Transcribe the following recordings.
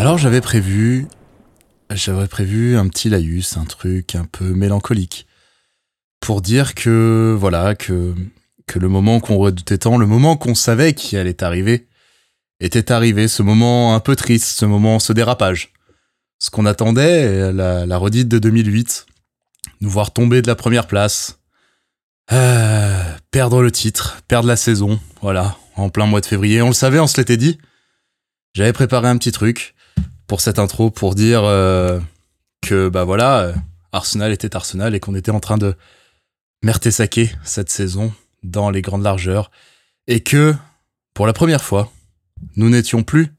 Alors j'avais prévu, un petit laïus, un truc un peu mélancolique, pour dire que voilà que le moment qu'on redoutait tant, le moment qu'on savait qu'il allait arriver, était arrivé. Ce moment un peu triste, ce moment, ce dérapage, ce qu'on attendait, la, la redite de 2008, nous voir tomber de la première place, euh, perdre le titre, perdre la saison, voilà, en plein mois de février. On le savait, on se l'était dit. J'avais préparé un petit truc pour cette intro pour dire euh, que bah voilà, euh, Arsenal était Arsenal et qu'on était en train de merter cette saison dans les grandes largeurs et que pour la première fois, nous n'étions plus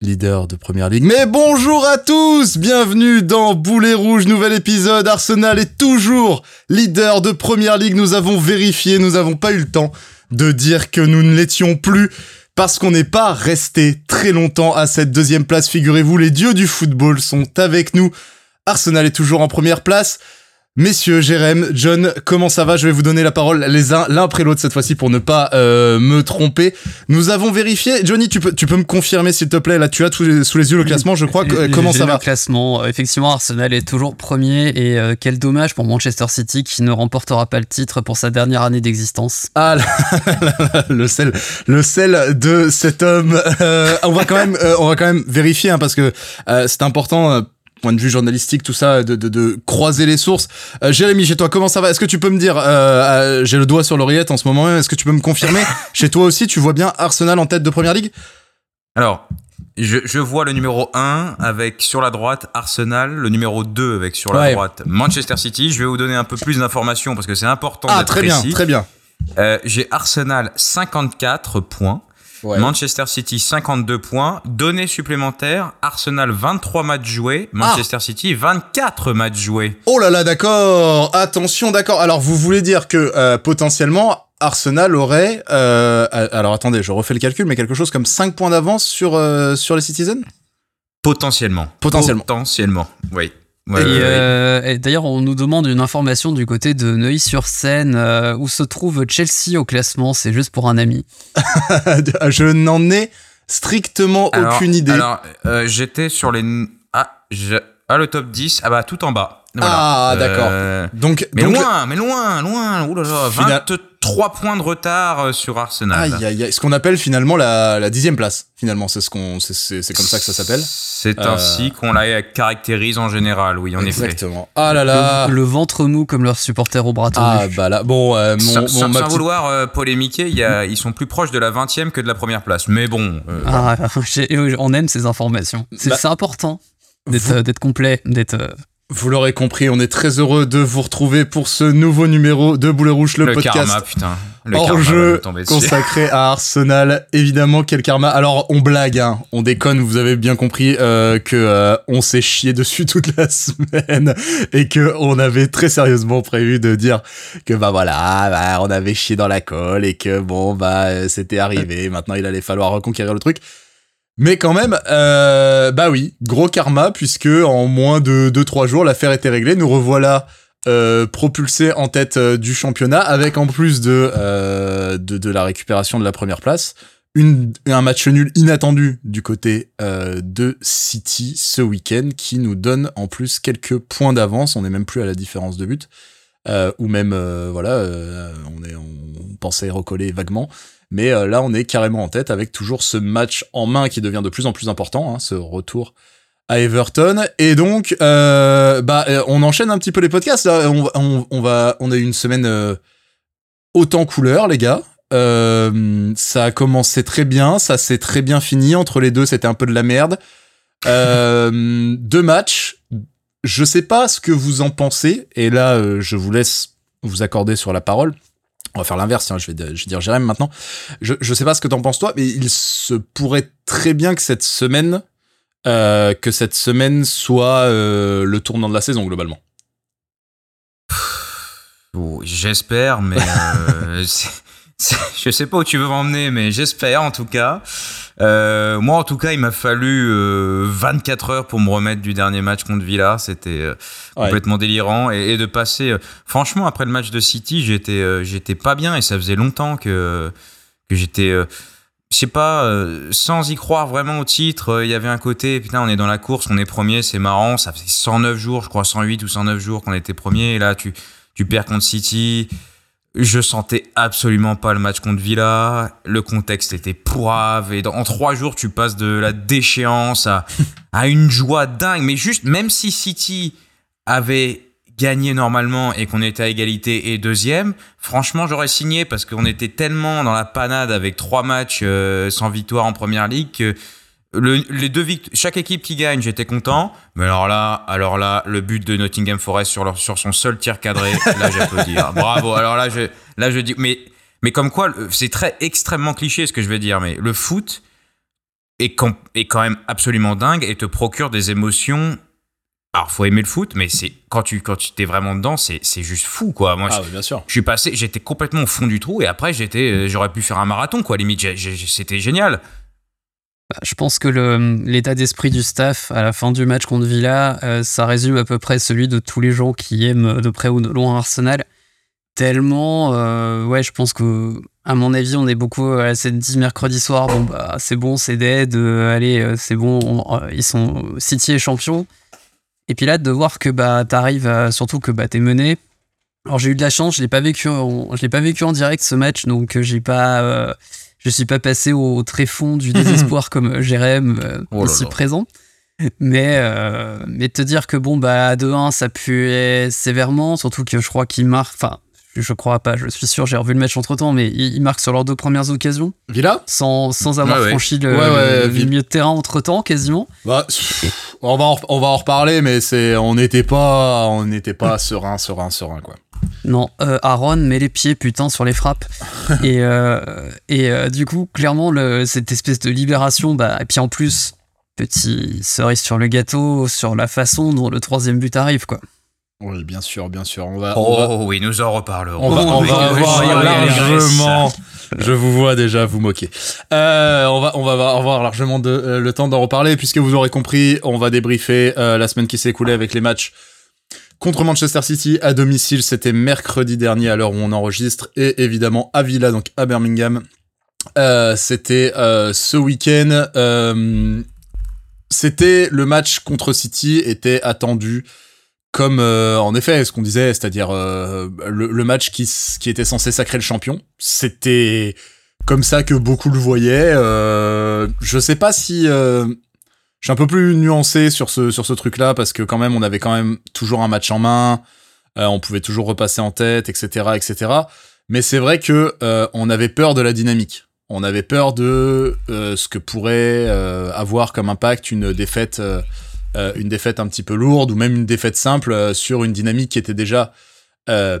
leader de première ligue. Mais bonjour à tous, bienvenue dans Boulet Rouge, nouvel épisode. Arsenal est toujours leader de première ligue. Nous avons vérifié, nous n'avons pas eu le temps de dire que nous ne l'étions plus parce qu'on n'est pas resté très longtemps à cette deuxième place. Figurez-vous, les dieux du football sont avec nous. Arsenal est toujours en première place. Messieurs, Jérém, John, comment ça va? Je vais vous donner la parole les uns l'un après l'autre cette fois-ci pour ne pas euh, me tromper. Nous avons vérifié. Johnny, tu peux, tu peux me confirmer s'il te plaît? Là, tu as sous les, yeux le classement, je crois. comment ça va? Le classement, effectivement, Arsenal est toujours premier et euh, quel dommage pour Manchester City qui ne remportera pas le titre pour sa dernière année d'existence. Ah, le sel, le sel de cet homme. Euh, on va quand même, on va quand même vérifier hein, parce que c'est important point de vue journalistique, tout ça, de, de, de croiser les sources. Euh, Jérémy, chez toi, comment ça va? Est-ce que tu peux me dire, euh, euh, j'ai le doigt sur l'oreillette en ce moment est-ce que tu peux me confirmer? Chez toi aussi, tu vois bien Arsenal en tête de Première Ligue? Alors, je, je, vois le numéro 1 avec sur la droite Arsenal, le numéro 2 avec sur la droite Manchester City. Je vais vous donner un peu plus d'informations parce que c'est important ah, très bien, très bien. Euh, j'ai Arsenal 54 points. Manchester City 52 points. Données supplémentaires, Arsenal 23 matchs joués, Manchester City 24 matchs joués. Oh là là, d'accord. Attention, d'accord. Alors vous voulez dire que euh, potentiellement Arsenal aurait euh, alors attendez, je refais le calcul mais quelque chose comme 5 points d'avance sur euh, sur les Citizens? Potentiellement. Potentiellement. Potentiellement. Oui. Euh, et, d'ailleurs, on nous demande une information du côté de Neuilly-sur-Seine, euh, où se trouve Chelsea au classement. C'est juste pour un ami. je n'en ai strictement aucune idée. Alors, euh, j'étais sur les. Ah, ah, le top 10. Ah bah, tout en bas. Ah, d'accord. Donc, mais loin, mais loin, loin. Oulala, 23 points de retard sur Arsenal. Aïe, aïe, aïe. Ce qu'on appelle finalement la, la dixième place. Finalement, c'est ce qu'on, c'est comme ça que ça s'appelle. C'est ainsi qu'on la caractérise en général, oui, en Exactement. Ah là là. Le, ventre mou comme leurs supporters au bras Ah bah là, bon, mon, sans, vouloir polémiquer, y a, ils sont plus proches de la 20 que de la première place. Mais bon. ah, on aime ces informations. C'est bah, important d'être complet, d'être vous l'aurez compris, on est très heureux de vous retrouver pour ce nouveau numéro de Boulet Rouge, le, podcast. Karma, putain. Le hors jeu consacré à Arsenal. Évidemment, quel karma. Alors, on blague, hein, on déconne. Vous avez bien compris euh, que euh, on s'est chié dessus toute la semaine et que on avait très sérieusement prévu de dire que bah voilà, bah, on avait chié dans la colle et que bon bah c'était arrivé. Maintenant, il allait falloir reconquérir le truc. Mais quand même, euh, bah oui, gros karma, puisque en moins de 2-3 jours, l'affaire était réglée. Nous revoilà euh, propulsés en tête euh, du championnat, avec en plus de, euh, de, de, la récupération de la première place, une, un match nul inattendu du côté de City ce week-end, qui nous donne en plus quelques points d'avance. On n'est même plus à la différence de but. Ou même, voilà, on, est, on pensait recoller vaguement. Mais euh, là, on est carrément en tête avec toujours ce match en main qui devient de plus en plus important, hein, ce retour à Everton. Et donc, euh, bah, euh, on enchaîne un petit peu les podcasts. On, on va, on a eu une semaine autant couleur, les gars. ça a commencé très bien, ça s'est très bien fini. Entre les deux, c'était un peu de la merde. deux matchs. Je sais pas ce que vous en pensez. Et là, je vous laisse vous accorder sur la parole on va faire l'inverse, je, vais, je vais dire Jérém maintenant. Je, sais pas ce que t'en penses toi, mais il se pourrait très bien que cette semaine, euh, soit euh, le tournant de la saison globalement. J'espère, mais euh, je sais pas où tu veux m'emmener, mais j'espère en tout cas. Euh, moi, en tout cas, il m'a fallu 24 euh, heures pour me remettre du dernier match contre Villa. C'était euh, complètement délirant. Et, de passer. franchement, après le match de City, j'étais, j'étais pas bien et ça faisait longtemps que, que j'étais je sais pas, euh, sans y croire vraiment au titre, euh, il y avait un côté, putain, on est dans la course, on est premier, c'est marrant, ça fait 109 jours, je crois 108 ou 109 jours qu'on était premier, et là tu, tu perds contre City. Je sentais absolument pas le match contre Villa, le contexte était pourrave, et en trois jours tu passes de la déchéance à, à une joie dingue, mais juste, même si City avait gagné normalement et qu'on était à égalité et deuxième, franchement, j'aurais signé parce qu'on était tellement dans la panade avec trois matchs euh, sans victoire en première ligue que les deux chaque équipe qui gagne, j'étais content. Mais alors là, alors là, le but de Nottingham Forest sur, leur, sur son seul tir cadré, là j'applaudis. Hein. Bravo. Alors là, je, là je dis, mais, mais comme quoi, c'est très extrêmement cliché ce que je vais dire, mais le foot est quand, est quand même absolument dingue et te procure des émotions alors faut aimer le foot mais c'est quand tu quand tu t'es vraiment dedans c'est c'est juste fou quoi moi ah, bien sûr je suis passé j'étais complètement au fond du trou et après j'étais euh, j'aurais pu faire un marathon quoi limite c'était génial je pense que l'état d'esprit du staff à la fin du match contre Villa, euh, ça résume à peu près celui de tous les gens qui aiment de près ou de loin Arsenal. Tellement, euh, ouais, je pense que, à mon avis, on est beaucoup à cette dit mercredi soir. Bon, bah, c'est bon, c'est dead. allez, c'est bon, ils sont City est champion. Et puis là, de voir que bah, t'arrives, surtout que bah, t'es mené. Alors j'ai eu de la chance, je l'ai pas vécu, je l'ai pas vécu en direct ce match, donc euh, j'ai pas, euh, je suis pas passé au, tréfonds du désespoir comme euh, Jérém oh aussi présent. Mais, mais te dire que bon, bah, 2-1, ça puait sévèrement, surtout que je crois qu'il marque, enfin, je crois pas, je suis sûr, j'ai revu le match entre temps, mais il, marque sur leurs deux premières occasions. Villa? Sans, sans avoir franchi le, milieu de terrain entre temps, quasiment. Bah, on, va en, on va en reparler, mais c'est, on n'était pas, on n'était pas serein, serein, serein, quoi. Non, euh, Aaron met les pieds putain sur les frappes. et euh, et euh, du coup, clairement, le, cette espèce de libération, bah, et puis en plus, petit cerise sur le gâteau, sur la façon dont le troisième but arrive, quoi. Oui, bien sûr, bien sûr. On va, oh oui, nous en reparlerons. On va, on va avoir largement. Je vous vois déjà vous moquer. Euh, on va, on va avoir largement de, euh, le temps d'en reparler puisque vous aurez compris, on va débriefer euh, la semaine qui s'est écoulée avec les matchs contre Manchester City à domicile. C'était mercredi dernier à l'heure où on enregistre et évidemment à Villa, donc à Birmingham. C'était ce week-end. C'était le match contre City était attendu comme euh, en effet ce qu'on disait, c'est-à-dire euh, le, match qui, était censé sacrer le champion, c'était comme ça que beaucoup le voyaient. Euh, je sais pas si je suis un peu plus nuancé sur ce sur ce truc-là parce que quand même on avait quand même toujours un match en main, on pouvait toujours repasser en tête, etc., etc. Mais c'est vrai que on avait peur de la dynamique. On avait peur de ce que pourrait avoir comme impact une défaite euh, une défaite un petit peu lourde ou même une défaite simple euh, sur une dynamique qui était déjà euh,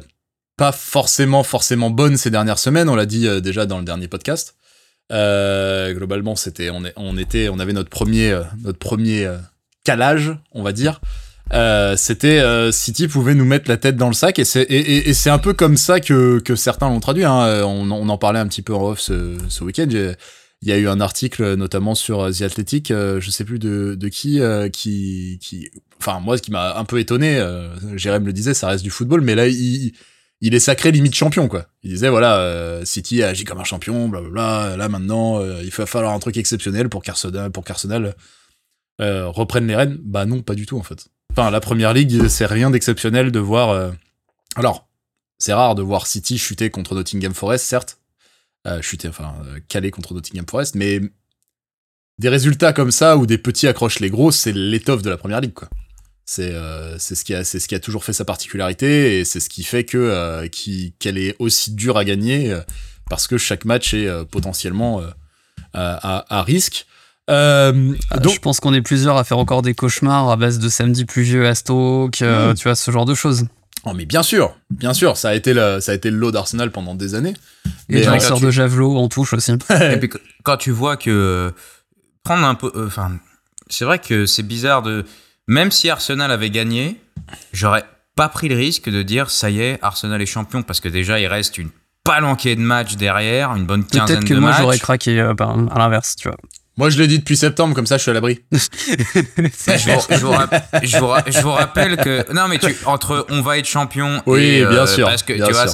pas forcément forcément bonne ces dernières semaines. On l'a dit déjà dans le dernier podcast. globalement, c'était on, on était on avait notre premier notre premier calage, on va dire. c'était City pouvait nous mettre la tête dans le sac et c'est et, c'est un peu comme ça que, que certains l'ont traduit. Hein. On, on, en parlait un petit peu en off ce, ce week-end. Il y a eu un article notamment sur euh, The Athletic, euh, je sais plus de, de qui, euh, qui, qui, enfin moi ce qui m'a un peu étonné, euh, Jérém le disait, ça reste du football, mais là il, il est sacré limite champion quoi. Il disait voilà, City agit comme un champion, blablabla. Là maintenant, il va falloir un truc exceptionnel pour qu'Arsenal, pour qu'Arsenal reprenne les rênes. Bah non, pas du tout en fait. Enfin la première ligue, c'est rien d'exceptionnel de voir. Alors c'est rare de voir City chuter contre Nottingham Forest, certes, euh, chuter, enfin euh, calé contre Nottingham Forest, mais des résultats comme ça où des petits accrochent les gros, c'est l'étoffe de la première ligue, quoi. C'est euh, ce qui a ce qui a toujours fait sa particularité et c'est ce qui fait que euh, qu'elle est aussi dure à gagner parce que chaque match est potentiellement à, à, risque. Euh, donc, je pense qu'on est plusieurs à faire encore des cauchemars à base de samedi pluvieux à Stoke, hmm. tu vois, ce genre de choses. Oh, mais bien sûr, bien sûr, ça a été le, ça a été le lot d'Arsenal pendant des années. Et des lanceurs de javelot en touche aussi. et puis quand tu vois que prendre un peu, euh, enfin, c'est vrai que c'est bizarre de, même si Arsenal avait gagné, j'aurais pas pris le risque de dire ça y est, Arsenal est champion parce que déjà il reste une palanquée de matchs derrière, une bonne quinzaine de matchs. Peut-être que moi j'aurais craqué euh, à l'inverse, tu vois. Moi, je l'ai dit depuis septembre, comme ça, je suis à l'abri. je, vous, rappelle que non, mais tu, entre on va être champion. Oui, et, bien sûr. Parce que tu vois,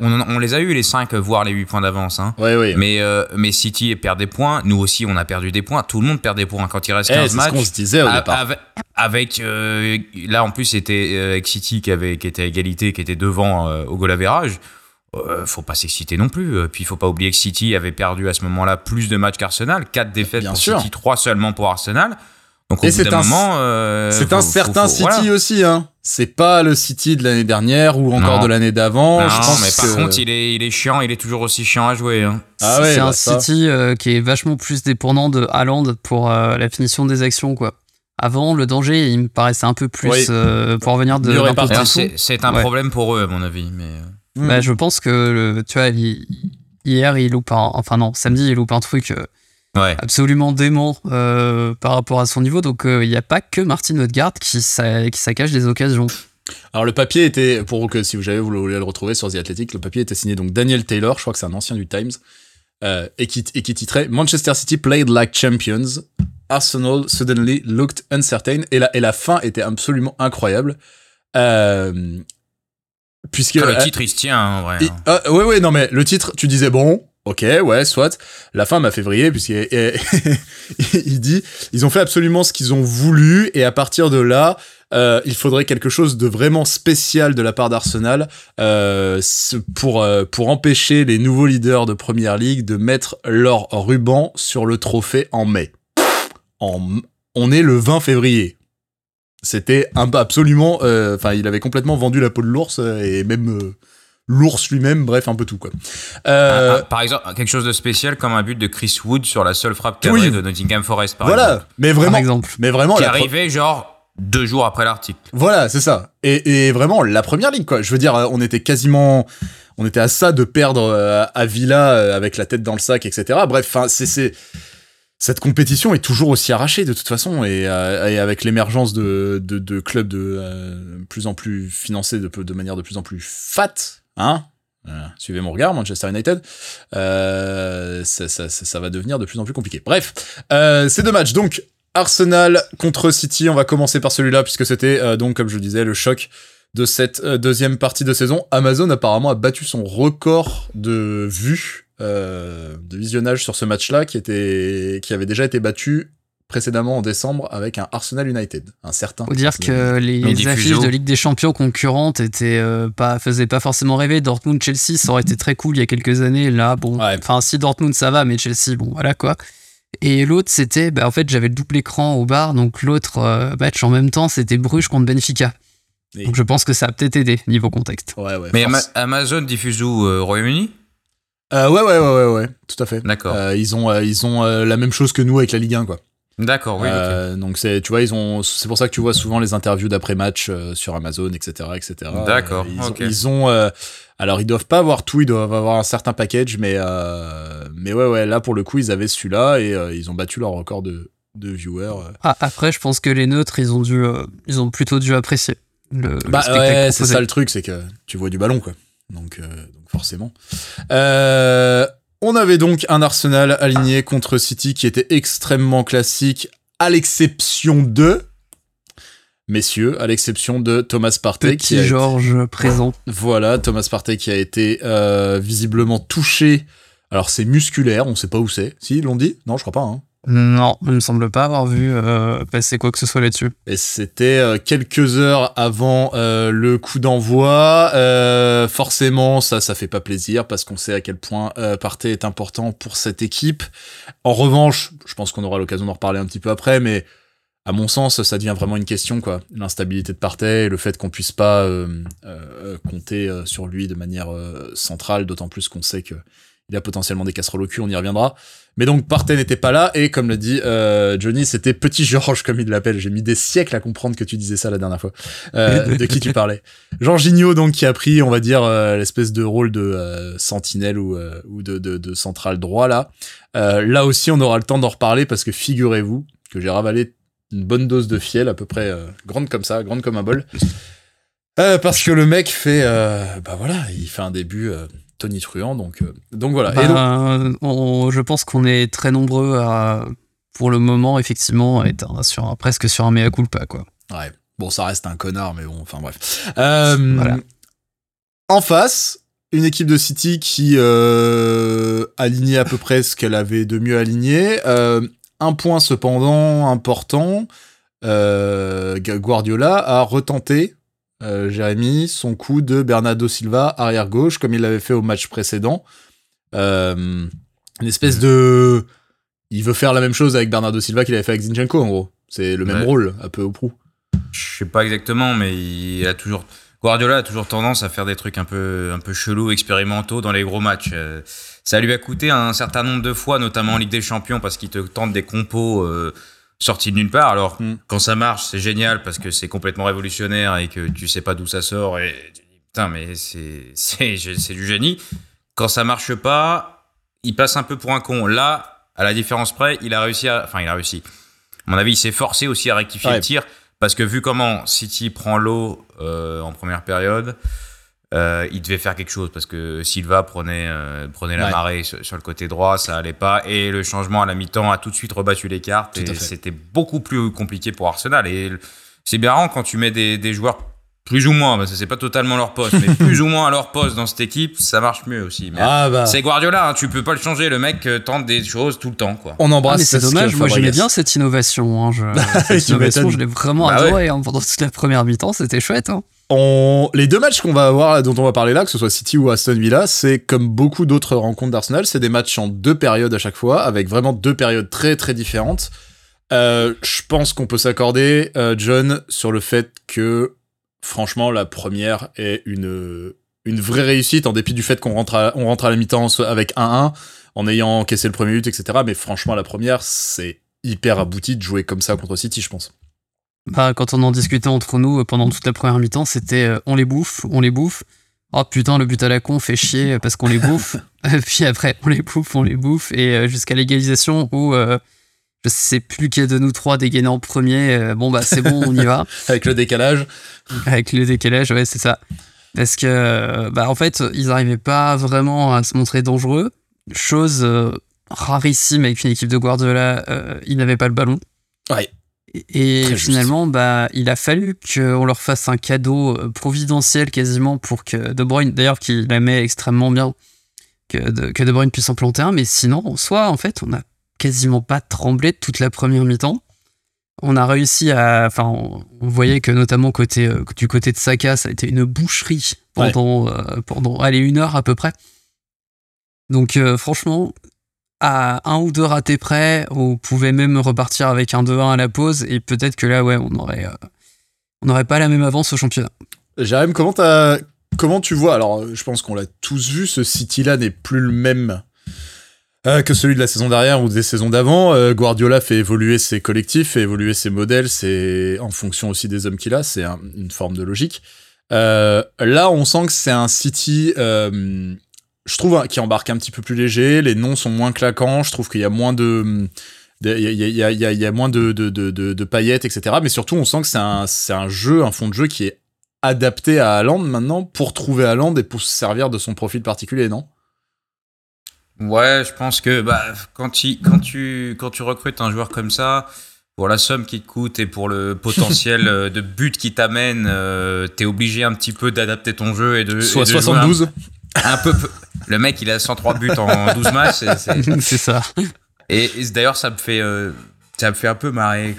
on, les a eu les 5 voire les 8 points d'avance. Hein. Oui, oui. Mais, euh, mais City perd des points. Nous aussi, on a perdu des points. Tout le monde perd des points quand il reste 15 eh, matchs. C'est ce qu'on se disait au départ. Avec, euh, là, en plus, c'était euh, avec City qui, avait, qui était à égalité, qui était devant au goal average. Faut pas s'exciter non plus. Puis il faut pas oublier que City avait perdu à ce moment-là plus de matchs qu'Arsenal. 4 défaites pour City, 3 seulement pour Arsenal. Donc au et c'est un, moment, c'est un certain City aussi. Hein. C'est pas le City de l'année dernière ou encore de l'année d'avant. Non, mais par contre, il est, il est chiant, il est toujours aussi chiant à jouer. Hein. Ah ouais, c'est un City euh, qui est vachement plus dépendant de Haaland pour euh, la finition des actions, quoi. Avant, le danger, il me paraissait un peu plus euh, pour venir de C'est un problème pour eux, à mon avis. Mais... Bah, je pense que, tu vois, hier, il loupe un... Enfin non, samedi, il loupe un truc absolument dément euh, par rapport à son niveau. Donc euh, il n'y a pas que Martin Odegaard qui, qui saccage des occasions. Alors le papier était, pour que si vous avez, vous voulez le retrouver sur The Athletic, le papier était signé donc Daniel Taylor, je crois que c'est un ancien du Times, euh, et, qui, et qui titrait Manchester City played like champions, Arsenal suddenly looked uncertain, et la, et la fin était absolument incroyable. Puisque le titre il se tient, hein, ouais. Ah, ouais ouais non mais le titre, tu disais bon, Ok, ouais, soit. La fin m'a fait vriller puisqu'il il dit ils ont fait absolument ce qu'ils ont voulu et à partir de là, euh, il faudrait quelque chose de vraiment spécial de la part d'Arsenal euh, pour euh, pour empêcher les nouveaux leaders de Première League de mettre leur ruban sur le trophée en mai. En, on est le 20 février. C'était un absolument, euh, enfin, il avait complètement vendu la peau de l'ours et même l'ours lui-même, bref, un peu tout quoi. Euh, ah, ah, par exemple, quelque chose de spécial comme un but de Chris Wood sur la seule frappe cadrée de Nottingham Forest, par voilà, mais vraiment, exemple. mais vraiment, qui arrivait genre deux jours après l'article. Voilà, c'est ça. Et, vraiment la première ligue quoi. Je veux dire, on était quasiment, on était à ça de perdre euh, à Villa euh, avec la tête dans le sac, etc. Bref, enfin, c'est cette compétition est toujours aussi arrachée de toute façon et, avec l'émergence de, de, clubs de plus en plus financés de, de manière de plus en plus fat Hein Suivez mon regard, Manchester United. Euh, ça, va devenir de plus en plus compliqué. Bref, euh, ces deux matchs. Donc, Arsenal contre City. On va commencer par celui-là, puisque c'était, euh, donc, comme je le disais, le choc de cette deuxième partie de saison. Amazon, apparemment, a battu son record de vues, de visionnage sur ce match-là, qui, était, qui avait déjà été battu précédemment en décembre avec un Arsenal United, un certain. Faut dire que les affiches de Ligue des Champions concurrentes étaient euh, pas faisaient pas forcément rêver. Dortmund Chelsea ça aurait été très cool il y a quelques années. Là bon, enfin si Dortmund ça va, mais Chelsea bon voilà quoi. Et l'autre c'était bah, en fait j'avais le double écran au bar donc l'autre euh, match en même temps c'était Bruges contre Benfica. Donc je pense que ça a peut-être aidé niveau contexte. mais Amazon diffuse où euh, Royaume-Uni? Ouais, ouais, ouais, ouais, ouais, tout à fait. D'accord. ils ont, ils ont la même chose que nous avec la Ligue 1, quoi. D'accord, oui. Euh, donc c'est, tu vois, ils ont, c'est pour ça que tu vois souvent les interviews d'après match euh, sur Amazon, etc., etc. D'accord. ils, ok. ils, ont, euh, alors ils doivent pas avoir tout, ils doivent avoir un certain package, mais mais ouais, ouais, là pour le coup ils avaient celui-là et ils ont battu leur record de, de viewers. Ah, après, je pense que les neutres, ils ont dû, ils ont plutôt dû apprécier. Le, bah ouais, c'est ça le truc, c'est que tu vois du ballon, quoi. Donc, donc forcément. Euh, on avait donc un Arsenal aligné contre City qui était extrêmement classique, à l'exception de messieurs, à l'exception de Thomas Partey. Petit qui Georges présent. Voilà, Thomas Partey qui a été euh, visiblement touché. Alors c'est musculaire, on sait pas où c'est. Si, l'ont dit? Non, je crois pas. Hein. Non, il me semble pas avoir vu euh, passer quoi que ce soit là-dessus. Et c'était euh, quelques heures avant euh, le coup d'envoi. forcément, ça, ça fait pas plaisir parce qu'on sait à quel point Partey est important pour cette équipe. En revanche, je pense qu'on aura l'occasion d'en reparler un petit peu après, mais à mon sens, ça devient vraiment une question, quoi. L'instabilité de Partey, le fait qu'on puisse pas compter sur lui de manière centrale, d'autant plus qu'on sait que il a potentiellement des casseroles au cul, on y reviendra. Mais donc Partey n'était pas là et comme l'a dit euh, Johnny, c'était Petit Georges comme il l'appelle. J'ai mis des siècles à comprendre que tu disais ça la dernière fois. Euh, de qui tu parlais Georginio donc qui a pris, on va dire, euh, l'espèce de rôle de sentinelle ou, ou de, de, de, central droit là. là aussi, on aura le temps d'en reparler parce que figurez-vous que j'ai ravalé une bonne dose de fiel à peu près grande comme ça, grande comme un bol. parce que le mec fait, bah voilà, il fait un début Tony Truant. Donc, euh, donc voilà. et bah, je pense qu'on est très nombreux à, pour le moment, effectivement, est sur presque sur un mea culpa, quoi. Ouais. Bon, ça reste un connard, mais bon, enfin bref. Euh, en face, une équipe de City qui euh, alignait à peu près ce qu'elle avait de mieux aligné. Euh, un point cependant important, Guardiola a retenté, Jérémy, son coup de Bernardo Silva arrière gauche, comme il l'avait fait au match précédent. une espèce de... Il veut faire la même chose avec Bernardo Silva qu'il avait fait avec Zinchenko, en gros. C'est le même rôle, un peu au prou. Je sais pas exactement, mais il a toujours. Guardiola a toujours tendance à faire des trucs un peu, un peu chelous, expérimentaux dans les gros matchs. Euh, ça lui a coûté un certain nombre de fois, notamment en Ligue des Champions, parce qu'il te tente des compos euh, sortis de nulle part. Alors, mm. quand ça marche, c'est génial parce que c'est complètement révolutionnaire et que tu sais pas d'où ça sort. Et putain, mais c'est, c'est, du génie. Quand ça marche pas, il passe un peu pour un con. Là, à la différence près, il a réussi à. Enfin, il a réussi. À mon avis, il s'est forcé aussi à rectifier le tir. Parce que vu comment City prend l'eau euh, en première période, euh, il devait faire quelque chose parce que Silva prenait, euh, prenait la marée sur, le côté droit, ça allait pas. Et le changement à la mi-temps a tout de suite rebattu les cartes. et c'était beaucoup plus compliqué pour Arsenal. Et c'est bien quand tu mets des, des joueurs plus ou moins, parce que c'est pas totalement leur poste, mais plus ou moins à leur poste dans cette équipe, ça marche mieux aussi. Ah bah. C'est Guardiola, hein, tu peux pas le changer, le mec euh, tente des choses tout le temps. Quoi. On embrasse. Ah, c'est dommage, moi j'aimais bien cette innovation. Hein, je, cette innovation, je l'ai vraiment bah adoré hein, pendant toute la première mi-temps, c'était chouette. On... Les deux matchs qu'on va avoir, dont on va parler là, que ce soit City ou Aston Villa, c'est comme beaucoup d'autres rencontres d'Arsenal, c'est des matchs en deux périodes à chaque fois, avec vraiment deux périodes très très différentes. Euh, je pense qu'on peut s'accorder, euh, John, sur le fait que franchement, la première est une, une vraie réussite, en dépit du fait qu'on rentre on rentre à la mi-temps avec 1-1, en ayant encaissé le premier but, etc. Mais franchement, la première, c'est hyper abouti de jouer comme ça contre City, je pense. Bah, quand on en discutait entre nous euh, pendant toute la première mi-temps, c'était euh, on les bouffe, on les bouffe. Oh putain, le but à la con fait chier parce qu'on les bouffe. Puis après, on les bouffe, on les bouffe. Et euh, jusqu'à l'égalisation où je sais plus qui est de nous trois dégainé en premier. Bon, bah, c'est bon, on y va. Avec le décalage. Avec le décalage, ouais, c'est ça. Parce que, bah, en fait, ils n'arrivaient pas vraiment à se montrer dangereux. Chose rarissime avec une équipe de Guardiola, ils n'avaient pas le ballon. Ouais. Et, finalement, bah, il a fallu qu'on leur fasse un cadeau providentiel quasiment pour que De Bruyne, d'ailleurs, qui la met extrêmement bien, que de, que de Bruyne puisse en planter un. Mais sinon, en soi, en fait, on a quasiment pas tremblé toute la première mi-temps. On a réussi à. Enfin, on, voyait que notamment côté, euh, du côté de Saka, ça a été une boucherie pendant, euh, pendant allez, une heure à peu près. Donc, euh, franchement, à un ou deux ratés près, on pouvait même repartir avec un 2-1 à la pause et peut-être que là, ouais, on aurait, on n'aurait pas la même avance au championnat. Jérém, comment, comment tu vois Alors, je pense qu'on l'a tous vu, ce City-là n'est plus le même euh, que celui de la saison dernière ou des saisons d'avant. Euh, Guardiola fait évoluer ses collectifs, fait évoluer ses modèles, c'est en fonction aussi des hommes qu'il a, c'est une forme de logique. Euh, là, on sent que c'est un City, je trouve, hein, qui embarque un petit peu plus léger. Les noms sont moins claquants. Je trouve qu'il y a moins de il y, a, y, a, y a, moins de, de, de, de, paillettes, etc. Mais surtout, on sent que c'est un, un jeu, un fond de jeu qui est adapté à Haaland maintenant pour trouver Haaland et pour se servir de son profil particulier, non? Ouais, je pense que bah, quand, tu, quand, tu, quand tu recrutes un joueur comme ça, pour la somme qui te coûte et pour le potentiel euh, de but qui t'amène, euh, t'es obligé un petit peu d'adapter ton jeu et de. Soit 72 un, peu. Le mec, il a 103 buts en 12 matchs. C'est ça. Et, d'ailleurs, ça me fait. Euh, ça me fait un peu marrer.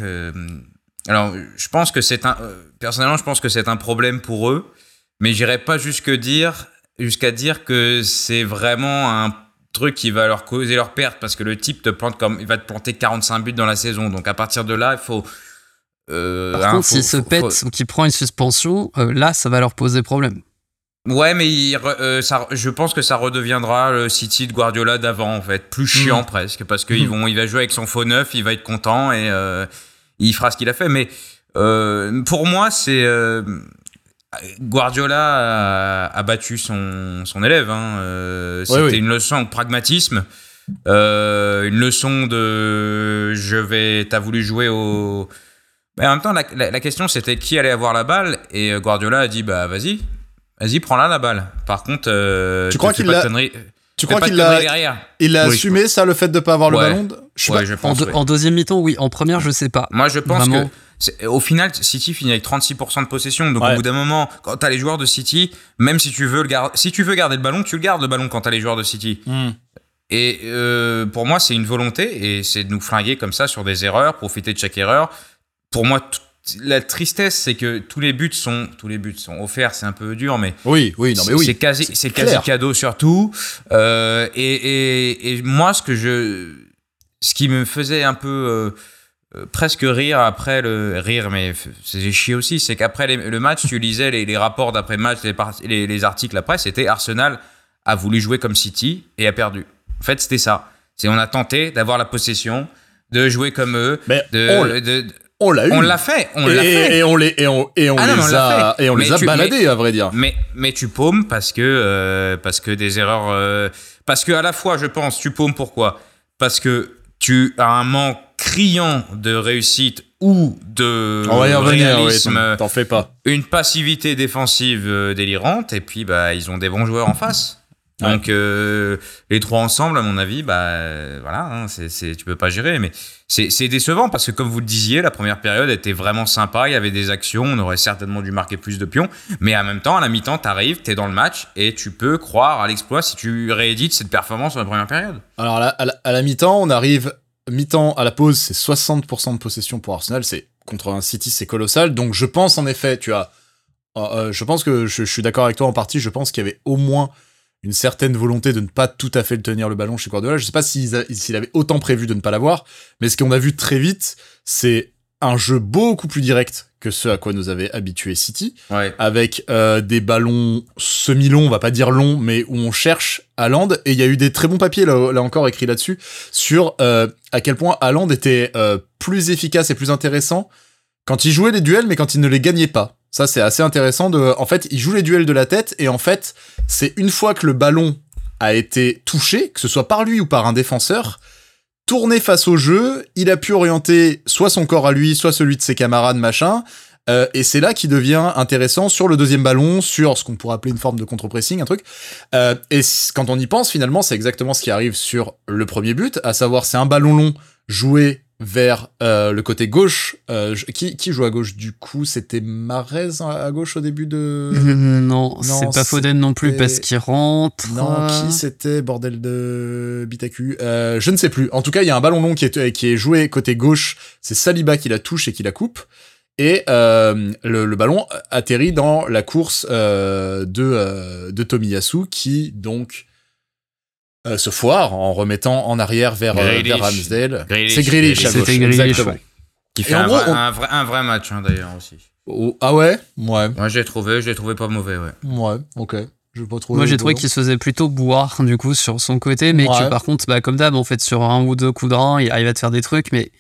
alors, je pense que c'est un. personnellement, je pense que c'est un problème pour eux, mais j'irai pas jusque dire jusqu'à dire que c'est vraiment un truc qui va leur causer leur perte parce que le type te plante comme il va te planter 45 buts dans la saison. Donc à partir de là, il faut. Euh, Par hein, contre, s'il se pète ou qu'il prend une suspension, euh, là, ça va leur poser problème. Ouais, mais euh, ça, je pense que ça redeviendra le City de Guardiola d'avant, en fait. Plus chiant mm. presque, parce qu'il mm. il va jouer avec son faux neuf, il va être content et il fera ce qu'il a fait. Mais pour moi, c'est Guardiola a, battu son, son élève. Hein. Euh, c'était une leçon de pragmatisme, euh, une leçon de je vais. T'as voulu jouer au. Mais en même temps, la, question c'était qui allait avoir la balle et euh, Guardiola a dit bah vas-y, vas-y prends-la la balle. Par contre, tu crois qu'il l'a. Tu crois qu'il l'a Il a assumé ça, le fait de pas avoir le ballon je pense, en, deuxième mi-temps, oui. En première, je sais pas. Moi, je pense que au final, City finit avec 36% de possession. Donc, au bout d'un moment, quand t'as les joueurs de City, même si tu veux le garder, si tu veux garder le ballon, tu le gardes le ballon quand t'as les joueurs de City. Hmm. Et euh, pour moi, c'est une volonté et c'est de nous flinguer comme ça sur des erreurs, profiter de chaque erreur. Pour moi, la tristesse, c'est que tous les buts sont tous les buts sont offerts. C'est un peu dur, mais oui, oui, non, mais oui, c'est quasi, c'est quasi cadeau surtout. Euh, et, et, et, moi, ce que je, ce qui me faisait un peu euh, euh, presque rire après le rire, mais c'est chier aussi, c'est qu'après le match, tu lisais les, les rapports d'après match, les, les, articles après, c'était Arsenal a voulu jouer comme City et a perdu. En fait, c'était ça. C'est on a tenté d'avoir la possession, de jouer comme eux, de, on l'a eu. On l'a fait. On l'a fait. Et on les, et on, et on ah les a, et on les a baladés, à vrai dire. Mais, mais tu paumes parce que, euh, parce que des erreurs, euh, parce que à la fois, je pense, tu paumes pourquoi? Parce que tu as un manque criant de réussite ou de on va y réalisme. T'en fais pas. Une passivité défensive euh, délirante et puis, bah, ils ont des bons joueurs en face. Donc euh, les trois ensemble, à mon avis, bah voilà, hein, c'est, tu peux pas gérer, mais c'est, décevant parce que comme vous le disiez, la première période était vraiment sympa, il y avait des actions, on aurait certainement dû marquer plus de pions, mais en même temps, à la mi-temps, t'arrives, t'es dans le match et tu peux croire à l'exploit si tu réédites cette performance en la première période. Alors à la, à la, mi-temps, on arrive mi-temps à la pause, c'est 60% de possession pour Arsenal, c'est contre un City, c'est colossal, donc je pense en effet, tu as, euh, euh, je pense que je, je suis d'accord avec toi en partie, je pense qu'il y avait au moins une certaine volonté de ne pas tout à fait le tenir le ballon chez Guardiola. Je sais pas s'il avait autant prévu de ne pas l'avoir, mais ce qu'on a vu très vite, c'est un jeu beaucoup plus direct que ce à quoi nous avait habitué City, avec euh, des ballons semi-longs, on va pas dire longs, mais où on cherche Haaland, et il y a eu des très bons papiers, là, là encore écrits là-dessus, sur euh, à quel point Haaland était euh, plus efficace et plus intéressant quand il jouait les duels, mais quand il ne les gagnait pas. Ça, c'est assez intéressant. De... En fait, il joue les duels de la tête et en fait, c'est une fois que le ballon a été touché, que ce soit par lui ou par un défenseur, tourné face au jeu, il a pu orienter soit son corps à lui, soit celui de ses camarades, machin. Euh, et c'est là qu'il devient intéressant sur le deuxième ballon, sur ce qu'on pourrait appeler une forme de contre-pressing, un truc. Euh, et quand on y pense, finalement, c'est exactement ce qui arrive sur le premier but, à savoir c'est un ballon long joué vers euh, le côté gauche. Euh, qui, qui joue à gauche du coup? C'était Marez à gauche au début de. non, c'est pas Foden non plus parce qu'il rentre. Non, qui c'était? Bordel de Bitacu euh, Je ne sais plus. En tout cas, il y a un ballon long qui est, qui est joué côté gauche. C'est Saliba qui la touche et qui la coupe. Et le, le, ballon atterrit dans la course de, de Tomiyasu qui donc euh, se foire en remettant en arrière vers, euh, vers Ramsdale. C'est Grealish gauche, exactement. Qui fait un, vrai, un, vrai, match hein, d'ailleurs aussi. Oh, ah ouais? Ouais. Moi j'ai trouvé, je l'ai trouvé pas mauvais, ouais. Ouais, ok. Je pas Moi j'ai trouvé qu'il se faisait plutôt boire du coup sur son côté, mais que par contre, bah, comme d'hab, en fait, sur un ou deux coups de rein, il arrive à te faire des trucs, mais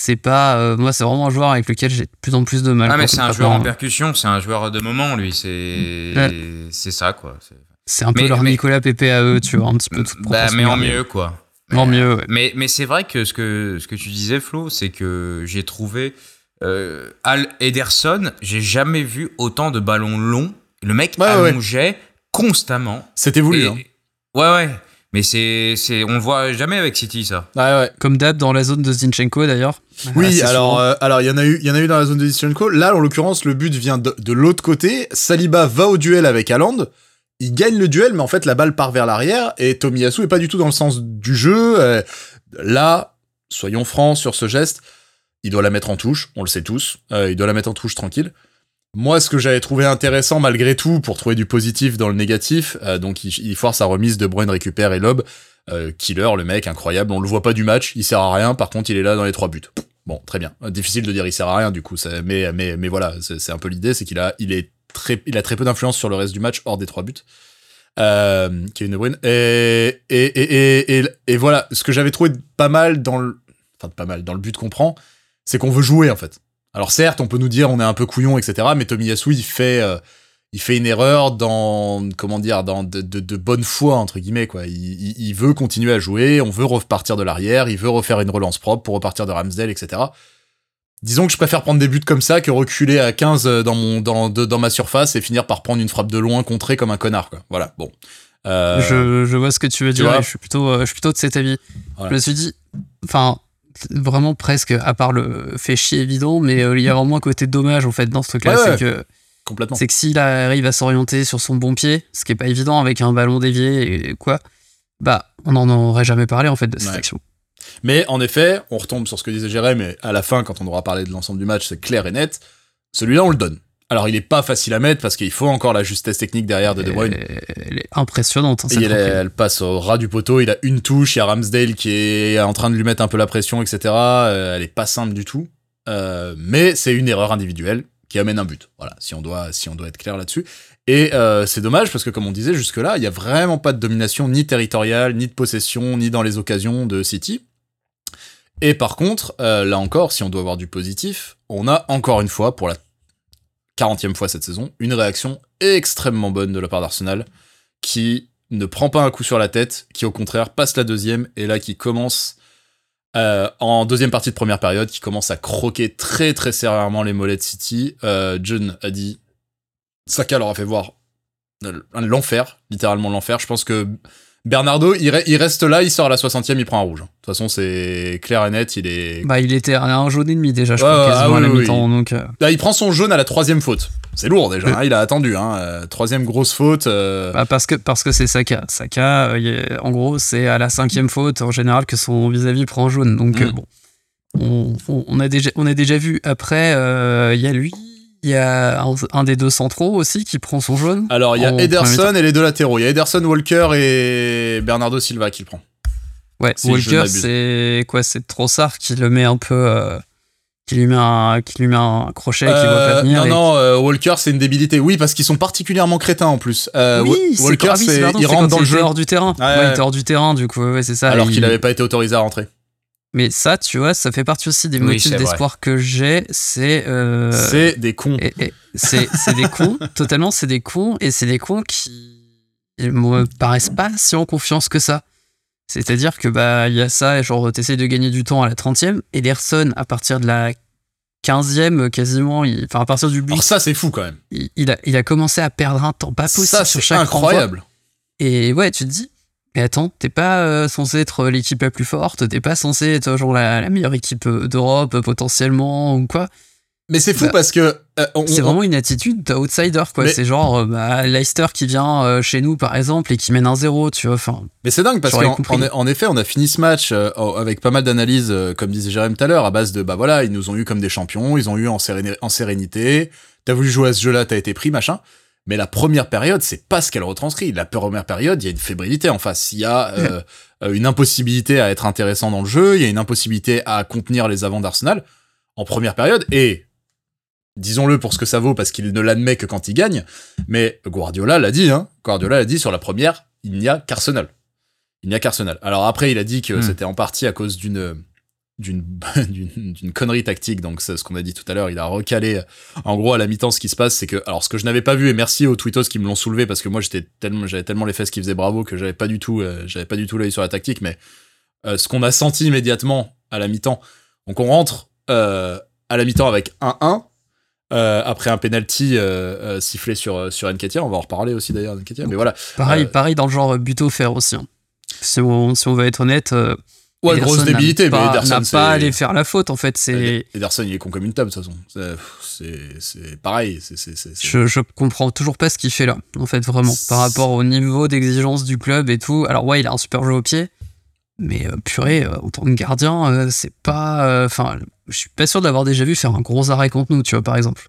c'est pas euh, moi c'est vraiment un joueur avec lequel j'ai de plus en plus de mal ah mais c'est un joueur en percussion c'est un joueur de moment lui c'est c'est ça quoi c'est un peu leur Nicolas Pepe à eux, tu vois, un petit peu tout bah, Mais en mieux, quoi. En mieux, ouais. Mais, mais c'est vrai que ce, que ce que tu disais, Flo, c'est que j'ai trouvé euh, Al Ederson, j'ai jamais vu autant de ballons longs. Le mec allongeait constamment. C'était voulu, hein. Ouais, ouais. Mais c'est, c'est, on le voit jamais avec City, ça. Ouais, ouais. Comme d'hab dans la zone de Zinchenko, d'ailleurs. Oui, alors, euh, alors il y en a eu, il y en a eu dans la zone de Zinchenko. Là, en l'occurrence, le but vient de, de l'autre côté. Saliba va au duel avec Haaland il gagne le duel, mais en fait, la balle part vers l'arrière, et Tomiyasu est pas du tout dans le sens du jeu. Euh, là, soyons francs sur ce geste, il doit la mettre en touche, on le sait tous, euh, il doit la mettre en touche tranquille. Moi, ce que j'avais trouvé intéressant malgré tout, pour trouver du positif dans le négatif, euh, donc il, force sa remise, De Bruyne récupère et lob. killer, le mec, incroyable, on le voit pas du match, il sert à rien, par contre il est là dans les trois buts. Bon, très bien. Difficile de dire il sert à rien du coup, mais, mais, mais voilà, c'est un peu l'idée, c'est qu'il a, il est il a très peu d'influence sur le reste du match hors des trois buts. Euh, Kevin. Et, et, et, et, et voilà, ce que j'avais trouvé pas mal dans le, enfin pas mal dans le but qu'on prend, c'est qu'on veut jouer en fait. Alors certes, on peut nous dire on est un peu couillon, etc. Mais Tomiyasu, il fait, euh, il fait une erreur dans, comment dire, dans de, de, bonne foi entre guillemets quoi. Il, il, veut continuer à jouer, on veut repartir de l'arrière, il veut refaire une relance propre pour repartir de Ramsdale, etc. Disons que je préfère prendre des buts comme ça que reculer à 15 dans, mon, dans, dans ma surface et finir par prendre une frappe de loin contrée comme un connard, quoi. Voilà, bon. je, je, vois ce que tu veux dire je suis plutôt, je suis plutôt de cet avis. Je me suis dit, enfin, vraiment presque, à part le fait chier évident, mais il y a vraiment un côté dommage en fait dans ce truc-là, c'est que complètement. C'est que s'il arrive à s'orienter sur son bon pied, ce qui est pas évident avec un ballon dévié et quoi, bah on n'en aurait jamais parlé en fait de cette action. Mais en effet, on retombe sur ce que disait Jérémy, mais à la fin, quand on aura parlé de l'ensemble du match, c'est clair et net. Celui-là, on le donne. Alors, il est pas facile à mettre parce qu'il faut encore la justesse technique derrière de De Bruyne. Elle est impressionnante. Hein, elle, passe au ras du poteau. Il a une touche. Il y a Ramsdale qui est en train de lui mettre un peu la pression, etc. Euh, elle est pas simple du tout. Euh, mais c'est une erreur individuelle qui amène un but. Voilà, si on doit, être clair là-dessus. Et euh, c'est dommage parce que, comme on disait jusque-là, il y a vraiment pas de domination ni territoriale, ni de possession, ni dans les occasions de City. Et par contre, euh, là encore, si on doit avoir du positif, on a encore une fois, pour la 40e fois cette saison, une réaction extrêmement bonne de la part d'Arsenal, qui ne prend pas un coup sur la tête, qui au contraire passe la deuxième, et là qui commence euh, en deuxième partie de première période, qui commence à croquer très très sérieusement les mollets de City. Euh, a dit, Saka leur a fait voir l'enfer, littéralement l'enfer. Je pense que Bernardo, il, reste là, il sort à la 60e, il prend un rouge. De toute façon, c'est clair et net, il est. Bah, il était à un jaune et demi déjà, je crois, quasiment ah à la mi-temps. Donc... Euh. Là, il prend son jaune à la troisième faute. C'est lourd déjà, hein, il a attendu. Hein, euh, troisième grosse faute. Euh. Bah, parce que parce que c'est Saka. Saka, en gros, c'est à la cinquième faute en général que son vis-à-vis prend jaune. Donc, mm. bon. On, on, a déjà, on a déjà vu après, il y a lui, il y a un, des deux centraux aussi qui prend son jaune. Alors, il y a Ederson et les deux latéraux. Il y a Ederson, Walker et Bernardo Silva qui le prend. Ouais, Walker, c'est quoi C'est Trossard qui le met un peu. Euh, qui, lui met un, qui lui met un crochet qui voit pas euh, venir. Non, non, euh, Walker, c'est une débilité. Oui, parce qu'ils sont particulièrement crétins en plus. oui, Walker, c'est, il rentre dans le jeu. hors du terrain. Ouais, il était hors du terrain, du coup, ouais, c'est ça. Alors qu'il n'avait pas été autorisé à rentrer. Mais ça, tu vois, ça fait partie aussi des motifs d'espoir que j'ai. C'est. Euh, c'est des cons. C'est des cons, totalement, c'est des cons. Et c'est des cons qui me paraissent pas si en confiance que ça. C'est-à-dire que, bah, il y a ça, et genre, t'essayes de gagner du temps à la 30e. Ederson, à partir de la 15e, quasiment, enfin, à partir du but. Alors, ça, c'est fou quand même. Il, a, il a commencé à perdre un temps pas possible ça, sur chaque incroyable. Et ouais, tu te dis, mais attends, t'es pas euh, censé être l'équipe la plus forte, t'es pas censé être genre la, meilleure équipe euh, d'Europe euh, potentiellement ou quoi. Mais c'est fou bah, parce que. c'est vraiment une attitude d'outsider, quoi. C'est genre bah, Leicester qui vient chez nous, par exemple, et qui mène un 0 tu vois. Enfin, mais c'est dingue parce qu'en en, effet, on a fini ce match avec pas mal d'analyses, comme disait Jérém tout à l'heure, à base de bah voilà, ils nous ont eu comme des champions, ils ont eu en, en sérénité. T'as voulu jouer à ce jeu-là, t'as été pris, machin. Mais la première période, c'est pas ce qu'elle retranscrit. La première période, il y a une fébrilité en face. Il y a euh, euh, une impossibilité à être intéressant dans le jeu, il y a une impossibilité à contenir les avants d'Arsenal en première période. Et disons-le pour ce que ça vaut, parce qu'il ne l'admet que quand il gagne. Mais Guardiola l'a dit, hein. Guardiola l'a dit sur la première, il n'y a qu'Arsenal. Il n'y a qu'Arsenal. Alors après, il a dit que hmm. c'était en partie à cause d'une d'une d'une connerie tactique. Donc c'est ce qu'on a dit tout à l'heure. Il a recalé en gros à la mi-temps ce qui se passe c'est que alors ce que je n'avais pas vu et merci aux tweetos qui me l'ont soulevé parce que moi j'étais tellement j'avais tellement les fesses qui faisaient bravo que j'avais pas du tout euh, j'avais pas du tout l'œil sur la tactique. Mais euh, ce qu'on a senti immédiatement à la mi-temps donc on rentre euh, à la mi-temps avec 1-1 après un penalty sifflé sur sur Nketiah on va en reparler aussi d'ailleurs Nketiah mais voilà. Pareil pareil dans le genre but offert aussi hein. si, on, si on va être honnête Ouais, grosse débilité, mais Ederson. n'a pas allé faire la faute, en fait. c'est Ederson, il est con comme une table, de toute façon. C'est pareil. c'est je, je comprends toujours pas ce qu'il fait là, en fait, vraiment. Par rapport au niveau d'exigence du club et tout. Alors, ouais, il a un super jeu au pied. Mais euh, purée, euh, en tant que gardien, euh, c'est pas. Enfin, je suis pas sûr d'avoir déjà vu faire un gros arrêt contre nous, tu vois, par exemple.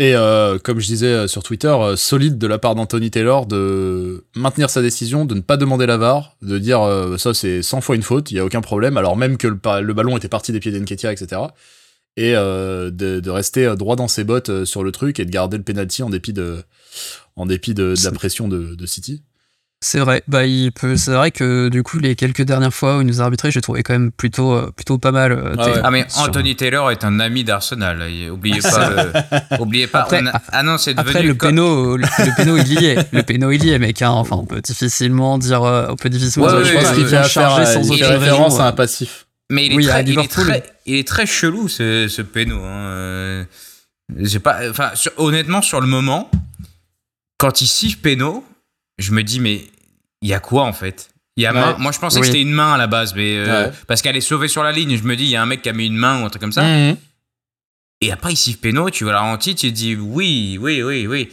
Et euh, comme je disais euh, sur Twitter, euh, solide de la part d'Anthony Taylor de maintenir sa décision, de ne pas demander la VAR, de dire ça c'est 100 fois une faute, il y a aucun problème, alors même que le, ballon était parti des pieds d'Enketia, etc. Et de, rester droit dans ses bottes sur le truc et de garder le penalty en dépit de, en dépit de, la pression de City. C'est vrai, bah il peut, c'est vrai que du coup les quelques dernières fois où il nous a arbitré, j'ai trouvé quand même plutôt, euh, plutôt pas mal. Euh, ah, ah, mais Anthony Taylor est un ami d'Arsenal, oubliez pas, oubliez pas. Après, ah non, c'est devenu après le péno, le, péno il y est, le péno il y est, mec. Hein, enfin, on peut difficilement dire, euh, on peut difficilement. dire, je pense qu'il fait charger sans aucune référence à un passif. Mais il est, très, il est très, il est très chelou ce, ce péno. Hein. J'ai pas, enfin, honnêtement sur le moment, quand il siffle péno je me dis, mais il y a quoi en fait? Il y a main. Moi, je pensais que c'était une main à la base, mais euh, parce qu'elle est sauvée sur la ligne. Je me dis, il y a un mec qui a mis une main ou un truc comme ça. Mhm. Et après, il siffle péno, tu vois la ralenti, tu te dis, oui, oui, oui, oui.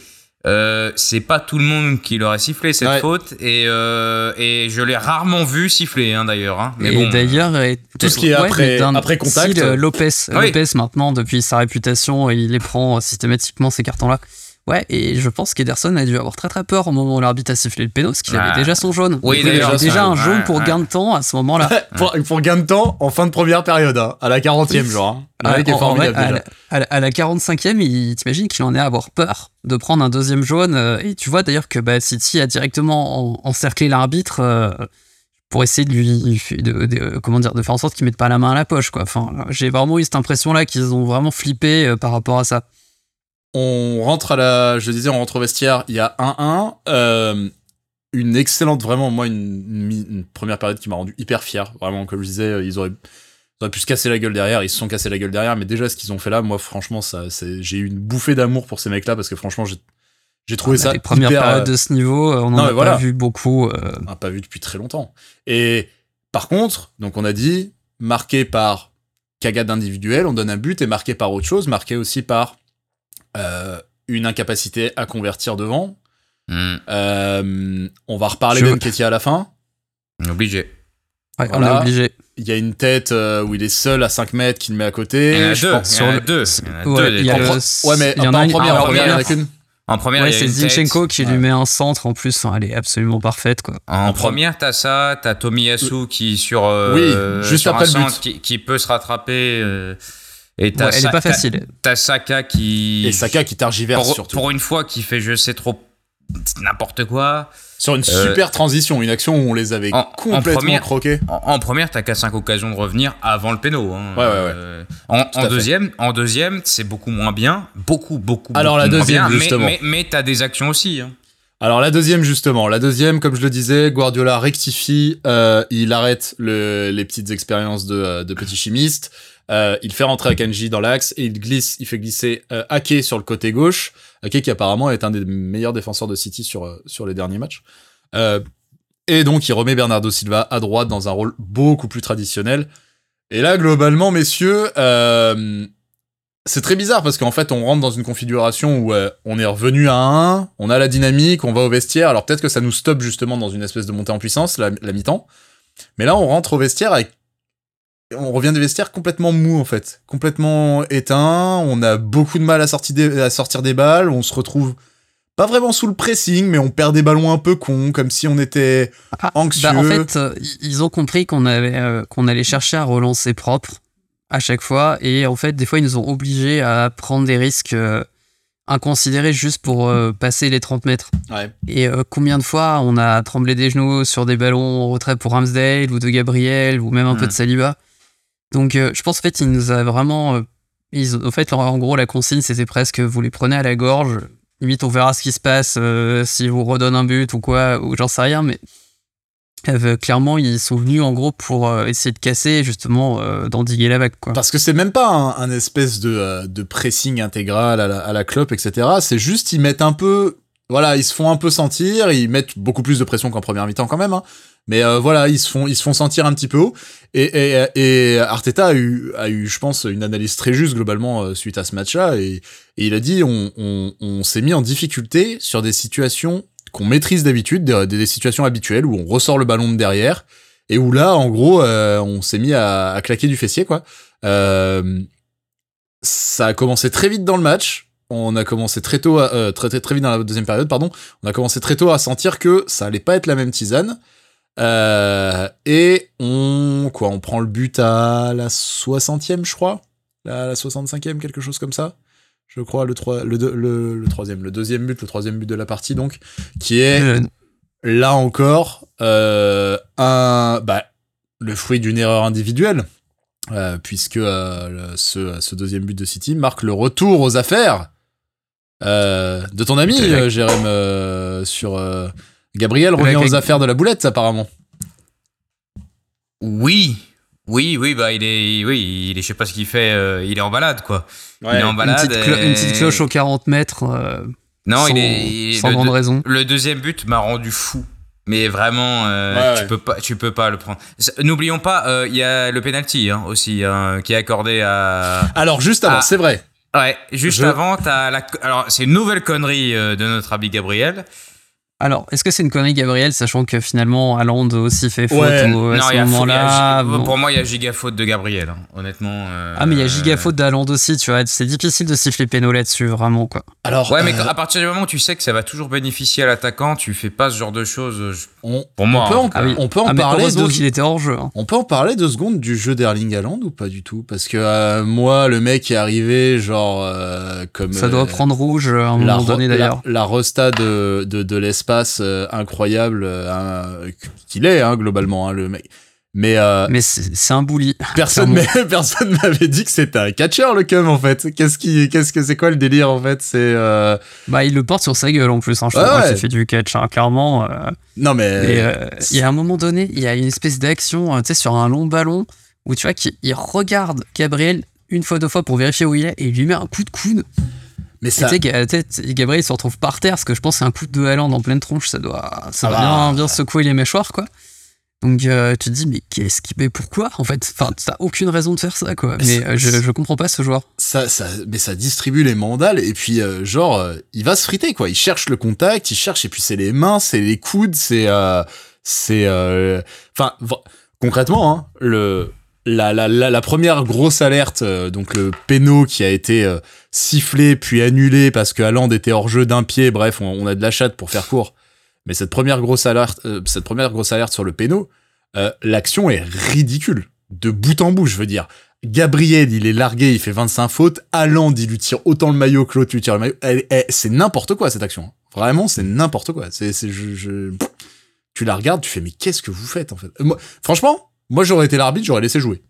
Euh, c'est pas tout le monde qui l'aurait sifflé cette faute et, euh, et je l'ai rarement vu siffler hein, d'ailleurs. Hein. Mais et d'ailleurs, tout ce qui est après, après contact. Lopez, Lopez maintenant depuis sa réputation, il les prend systématiquement ces cartons-là. Ouais, et je pense qu'Ederson a dû avoir très très peur au moment où l'arbitre a sifflé le péno, parce qu'il avait déjà son jaune. Oui, il avait déjà un jaune pour gain de temps à ce moment-là. pour, gain de temps en fin de première période, hein, à la 40e, genre. Hein. est formidable, à, la, à, la, 45e, il t'imagines qu'il en est à avoir peur de prendre un deuxième jaune. Euh, et tu vois d'ailleurs que bah, City a directement encerclé l'arbitre. Euh, pour essayer de lui de, comment dire de faire en sorte qu'il mette pas la main à la poche quoi enfin j'ai vraiment eu cette impression là qu'ils ont vraiment flippé euh, par rapport à ça on rentre à la, je disais, on rentre au vestiaire, il y a 1-1. Euh, une excellente, vraiment, moi, une, première période qui m'a rendu hyper fier. Vraiment, comme je disais, euh, ils auraient, pu se casser la gueule derrière, ils se sont cassés la gueule derrière, mais déjà, ce qu'ils ont fait là, moi, franchement, ça, j'ai eu une bouffée d'amour pour ces mecs-là, parce que franchement, j'ai trouvé ah, ça. Les premières périodes de ce niveau, on en a pas vu beaucoup. Euh. On n'a pas vu depuis très longtemps. Et par contre, donc on a dit, marqué par cagade individuelle, on donne un but, et marqué par autre chose, marqué aussi par euh, une incapacité à convertir devant. Hmm. Euh, on va reparler de à la fin. Obligé. Ouais, on est obligé. Il y a une tête euh, où il est seul à 5 mètres qui le met à côté. Il y en a deux. Pense, il y en a deux. Il y en a deux. Ouais, mais il y en a en première, en première, il y en a qu'une. En première, ouais, c'est Zinchenko qui lui met un centre en plus. Elle est absolument parfaite, quoi. En, première, t'as ça, t'as Tomiyasu qui sur, oui, juste après le but. Qui, qui, peut se rattraper. Et elle est pas facile. T'as Saka qui. Et Saka qui targiverse surtout. Pour une fois, qui fait je sais trop n'importe quoi. Sur une euh, super transition, une action où on les avait complètement croqués. En, première, t'as qu'à 5 occasions de revenir avant le péno. Hein. Ouais, ouais, ouais. Euh, en, deuxième, en deuxième, c'est beaucoup moins bien. Beaucoup, beaucoup, Alors, la deuxième, justement. Mais, mais, t'as des actions aussi. Hein. Alors la deuxième justement, la deuxième, comme je le disais, Guardiola rectifie, euh, il arrête le, les petites expériences de, de petits chimistes. Euh, il fait rentrer Akanji dans l'axe et il glisse, il fait glisser euh, Ake sur le côté gauche. Ake qui apparemment est un des meilleurs défenseurs de City sur, euh, sur les derniers matchs. Euh, et donc il remet Bernardo Silva à droite dans un rôle beaucoup plus traditionnel. Et là, globalement, messieurs, c'est très bizarre parce qu'en fait, on rentre dans une configuration où on est revenu à 1, on a la dynamique, on va au vestiaire. Alors peut-être que ça nous stoppe justement dans une espèce de montée en puissance, la, la mi-temps. Mais là, on rentre au vestiaire avec on revient des vestiaires complètement mou en fait, complètement éteint. On a beaucoup de mal à sortir des, à sortir des balles. On se retrouve pas vraiment sous le pressing, mais on perd des ballons un peu cons, comme si on était ah, anxieux. Bah, en fait, euh, ils ont compris qu'on avait euh, qu'on allait chercher à relancer propre à chaque fois, et en fait, des fois, ils nous ont obligés à prendre des risques euh, inconsidérés juste pour passer les 30 mètres. Et combien de fois on a tremblé des genoux sur des ballons en retrait pour Ramsdale ou de Gabriel ou même un peu de Saliba donc, euh, je pense en fait, il nous a vraiment. Euh, en fait, en gros, la consigne, c'était presque vous les prenez à la gorge. Limite, on verra ce qui se passe euh, si vous redonne un but ou quoi, ou j'en sais rien, mais clairement, ils sont venus en gros pour essayer de casser, justement, d'endiguer la vague. Quoi. Parce que c'est même pas un, espèce de, pressing intégral à la, à la clope, etc. C'est juste, ils mettent un peu. Voilà, ils se font un peu sentir, ils mettent beaucoup plus de pression qu'en première mi-temps quand même, hein. Mais euh, voilà, ils se font, ils se font sentir un petit peu haut. Et, et, et Arteta a eu, a eu, je pense, une analyse très juste globalement euh, suite à ce match-là. Et, il a dit, on, s'est mis en difficulté sur des situations qu'on maîtrise d'habitude, des, situations habituelles où on ressort le ballon de derrière et où là, en gros, euh, on s'est mis à, claquer du fessier, quoi. Ça a commencé très vite dans le match. On a commencé très tôt, à, très, très, très vite dans la deuxième période, pardon. On a commencé très tôt à sentir que ça allait pas être la même tisane. Euh, et on, quoi, on prend le but à la 60e, je crois. La, la 65e, quelque chose comme ça. Je crois, le, 3, le, le, le, troisième, le deuxième but, le troisième but de la partie, donc, qui est, euh. là encore, euh, un, bah, le fruit d'une erreur individuelle. Puisque ce, ce, deuxième but de City marque le retour aux affaires de ton ami, Jérém, sur Gabriel revient aux affaires de la boulette, apparemment. Oui, oui, oui, bah il est, oui, il est, je sais pas ce qu'il fait, euh, il est en balade quoi. il est en balade. Une petite, une petite cloche aux 40 mètres. Euh, non, il est sans grande raison. Le deuxième but m'a rendu fou. Mais vraiment, euh, tu peux pas, tu peux pas le prendre. N'oublions pas, euh, il y a le penalty hein, aussi hein, qui est accordé à. Alors juste avant, c'est vrai. Ouais, juste avant, t'as la. Alors c'est une nouvelle connerie de notre ami Gabriel. Alors, est-ce que c'est une connerie, Gabriel, sachant que finalement, Allende aussi fait faute à ce moment-là Pour moi, il y a giga faute de Gabriel, hein, honnêtement. Euh, ah, mais il y a giga faute d'Allende aussi, tu vois. C'est difficile de siffler péno là-dessus, vraiment, quoi. Alors, ouais, mais euh, à partir du moment où tu sais que ça va toujours bénéficier à l'attaquant, tu fais pas ce genre de choses. pour moi, on peut en, ah on peut en ah, parler. De... était hors jeu. Hein. On peut en parler deux secondes du jeu d'Erling Haaland ou pas du tout? Parce que euh, moi, le mec est arrivé, genre, comme. Ça doit prendre rouge à un moment donné, d'ailleurs. La, la, resta de, de, de l'espace incroyable euh, qu'il est hein, globalement hein, le mec. Mais, euh, mais c'est un bully. Personne personne m'avait dit que c'était un catcheur le cum en fait. Qu'est-ce qui qu'est-ce que c'est quoi le délire en fait? C'est euh, bah il le porte sur sa gueule en plus. Hein, je ouais, fait du catch hein, clairement. non mais il y a un moment donné il y a une espèce d'action tu sais sur un long ballon où tu vois qu'il regarde Gabriel une fois deux fois pour vérifier où il est et il lui met un coup de coude. Mais ça... Tu sais, Gabriel se retrouve par terre parce que je pense que c'est un coup de Haaland en pleine tronche, ça doit, ça ah va bien, bah. bien secouer les mâchoires, quoi. Donc euh, tu te dis, mais qu'est-ce qui. Mais pourquoi En fait, enfin, t'as aucune raison de faire ça, quoi. Mais, euh, je, je comprends pas ce joueur. Ça, ça, mais ça distribue les mandales et puis, euh, genre, il va se friter, quoi. Il cherche le contact, il cherche, et puis c'est les mains, c'est les coudes, c'est. c'est. Enfin, concrètement, hein, le la, la, la, première grosse alerte, euh, donc le péno qui a été euh, sifflé puis annulé parce que Haaland était hors jeu d'un pied, bref, on, a de la chatte pour faire court. Mais cette première grosse alerte, euh, cette première grosse alerte sur le péno, l'action est ridicule. De bout en bout, je veux dire. Gabriel, il est largué, il fait 25 fautes. Haaland, il lui tire autant le maillot que l'autre lui tire le maillot. c'est n'importe quoi cette action. Vraiment, c'est n'importe quoi. C'est, je, je, tu la regardes, tu fais mais qu'est-ce que vous faites en fait? Moi, Franchement, moi, j'aurais été l'arbitre, j'aurais laissé jouer.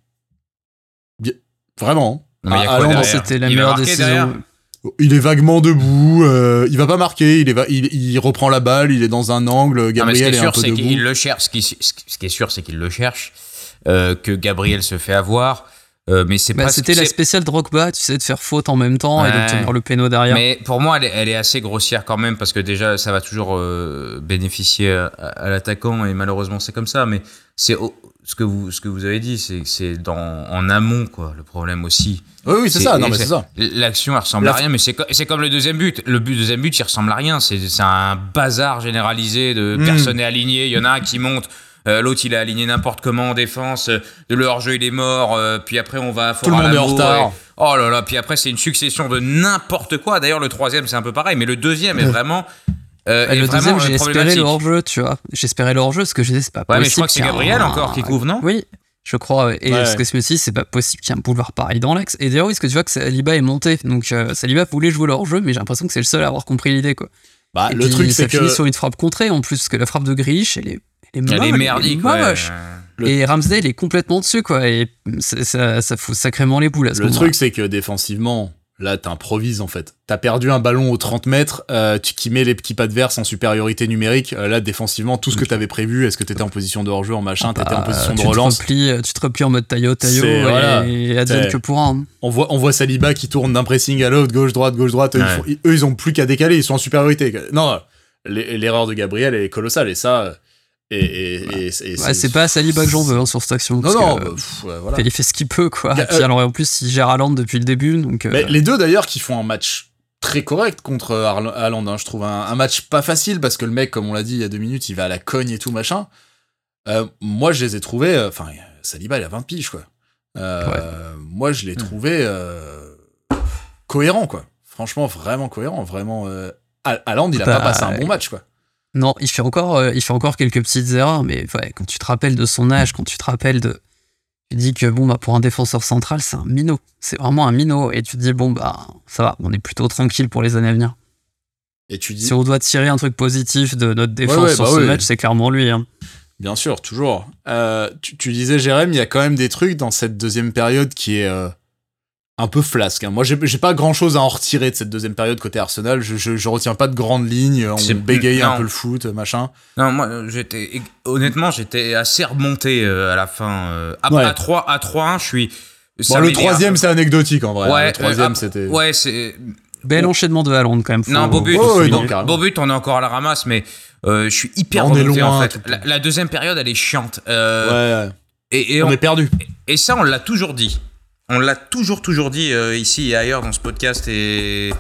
Vraiment. Ah, c'était la meilleure décision. Il est vaguement debout, euh, il va pas marquer, il, est il, reprend la balle, il est dans un angle, Gabriel est, est, un peu debout. le cherche, ce qui, ce qui est sûr, c'est qu'il le cherche, euh, que Gabriel se fait avoir. Euh, mais c'est bah, C'était la spéciale Drogba, tu sais, de faire faute en même temps et de tenir le péno derrière. Mais pour moi, elle est, assez grossière quand même parce que déjà, ça va toujours bénéficier à, l'attaquant et malheureusement, c'est comme ça. Mais c'est ce que vous ce que vous avez dit, c'est c'est dans en amont quoi le problème aussi. Oui oui c'est ça, non mais c'est ça. L'action elle ressemble à rien, mais c'est c'est comme le deuxième but. Le but deuxième but il ressemble à rien. C'est c'est un bazar généralisé de hmm. personne n'est aligné. Il y en a un qui monte. Euh, l'autre, il est aligné n'importe comment en défense. De le hors-jeu, il est mort. Euh, puis après, on va à Tout le monde est en retard. oh là là. Puis après, c'est une succession de n'importe quoi. D'ailleurs, le troisième, c'est un peu pareil. Mais le deuxième est vraiment euh, le deuxième, j'ai espéré le hors-jeu, tu vois. J'espérais le hors-jeu, parce que je disais, c'est pas possible. Ouais, mais je crois que c'est Gabriel encore qui couvre, non? Oui, je crois. Et ce que je me suis dit, c'est pas possible qu'il y ait un boulevard pareil dans l'axe. Et d'ailleurs, est-ce que tu vois que Saliba est monté Donc euh, Saliba voulait jouer le hors-jeu, mais j'ai l'impression que c'est le seul à avoir compris l'idée, quoi. Bah, le truc, c'est que. finit sur une frappe contrée, en plus, parce que la frappe de Grish, elle est. Elle est, elle est merdique, moche. Et Ramsdale est complètement dessus, quoi. Et ça, ça, ça fout sacrément les boules à ce Le truc, c'est que défensivement, Là, t'improvises en fait. T'as perdu un ballon aux 30 mètres, euh, tu, qui met les petits pas adverses en supériorité numérique. Euh, là, défensivement, tout ce que t'avais prévu, est-ce que t'étais en position de hors-jeu, en machin, t'étais en ah, position de relance. Te tu te replies en mode taillot, taillot, et, voilà, et advienne que pour un. On voit, on voit Saliba qui tourne d'un pressing à l'autre, gauche, droite, gauche, droite. Eux, ils, ont plus qu'à décaler, ils sont en supériorité. Non, l'erreur de Gabriel est colossale et ça, et, c'est pas Saliba que j'en veux hein, sur cette action. Non, non, bah, voilà. Il fait ce qu'il peut, quoi. et puis, euh, alors, en plus, il gère Haaland depuis le début. Donc, euh, les deux, d'ailleurs, qui font un match très correct contre Haaland. Hein, je trouve un, match pas facile parce que le mec, comme on l'a dit il y a deux minutes, il va à la cogne et tout, machin. Euh, moi, je les ai trouvés. Enfin, Saliba, il a 20 piges, quoi. Moi, je l'ai hmm. trouvé cohérent, quoi. Franchement, vraiment cohérent. Vraiment. Haaland, il a pas bah, passé un bon match, quoi. Non, il fait encore, euh, il fait encore quelques petites erreurs, mais ouais, quand tu te rappelles de son âge, quand tu te rappelles de, tu dis que bon bah pour un défenseur central, c'est un minot, c'est vraiment un minot, et tu te dis bon bah ça va, on est plutôt tranquille pour les années à venir. Et tu dis si on doit tirer un truc positif de notre défense sur bah ce match, c'est clairement lui. Hein. Bien sûr, toujours. Euh, tu, disais Jérém, il y a quand même des trucs dans cette deuxième période qui est euh, un peu flasque. Hein. Moi, j'ai pas grand chose à en retirer de cette deuxième période côté Arsenal. Je, je, je retiens pas de grandes lignes. On bégaye un peu le foot, machin. Non, moi, j'étais honnêtement, j'étais assez remonté euh, à la fin. Euh, après à 3 à 3-1, je suis. Bon, le troisième, c'est anecdotique en vrai. Ouais, le troisième, euh, c'était. Ouais, c'est. Bel enchaînement de Haaland quand même. Non, beau but. Oh, beau but, on est encore à la ramasse, mais je suis hyper on est loin, en fait. La, deuxième période, elle est chiante. ouais. Et, on, est perdu. Et, ça, on l'a toujours dit. On l'a toujours, toujours dit ici et ailleurs dans ce podcast et,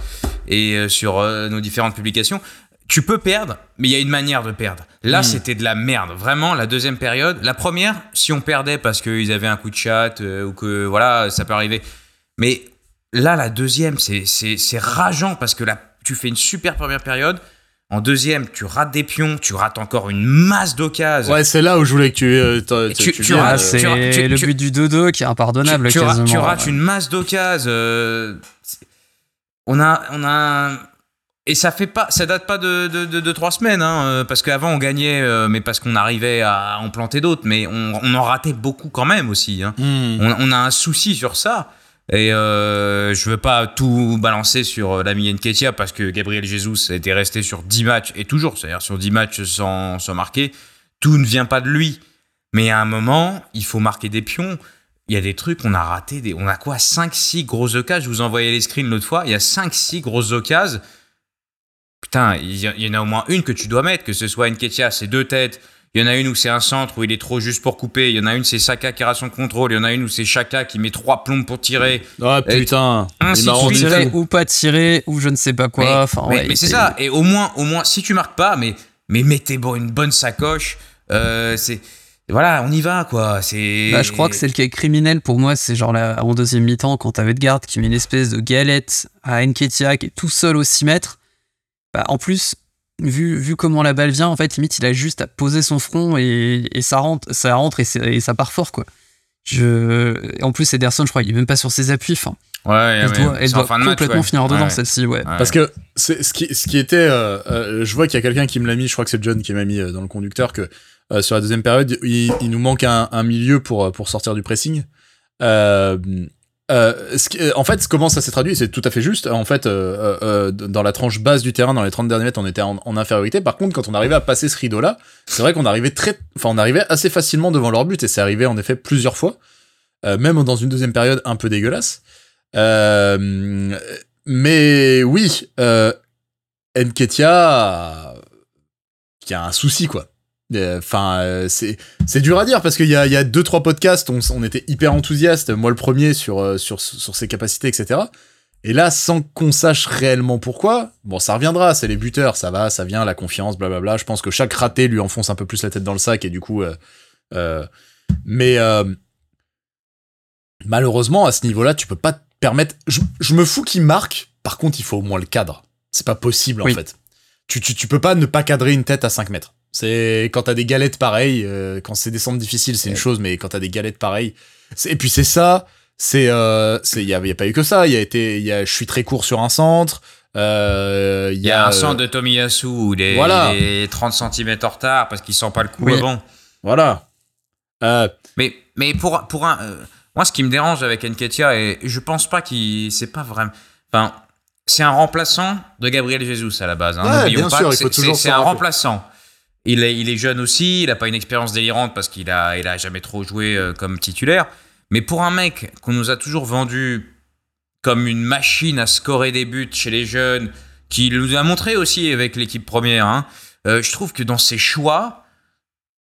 et sur nos différentes publications tu peux perdre, mais il y a une manière de perdre. Là, hmm. c'était de la merde. Vraiment, la deuxième période. La première, si on perdait parce qu'ils avaient un coup de chat euh, ou que voilà, ça peut arriver. Mais là, la deuxième, c'est rageant parce que là, tu fais une super première période. En deuxième, tu rates des pions, tu rates encore une masse d'occasions. Ouais, c'est là où je voulais que tu. Euh, tu, tu, rates, c'est le but du 2-2 qui est impardonnable. Tu, rates, une masse d'occasions. Euh, on a, on a et ça fait pas, ça date pas de, de, de, trois semaines, hein, euh, parce qu'avant on gagnait, euh, mais parce qu'on arrivait à en planter d'autres, mais on, on, en ratait beaucoup quand même aussi. Hein. Hmm. On, on, a un souci sur ça. Et euh, je veux pas tout balancer sur l'ami Nketia parce que Gabriel Jesus était resté sur 10 matchs et toujours, c'est-à-dire sur 10 matchs sans, sans marquer. Tout ne vient pas de lui. Mais à un moment, il faut marquer des pions. Il y a des trucs, on a raté des. On a quoi 5-6 grosses occasions? Je vous envoyais les screens l'autre fois. Il y a 5-6 grosses occasions putain, il y, en a au moins une que tu dois mettre, que ce soit Nketiah, c'est deux têtes. Il y en a une où c'est un centre où il est trop juste pour couper. Il y en a une c'est Saka qui rate son contrôle. Il y en a une où c'est Chaka qui met trois plombes pour tirer. Ah putain. Ainsi tirer ou pas tirer ou je ne sais pas quoi. enfin, mais, c'est ça. Et au moins, au moins, si tu marques pas, mais mais mettez bon, une bonne sacoche. Euh, c'est voilà, on y va quoi. C'est. Bah, je crois que c'est le cas criminel pour moi. C'est genre là, en deuxième mi-temps quand t'avais de garde qui met une espèce de galette à Nketiah qui est tout seul au 6 mètres. Bah, en plus, vu, vu comment la balle vient, en fait, limite, il a juste à poser son front et, ça rentre, ça rentre et, ça part fort, quoi. Je... En plus, Ederson, je crois, il est même pas sur ses appuis. Enfin, ouais, elle doit, elle doit complètement finir dedans, celle-ci, ouais. Parce que c'est ce qui, ce qui était. Euh, euh, je vois qu'il y a quelqu'un qui me l'a mis, je crois que c'est John qui m'a mis euh, dans le conducteur, que sur la deuxième période, il, nous manque un, un, milieu pour, pour sortir du pressing. Euh, euh, ce en fait, comment ça s'est traduit, c'est tout à fait juste. En fait, euh, euh, dans la tranche basse du terrain, dans les 30 derniers mètres, on était en, infériorité. Par contre, quand on arrivait à passer ce rideau-là, c'est vrai qu'on arrivait très, enfin, on arrivait assez facilement devant leur but, et c'est arrivé en effet plusieurs fois, même dans une deuxième période un peu dégueulasse. mais oui, Nketia, y a un souci quoi. Enfin, euh, c'est c'est dur à dire parce qu'il y a, il y a deux trois podcasts, on, on était hyper enthousiaste, moi le premier sur euh, sur sur ses capacités, etc. Et là, sans qu'on sache réellement pourquoi, bon, ça reviendra, c'est les buteurs, ça va, ça vient, la confiance, blablabla. Je pense que chaque raté lui enfonce un peu plus la tête dans le sac et du coup, euh, euh mais malheureusement à ce niveau-là, tu peux pas te permettre. Je, je me fous qu'il marque. Par contre, il faut au moins le cadre. C'est pas possible en fait. Tu, tu, tu peux pas ne pas cadrer une tête à 5 mètres. C'est quand t'as des galettes pareilles, euh, quand c'est des centres difficiles, c'est une chose, mais quand t'as des galettes pareilles, et puis c'est ça, c'est, euh, il y, a pas eu que ça. Il y a été, il y a, je suis très court sur un centre. Euh, il y, a un centre de Tomiyasu où il est, voilà. 30 cm en retard parce qu'il sent pas le coup avant. Voilà. mais mais pour pour un, moi ce qui me dérange avec Enketia et je pense pas qu'il c'est pas vraiment, enfin c'est un remplaçant de Gabriel Jesus à la base. Hein. bien sûr, il faut toujours c'est un remplaçant. Il est, jeune aussi, il n'a pas une expérience délirante parce qu'il a, a jamais trop joué euh, comme titulaire. Mais pour un mec qu'on nous a toujours vendu comme une machine à scorer des buts chez les jeunes, qui nous a montré aussi avec l'équipe première, hein, euh, je trouve que dans ses choix,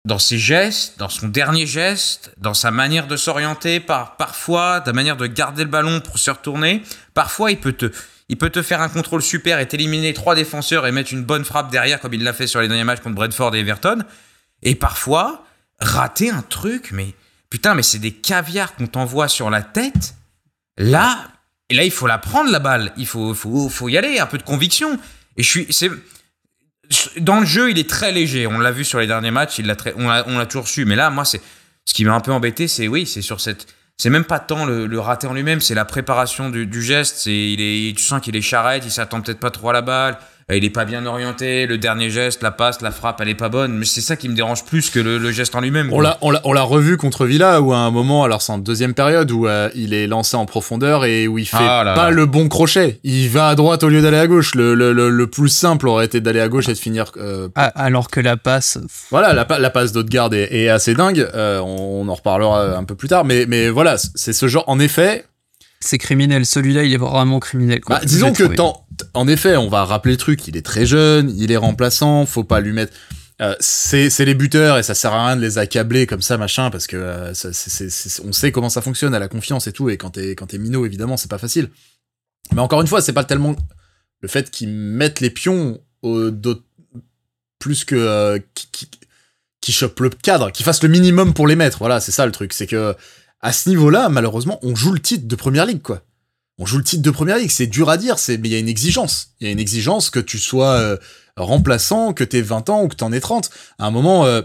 dans ses gestes, dans son dernier geste, dans sa manière de s'orienter, par, parfois, la manière de garder le ballon pour se retourner, parfois il peut te, il peut te faire un contrôle super et t'éliminer trois défenseurs et mettre une bonne frappe derrière comme il l'a fait sur les derniers matchs contre Bradford et Everton. Et parfois, rater un truc, mais putain, mais c'est des caviars qu'on t'envoie sur la tête. Là, et là, il faut la prendre la balle. Il faut, faut, faut y aller, un peu de conviction. Et je suis, c'est, dans le jeu, il est très léger. On l'a vu sur les derniers matchs, il l'a on l'a toujours su. Mais là, moi, c'est, ce qui m'a un peu embêté, c'est oui, c'est sur cette, c'est même pas tant le, raté en lui-même, c'est la préparation du, du geste. C'est, il est, tu sens qu'il est charrette, il s'attend peut-être pas trop à la balle. Euh, il est pas bien orienté, le dernier geste, la passe, la frappe, elle est pas bonne. Mais c'est ça qui me dérange plus que le, geste en lui-même. On l'a, on l'a, revu contre Villa où à un moment, alors c'est en deuxième période où euh, il est lancé en profondeur et où il fait ah pas le bon crochet. Il va à droite au lieu d'aller à gauche. Le, le, le, plus simple aurait été d'aller à gauche et de finir. Euh, ah, alors que la passe. Voilà, la, la passe d'Haute-Garde est, est, assez dingue. on, en reparlera un peu plus tard. Mais, mais voilà, c'est ce genre. En effet, c'est criminel. Celui-là, il est vraiment criminel. Bah, disons que en effet, on va rappeler le truc. Il est très jeune, il est remplaçant, faut pas lui mettre. Euh, c'est les buteurs et ça sert à rien de les accabler comme ça machin parce que euh, on sait comment ça fonctionne à la confiance et tout et quand t'es quand minot évidemment c'est pas facile mais encore une fois c'est pas tellement le fait qu'ils mettent les pions au plus que euh, qui, qui, chope le cadre qui fassent le minimum pour les mettre voilà c'est ça le truc c'est que à ce niveau là malheureusement on joue le titre de première ligue quoi on joue le titre de première ligue c'est dur à dire mais il y a une exigence il y a une exigence que tu sois remplaçant, que t'aies 20 ans ou que t'en aies 30. À un moment, euh,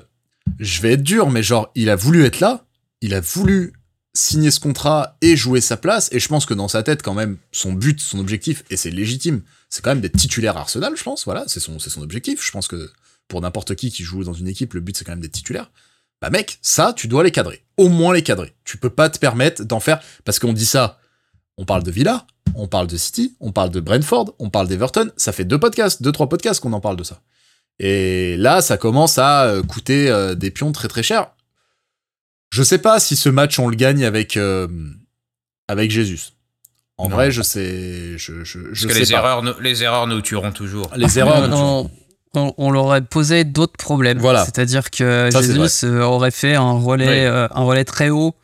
je vais être dur, mais genre, il a voulu être là, il a voulu signer ce contrat et jouer sa place, et je pense que dans sa tête, quand même, son but, son objectif, et c'est légitime, c'est quand même d'être titulaire à Arsenal, je pense, voilà, c'est son, c'est son objectif. Je pense que pour n'importe qui qui joue dans une équipe, le but, c'est quand même d'être titulaire. Bah mec, ça, tu dois les cadrer. Au moins les cadrer. Tu peux pas te permettre d'en faire, parce qu'on dit ça, on parle de Villa, on parle de City, on parle de Brentford, on parle d'Everton. Ça fait deux podcasts, deux, trois podcasts qu'on en parle de ça. Et là, ça commence à euh, coûter euh, des pions très très chers. Je sais pas si ce match on le gagne avec euh, avec Jésus. En vrai, je sais, je, je, Parce que les erreurs, les erreurs nous tueront toujours. Les erreurs. Non, on, on, leur aurait posé d'autres problèmes. Voilà. C'est-à-dire que Jésus aurait fait un relais, un relais très haut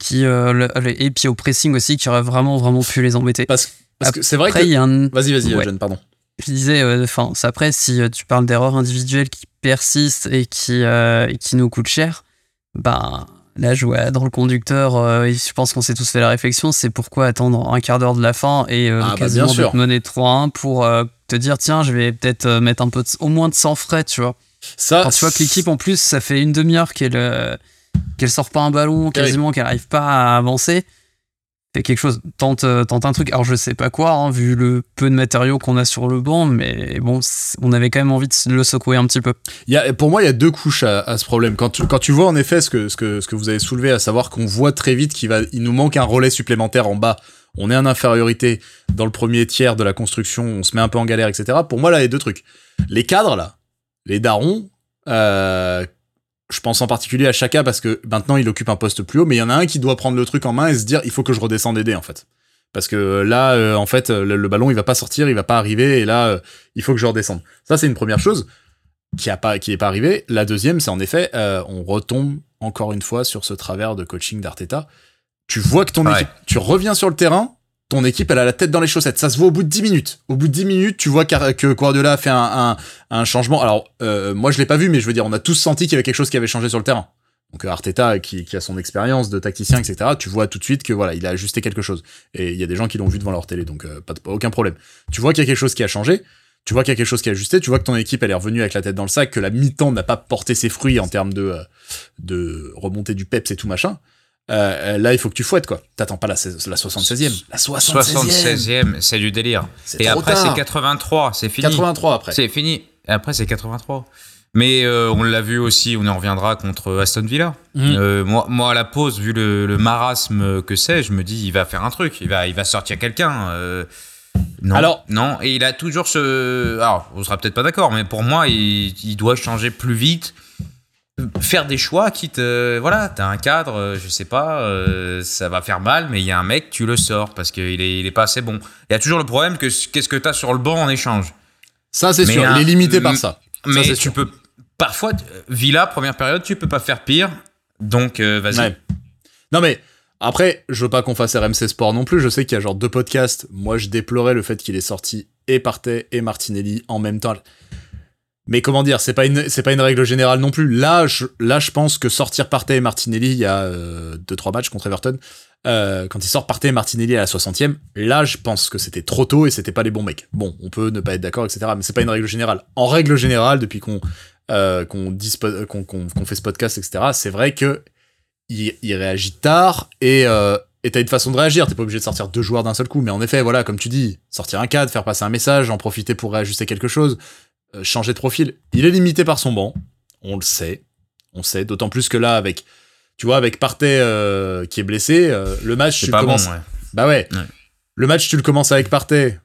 qui euh, et puis au pressing aussi qui aurait vraiment vraiment pu les embêter. Parce, parce que c'est vrai que un... vas-y vas-y ouais. pardon. Je disais euh, enfin après si euh, tu parles d'erreurs individuelles qui persistent et qui qui nous coûtent cher, bah là jouer dans le conducteur, je pense qu'on s'est tous fait la réflexion, c'est pourquoi attendre un quart d'heure de la fin et ah, bah, quasiment bah, mener 3-1 pour te dire tiens je vais peut-être mettre un peu au moins de sang frais tu vois. Ça, Quand tu vois que l'équipe en plus ça fait une demi-heure qu'elle qu'elle sort pas un ballon, quasiment qu'elle arrive pas à avancer. Fait quelque chose, tente, euh, tente un truc. Alors je sais pas quoi, hein, vu le peu de matériaux qu'on a sur le banc, mais bon, on avait quand même envie de le secouer un petit peu. Il y a, pour moi, il y a deux couches à, ce problème. Quand tu, quand tu vois en effet ce que, ce que, ce que vous avez soulevé, à savoir qu'on voit très vite qu'il va, il nous manque un relais supplémentaire en bas. On est en infériorité dans le premier tiers de la construction, on se met un peu en galère, etc. Pour moi, là, a deux trucs. Les cadres, là, les darons, euh, je pense en particulier à Chaka parce que maintenant il occupe un poste plus haut, mais il y en a un qui doit prendre le truc en main et se dire il faut que je redescende aider en fait. Parce que là, euh, en fait, le, ballon il va pas sortir, il va pas arriver et là euh, il faut que je redescende. Ça c'est une première chose qui a pas qui pas arrivé. La deuxième c'est en effet euh, on retombe encore une fois sur ce travers de coaching d'Arteta. Tu vois que ton équipe, tu reviens sur le terrain, ton équipe, elle a la tête dans les chaussettes. Ça se voit au bout de 10 minutes. Au bout de 10 minutes, tu vois que Guardiola a fait un, un, changement. Alors, euh, moi, je l'ai pas vu, mais je veux dire, on a tous senti qu'il y avait quelque chose qui avait changé sur le terrain. Donc Arteta, qui, qui a son expérience de tacticien, etc., tu vois tout de suite que voilà, il a ajusté quelque chose. Et il y a des gens qui l'ont vu devant leur télé, donc euh, pas, aucun problème. Tu vois qu'il y a quelque chose qui a changé. Tu vois qu'il y a quelque chose qui a ajusté, tu vois que ton équipe elle est revenue avec la tête dans le sac, que la mi-temps n'a pas porté ses fruits en termes de, euh, de remontée du peps et tout machin. Euh, là, il faut que tu fouettes, quoi. T'attends pas la, la 76e. La 76e. c'est du délire. Et après, c'est 83, c'est fini. 83 après. C'est fini. Et après, c'est 83. Mais euh, on l'a vu aussi, on en reviendra contre Aston Villa. Mhm. Euh, moi, moi, à la pause, vu le, marasme que c'est, je me dis, il va faire un truc. Il va, il va sortir quelqu'un. non, Alors, non. Et il a toujours ce. Alors, on sera peut-être pas d'accord, mais pour moi, il, il doit changer plus vite faire des choix quitte euh, voilà t'as un cadre euh, je sais pas euh, ça va faire mal mais il y a un mec tu le sors parce qu'il est, il est pas assez bon. Il y a toujours le problème que qu'est-ce que t'as sur le banc en échange. Ça c'est sûr il est limité par ça. Mais tu peux parfois Villa première période tu peux pas faire pire donc vas-y. Non mais après je veux pas qu'on fasse RMC Sport non plus je sais qu'il y a genre deux podcasts. Moi je déplorais le fait qu'il est sorti et Partey et Martinelli en même temps mais comment dire, c'est pas une pas une règle générale non plus. Là, je, pense que sortir Partey et Martinelli, il y a 2 euh, deux matchs contre Everton, euh, quand ils sortent Partey et Martinelli à la 60e, là, je pense que c'était trop tôt et c'était pas les bons mecs. Bon, on peut ne pas être d'accord, etc. Mais c'est pas une règle générale. En règle générale, depuis qu'on euh, fait ce podcast, etc. C'est vrai que il, il, réagit tard et euh, et t'as une façon de réagir, t'es pas obligé de sortir deux joueurs d'un seul coup, mais en effet, voilà, comme tu dis, sortir un cadre, faire passer un message, en profiter pour réajuster quelque chose, changer de profil. Il est limité par son banc, on le sait, on sait. D'autant plus que là, avec, tu vois, avec Partey euh, qui est blessé, euh, le match, tu pas commences. Bon, ouais. Bah ouais. Le match, tu le commences avec Partey.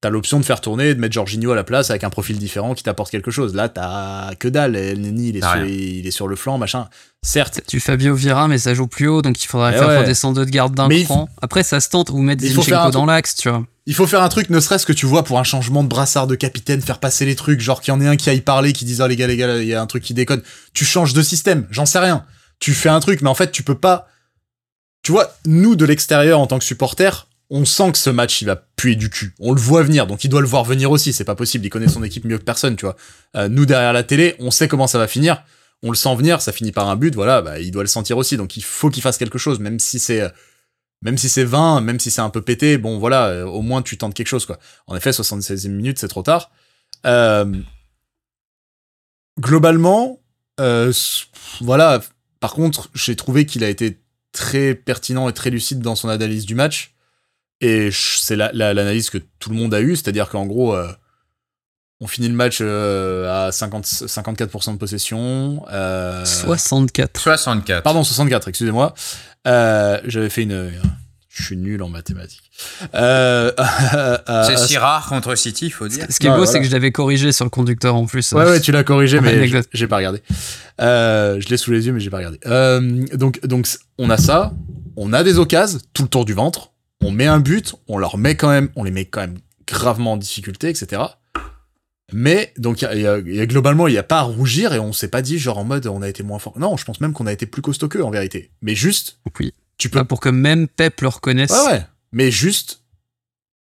T'as l'option de faire tourner et de mettre Jorginho à la place avec un profil différent qui t'apporte quelque chose. Là, t'as que dalle. El Neni, il est, sur, il est sur le flanc, machin. Certes. Tu Fabio Vira, mais ça joue plus haut, donc il faudrait eh faire descendre de garde d'un cran. Après, ça se tente ou mettre Zinchenko dans l'axe, tu vois. Il faut faire un truc, ne serait-ce que tu vois, pour un changement de brassard de capitaine, faire passer les trucs, genre qu'il y en ait un qui aille parler, qui dise, oh les gars, les gars, il y a un truc qui déconne. Tu changes de système, j'en sais rien. Tu fais un truc, mais en fait, tu peux pas. Tu vois, nous, de l'extérieur, en tant que supporters, on sent que ce match, il va puer du cul. On le voit venir, donc il doit le voir venir aussi, c'est pas possible, il connaît son équipe mieux que personne, tu vois. Euh, nous, derrière la télé, on sait comment ça va finir, on le sent venir, ça finit par un but, voilà, bah, il doit le sentir aussi, donc il faut qu'il fasse quelque chose, même si c'est euh, même si c'est 20, même si c'est un peu pété, bon voilà, euh, au moins tu tentes quelque chose quoi. En effet, 76e minute, c'est trop tard. Euh, globalement, euh, voilà. Par contre, j'ai trouvé qu'il a été très pertinent et très lucide dans son analyse du match. Et c'est l'analyse que tout le monde a eue, c'est-à-dire qu'en gros, on finit le match à 50, 54% de possession. 64. 64. Pardon, 64, excusez-moi. Euh, j'avais fait une. Je suis nul en mathématiques. Euh, c'est si rare contre City, il faut dire. Ce qui est beau, c'est que je l'avais corrigé sur le conducteur en plus. Ouais, ouais, tu l'as corrigé, mais j'ai pas regardé. Euh, je l'ai sous les yeux, mais j'ai pas regardé. donc, donc, on a ça. On a des occasions tout le tour du ventre. On met un but. On leur met quand même, on les met quand même gravement en difficulté, etc. Mais donc y a, globalement il y a pas à rougir et on s'est pas dit genre en mode on a été moins fort. Non, je pense même qu'on a été plus costaud qu'eux en vérité. Mais juste, oui. tu peux pour que même Pep le reconnaisse. Ouais ouais. Mais juste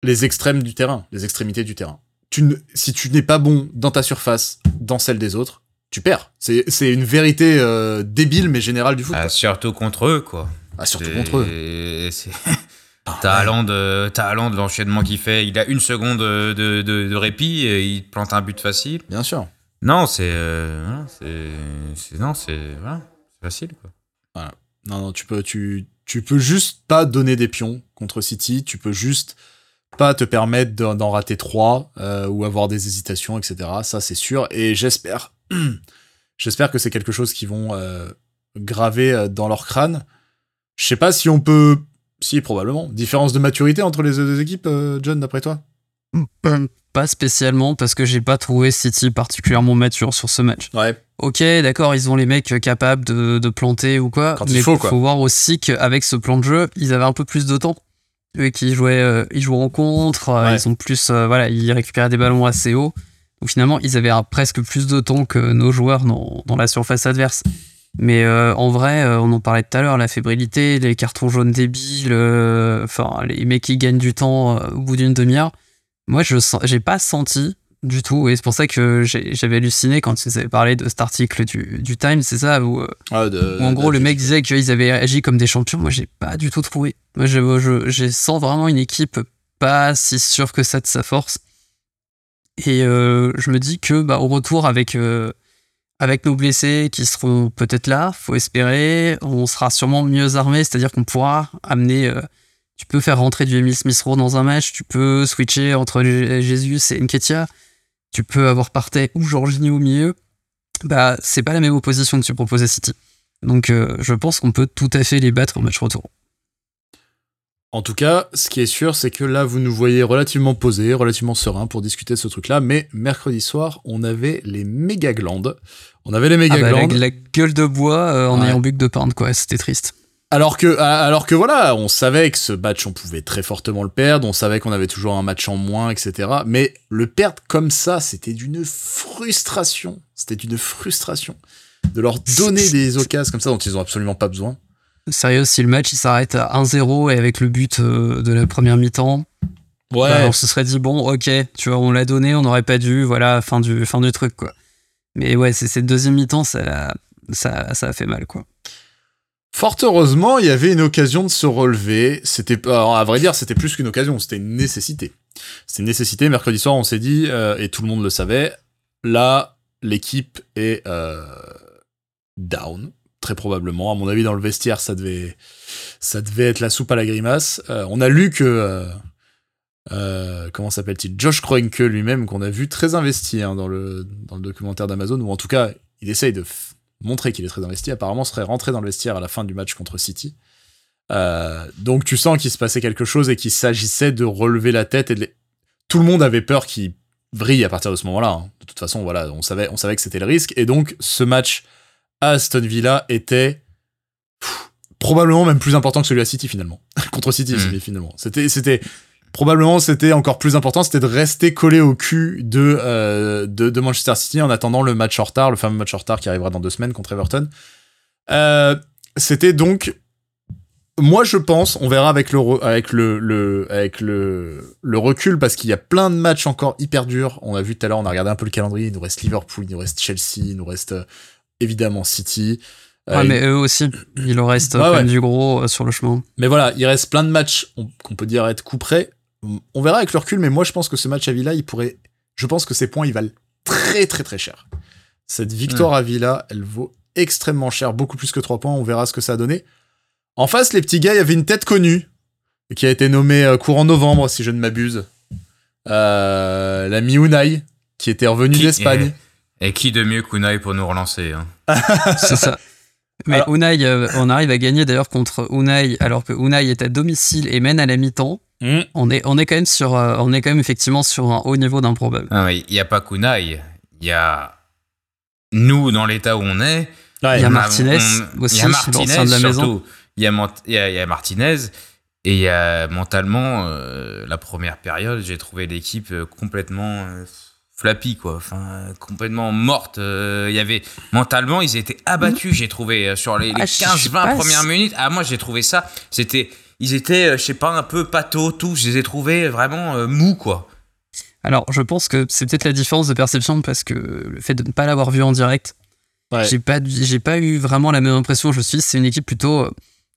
les extrêmes du terrain, les extrémités du terrain. Tu ne, si tu n'es pas bon dans ta surface, dans celle des autres, tu perds. C'est c'est une vérité euh, débile mais générale du foot. Ah, surtout contre eux quoi. Ah surtout contre eux. Ah, T'as de l'enchaînement qu'il fait. Il a une seconde de, de, de, répit et il plante un but facile. Bien sûr. Non, c'est. Euh, c'est non, c'est facile, quoi. Voilà. Non, non, tu peux, tu, tu peux juste pas donner des pions contre City. Tu peux juste pas te permettre d'en rater trois euh, ou avoir des hésitations, etc. Ça, c'est sûr. Et j'espère, j'espère que c'est quelque chose qu'ils vont euh, graver euh, dans leur crâne. Je sais pas si on peut si, probablement. Différence de maturité entre les deux équipes, euh, John, d'après toi? Pas spécialement, parce que j'ai pas trouvé City particulièrement mature sur ce match. Ouais. Ok, d'accord, ils ont les mecs capables de, planter ou quoi, mais il faut, faut voir aussi qu'avec ce plan de jeu, ils avaient un peu plus de temps. Eux qui jouaient, euh, ils jouent en contre, euh, ils ont plus, voilà, ils récupéraient des ballons assez haut. Donc finalement, ils avaient presque plus de temps que nos joueurs dans la surface adverse. Mais euh, en vrai, euh, on en parlait tout à l'heure, la fébrilité, les cartons jaunes débiles, euh, enfin les mecs qui gagnent du temps au bout d'une demi-heure. Moi, je j'ai pas senti du tout, et c'est pour ça que j'avais halluciné quand ils avaient parlé de cet article du, du Time, c'est ça, où, ah, en gros le mec disait qu'ils avaient agi comme des champions. Moi, j'ai pas du tout trouvé. Moi, je, je, je, sens vraiment une équipe pas si sûre que ça de sa force. Et je me dis que, bah, au retour avec avec nos blessés qui seront peut-être là, faut espérer, on sera sûrement mieux armé, c'est-à-dire qu'on pourra amener. Euh, tu peux faire rentrer du Emile Smith Rowe dans un match, tu peux switcher entre Jésus et Nketia, tu peux avoir Partey ou Jorginho au milieu. Bah, c'est pas la même opposition que tu proposes à City. Donc, euh, je pense qu'on peut tout à fait les battre au match retour. En tout cas, ce qui est sûr, c'est que là, vous nous voyez relativement posés, relativement sereins pour discuter de ce truc-là. Mais mercredi soir, on avait les méga glandes. On avait les méga ah bah, glandes. la, gueule de bois euh, en ayant bu de pain, quoi. C'était triste. Alors que, alors que voilà, on savait que ce match, on pouvait très fortement le perdre. On savait qu'on avait toujours un match en moins, etc. Mais le perdre comme ça, c'était d'une frustration. C'était d'une frustration de leur donner des occasions comme ça dont ils ont absolument pas besoin. Sérieux, si le match il s'arrête à 1-0 et avec le but euh, de la première mi-temps, ouais. Bah, on se serait dit bon, ok, tu vois, on l'a donné, on n'aurait pas dû, voilà, fin du, fin du truc, quoi. Mais ouais, c'est cette deuxième mi-temps, ça, ça, ça a fait mal, quoi. Fort heureusement, il y avait une occasion de se relever. C'était, à vrai dire, c'était plus qu'une occasion, c'était une nécessité. C'était une nécessité. Mercredi soir, on s'est dit, euh, et tout le monde le savait, là, l'équipe est euh, down très probablement. À mon avis, dans le vestiaire, ça devait, ça devait être la soupe à la grimace. Euh, on a lu que, euh, euh, comment s'appelle-t-il, Josh Kroenke lui-même, qu'on a vu très investi hein, dans, le, dans le documentaire d'Amazon, ou en tout cas, il essaye de montrer qu'il est très investi. Apparemment, serait rentré dans le vestiaire à la fin du match contre City. donc tu sens qu'il se passait quelque chose et qu'il s'agissait de relever la tête et de tout le monde avait peur qu'il vrille à partir de ce moment-là. Hein. De toute façon, voilà, on savait, on savait que c'était le risque. Et donc, ce match Aston Villa était probablement même plus important que celui à City finalement. Contre City, hmm. finalement. C'était, c'était, probablement c'était encore plus important, c'était de rester collé au cul de, de, de Manchester City en attendant le match en retard, le fameux match en retard qui arrivera dans deux semaines contre Everton. c'était donc moi, je pense, on verra avec le, avec le, le, avec le, le recul, parce qu'il y a plein de matchs encore hyper durs. On a vu tout à l'heure, on a regardé un peu le calendrier. Il nous reste Liverpool, il nous reste Chelsea, il nous reste euh, évidemment City. Euh, ouais, mais eux aussi, il leur reste quand même du gros euh, sur le chemin. Mais voilà, il reste plein de matchs qu'on peut dire être coup près. On verra avec le recul, mais moi, je pense que ce match à Villa, il pourrait. Je pense que ces points, ils valent très, très, très cher. Cette victoire hmm. à Villa, elle vaut extrêmement cher, beaucoup plus que 3 points. On verra ce que ça a donné. En face, les petits gars, il y avait une tête connue qui a été nommée euh, courant novembre, si je ne m'abuse. Euh, L'ami Unai, qui était revenu d'Espagne. Et, qui de mieux qu'Unai pour nous relancer hein. C'est ça. Mais Unai, euh, on arrive à gagner d'ailleurs contre Unai, alors que Unai est à domicile et mène à la mi-temps. Hmm. On, est, on, est quand même sur, on est quand même effectivement sur un haut niveau d'improbable. Ah il n'y a pas qu'Unai, il y a nous dans l'état où on est. Il y a Martinez aussi, il y a Martinez de la maison il y, a, y, a, Martinez. Et il y a mentalement, euh, la première période, j'ai trouvé l'équipe euh, complètement euh, flappy, quoi. Enfin, complètement morte. Il y avait, mentalement, ils étaient abattus, j'ai trouvé, sur les, 15-20 ah, premières minutes. Ah, moi, j'ai trouvé ça. C'était, ils étaient, je sais pas, un peu pâteaux, tous. Je les ai trouvés vraiment mous, quoi. Alors, je pense que c'est peut-être la différence de perception parce que le fait de ne pas l'avoir vu en direct, j'ai pas, j'ai pas eu vraiment la même impression. Je me suis dit, c'est une équipe plutôt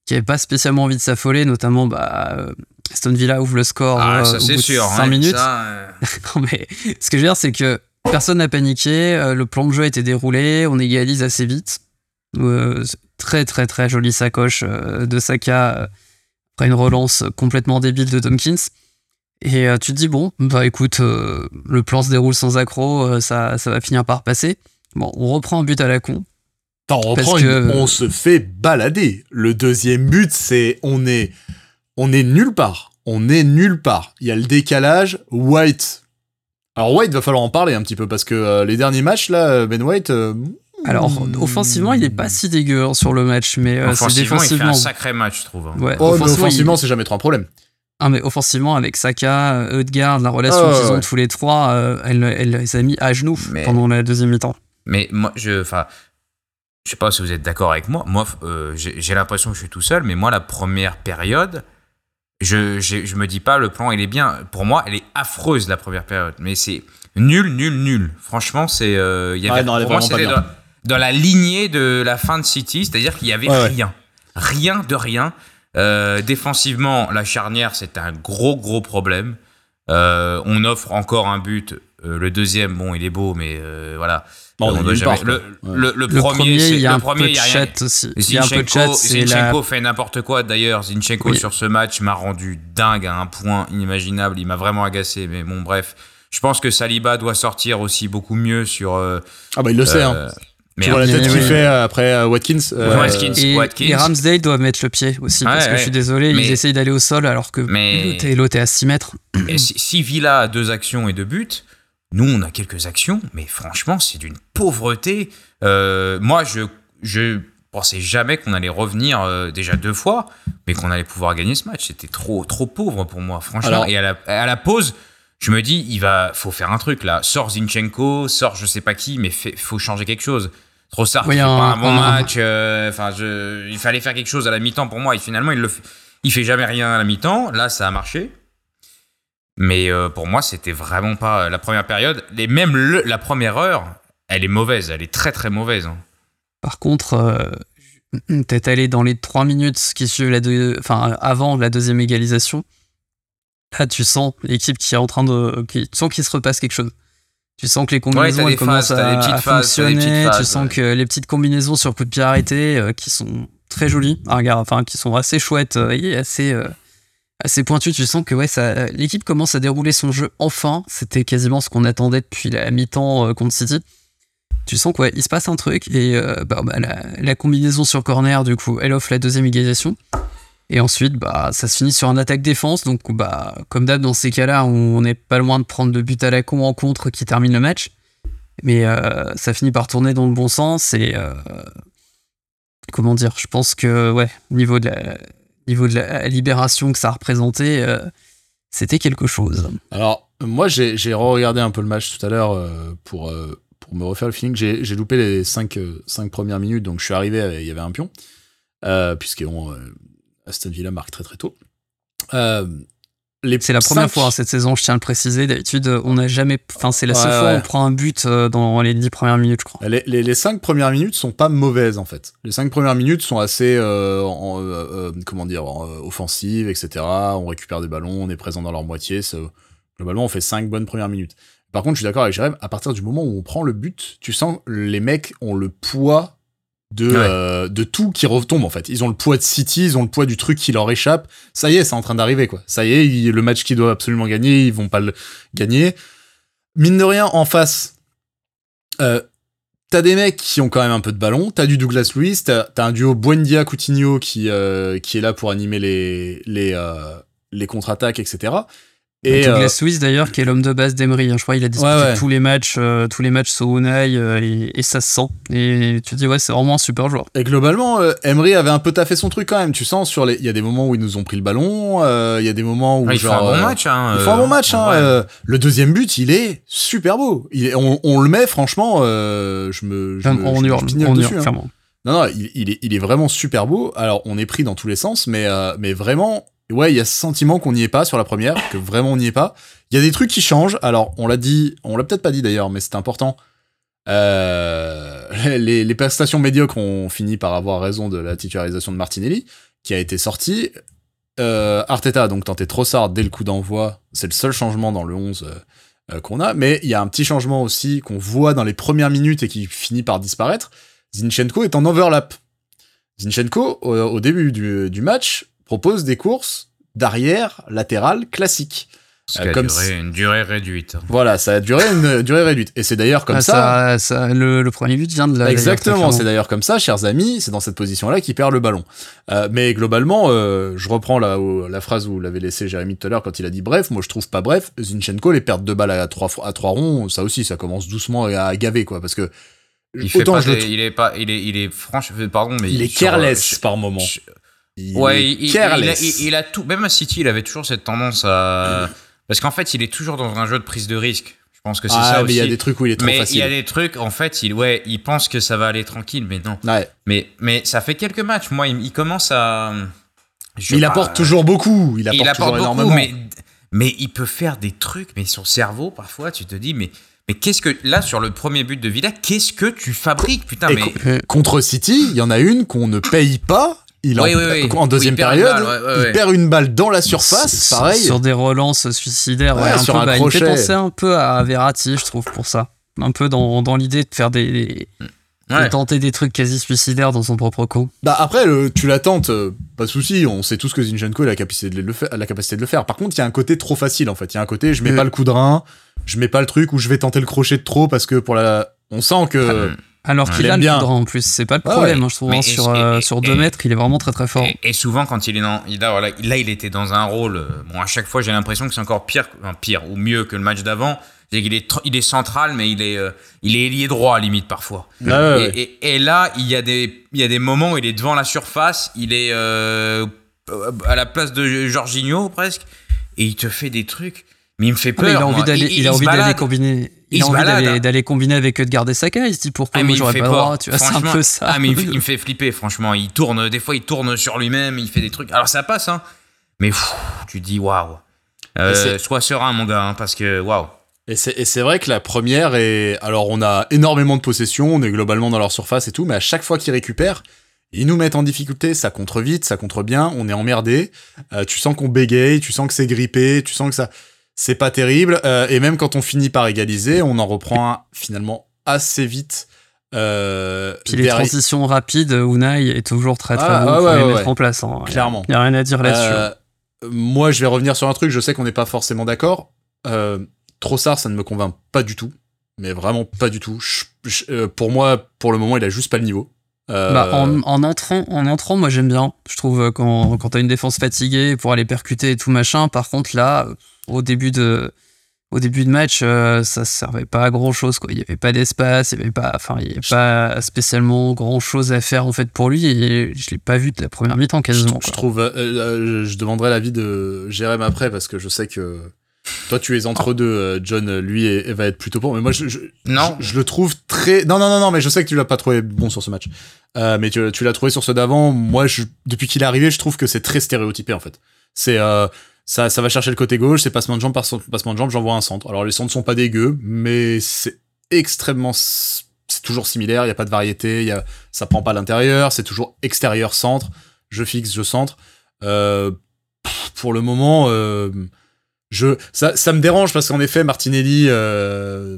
qui n'avait pas spécialement envie de s'affoler, notamment bah, euh, Aston Villa ouvre le score ah, euh, au bout de 5 minutes. Euh. mais ce que je veux dire, c'est que personne n'a paniqué, le plan de jeu a été déroulé, on égalise assez vite. très très très jolie sacoche de Saka après une relance complètement débile de Tompkins. Et tu te dis, bon, bah écoute, le plan se déroule sans accro, ça, ça va finir par passer. Bon, on reprend un but à la con. On se fait balader. Le deuxième but, c'est on est, on est nulle part. On est nulle part. Il y a le décalage. White. Alors White, va falloir en parler un petit peu parce que euh, les derniers matchs là, Ben White. Euh, alors, offensivement, il est pas si dégueu hein, sur le match, mais euh, c'est défensivement. Il fait un sacré match, je trouve. Hein. Ouais, oh, offensivement, c'est jamais trop un problème. Ah, mais offensivement, avec Saka, Eudgard, la relation oh, qu'ils ont tous les trois, elle, les a mis à genoux pendant la deuxième mi-temps. Mais moi, je, enfin, je sais pas si vous êtes d'accord avec moi. Moi, euh, j'ai l'impression que je suis tout seul, mais moi, la première période, je, je me dis pas le plan, il est bien. Pour moi, elle est affreuse la première période, mais c'est nul, nul, nul. Franchement, c'est euh, il y avait pour moi, c'était dans, la lignée de la fin de City, c'est-à-dire qu'il y avait rien, rien de rien. Euh, défensivement, la charnière, c'est un gros, gros problème. on offre encore un but. le deuxième, bon, il est beau, mais voilà le, premier, il y a un peu de chat aussi. Il y a un peu de chat. Zinchenko fait n'importe quoi d'ailleurs. Zinchenko sur ce match m'a rendu dingue à un point inimaginable. Il m'a vraiment agacé. Mais bon, bref. Je pense que Saliba doit sortir aussi beaucoup mieux sur. Euh, ah bah il le sait. Hein. Euh, tu vois la tête qu'il fait euh, après Watkins. Watkins, et, Watkins. et, Ramsdale doit mettre le pied aussi. parce que je suis désolé, il essaye d'aller au sol alors que l'autre est à 6 mètres. si, si Villa a deux actions et deux buts, nous, on a quelques actions, mais franchement, c'est d'une pauvreté. Euh, moi, je, je pensais jamais qu'on allait revenir euh, déjà deux fois, mais qu'on allait pouvoir gagner ce match. C'était trop, trop pauvre pour moi, franchement. Et à la, à la, pause, je me dis, il va, faut faire un truc là. Sors Zinchenko, sors je sais pas qui, mais il faut changer quelque chose. Trop ça, oui, un, pas un bon match. Euh, enfin, il fallait faire quelque chose à la mi-temps pour moi. Et finalement, il le, il fait jamais rien à la mi-temps. Là, ça a marché. Mais euh, pour moi, c'était vraiment pas euh, la première période. Et même la première heure, elle est mauvaise. Elle est très très mauvaise. Hein. Par contre, euh, t'es allé dans les trois minutes qui suivent la enfin, avant la deuxième égalisation. Là, tu sens l'équipe qui est en train de. Qui... Tu sens qu'il se repasse quelque chose. Tu sens que les combinaisons commencent à, fonctionner. tu sens que les petites combinaisons sur coup de pied arrêté qui sont très jolies enfin, qui sont assez chouettes et assez assez pointu. Tu sens que ouais, l'équipe commence à dérouler son jeu enfin. C'était quasiment ce qu'on attendait depuis la mi-temps euh, contre City. Tu sens qu'il il se passe un truc et euh, bah, bah, la, combinaison sur corner, du coup, elle offre la deuxième égalisation. Et ensuite, bah, ça se finit sur un attaque-défense. Donc, bah, comme d'hab, dans ces cas-là, on n'est pas loin de prendre de but à la con en contre qui termine le match. Mais euh, ça finit par tourner dans le bon sens. Et comment dire Je pense que, ouais, au niveau de la, niveau de la libération que ça représentait, euh, c'était quelque chose. Alors, moi, j'ai re-regardé un peu le match tout à l'heure pour, pour me refaire le feeling. J'ai loupé les 5 cinq, premières minutes, donc je suis arrivé, il y avait un pion, puisque Aston Villa marque très très tôt. Euh, c'est la première fois hein, cette saison, je tiens à le préciser. D'habitude, on n'a jamais. Enfin, c'est la seule fois où on prend un but euh, dans les dix premières minutes, je crois. Les, les, cinq premières minutes sont pas mauvaises en fait. Les cinq premières minutes sont assez, euh, euh, comment dire, offensives, etc. On récupère des ballons, on est présent dans leur moitié. Globalement, on fait cinq bonnes premières minutes. Par contre, je suis d'accord avec Jérém. À partir du moment où on prend le but, tu sens les mecs ont le poids de, euh, de tout qui retombe en fait. Ils ont le poids de City, ils ont le poids du truc qui leur échappe. Ça y est, c'est en train d'arriver quoi. Ça y est, le match qu'ils doivent absolument gagner, ils vont pas le gagner. Mine de rien, en face, euh, t'as des mecs qui ont quand même un peu de ballon. T'as du Douglas Luiz, t'as as un duo Buendia Coutinho qui euh, qui est là pour animer les les euh, les contre-attaques, etc. Et Douglas euh, Suisse d'ailleurs, qui est l'homme de base d'Emery, hein. je crois il a disputé tous les matchs, euh, tous les matchs sous Unai euh, et, ça se sent. Et tu te dis ouais, c'est vraiment un super joueur. Et globalement, Emery avait un peu taffé son truc quand même. Tu sens sur les, il y a des moments où ils nous ont pris le ballon, il y a des moments où ah, il genre, fait un bon match. Hein, il fait un bon match. Hein, le deuxième but, il est super beau. Il on, le met franchement, je me, je on hurle, on dessus, hurle, hein. Non, non, il, il, est, il est vraiment super beau. Alors, on est pris dans tous les sens, mais, mais vraiment, ouais, il y a ce sentiment qu'on n'y est pas sur la première, que vraiment on n'y est pas. Il y a des trucs qui changent. Alors, on l'a dit, on l'a peut-être pas dit d'ailleurs, mais c'est important. Euh, les, prestations médiocres ont fini par avoir raison de la titularisation de Martinelli, qui a été sorti. Euh, Arteta a donc tenté Trossard dès le coup d'envoi. C'est le seul changement dans le 11 euh, euh, qu'on a. Mais il y a un petit changement aussi qu'on voit dans les premières minutes et qui finit par disparaître. Zinchenko est en overlap. Zinchenko, au, début du match, propose des courses d'arrière latéral qui a comme duré une durée réduite. Voilà, ça a duré une durée réduite. Et c'est d'ailleurs comme ah, ça. le, premier but vient de là. Exactement, c'est d'ailleurs comme ça, chers amis, c'est dans cette position-là qu'il perd le ballon. Euh, mais globalement, euh, je reprends la, la phrase où vous l'avez laissé Jérémy tout à l'heure quand il a dit bref, moi je trouve pas bref. Zinchenko, les pertes de balles à trois, à trois ronds, ça aussi, ça commence doucement à gaver, quoi. Parce que. Il, fait pas il est pas, il est, il est franche, pardon, mais. Il est careless par moment. Il ouais, il, a, tout. Même à City, il avait toujours cette tendance à. Parce qu'en fait, il est toujours dans un jeu de prise de risque. Je pense que c'est ah, ça mais il y a des trucs où il est trop mais facile. il y a des trucs, en fait, il, ouais, il pense que ça va aller tranquille, mais non. Ouais. Mais, mais ça fait quelques matchs. Moi, il, commence à. il apporte toujours beaucoup. Il apporte, il apporte beaucoup, énormément. Mais, mais il peut faire des trucs, mais son cerveau, parfois, tu te dis, mais. Mais qu'est-ce que là sur le premier but de Villa, qu'est-ce que tu fabriques? Putain mais contre City, il y en a une qu'on ne paye pas il en, deuxième période, il perd une balle dans la surface, pareil. Sur des relances suicidaires, un sur peu, un bah, Il fait penser un peu à Verratti, je trouve, pour ça. Un peu dans, dans l'idée de faire des, de tenter des trucs quasi suicidaires dans son propre coup. Bah après, tu la tentes, euh, pas de souci. On sait tous que Zinchenko a la capacité de le faire. La capacité de le faire. Par contre, il y a un côté trop facile en fait. Il y a un côté, je mets pas le coup de rein, je mets pas le truc où je vais tenter le crochet de trop parce que pour la, on sent que. Ah, alors qu'il a le bien. en plus, c'est pas le problème, hein, je trouve. Hein, sur, euh, sur deux mètres, il est vraiment très très fort. Et, souvent, quand il est dans. Il, là, voilà, là, il était dans un rôle. Euh, bon, à chaque fois, j'ai l'impression que c'est encore pire, pire ou mieux que le match d'avant. C'est qu'il est, il est central, mais il est, euh, il est ailier droit, limite, parfois. et, et, là, il y, a des, il y a des moments où il est devant la surface, il est à la place de Jorginho, presque, et il te fait des trucs. Mais il me fait peur. il a envie d'aller, il, a envie d'aller combiner. Il, a envie hein. d'aller, combiner avec Edgar Saka. Il se dit pourquoi ah, moi j'aurais pas le droit. Tu vois, c'est un peu ça. Ah mais il, me fait flipper. Franchement, il tourne. Des fois, il tourne sur lui-même. Il fait des trucs. Alors ça passe, hein. Mais tu te dis waouh. Euh, sois serein, mon gars, hein, parce que waouh. Et c'est vrai que la première est. Alors, on a énormément de possession, on est globalement dans leur surface et tout, mais à chaque fois qu'ils récupèrent, ils nous mettent en difficulté, ça contre vite, ça contre bien, on est emmerdé. Euh, tu sens qu'on bégaye, tu sens que c'est grippé, tu sens que ça c'est pas terrible. Euh, et même quand on finit par égaliser, on en reprend finalement assez vite. Euh, Puis les transitions rapides, Unai est toujours très très ah, bon pour les mettre en place. Hein. Clairement. Il n'y a rien à dire là-dessus. Euh, moi, je vais revenir sur un truc, je sais qu'on n'est pas forcément d'accord. Euh, Trossard, ça ne me convainc pas du tout. Mais vraiment pas du tout. Euh, pour moi, pour le moment, il a juste pas le niveau. Euh, bah, en, en, entrant, en entrant, moi j'aime bien. Je trouve quand, quand t'as une défense fatiguée pour aller percuter et tout machin. Par contre, là, au début de au début de match, ça ça servait pas à grand chose. Quoi. Il n'y avait pas d'espace, il n'y avait pas, enfin, il y avait pas spécialement grand chose à faire en fait pour lui. Et je l'ai pas vu de la première mi-temps quasiment. Je, trouve, je demanderai l'avis de Jérém après parce que je sais que toi, tu es entre deux. Euh, John, lui, va être plutôt bon. Mais moi, je, non. Je, le trouve très. Non, non, non, non. Mais je sais que tu l'as pas trouvé bon sur ce match. Euh, mais tu, l'as trouvé sur ceux d'avant. Moi, je, depuis qu'il est arrivé, je trouve que c'est très stéréotypé en fait. C'est euh, ça, ça va chercher le côté gauche. C'est passement de jambe par passement de jambe. J'envoie un centre. Alors les centres sont pas dégueux, mais c'est extrêmement. C'est toujours similaire. Il y a pas de variété. Y a, ça prend pas l'intérieur. C'est toujours extérieur centre. Je fixe, je centre. pour le moment je, ça, ça me dérange parce qu'en effet, Martinelli euh,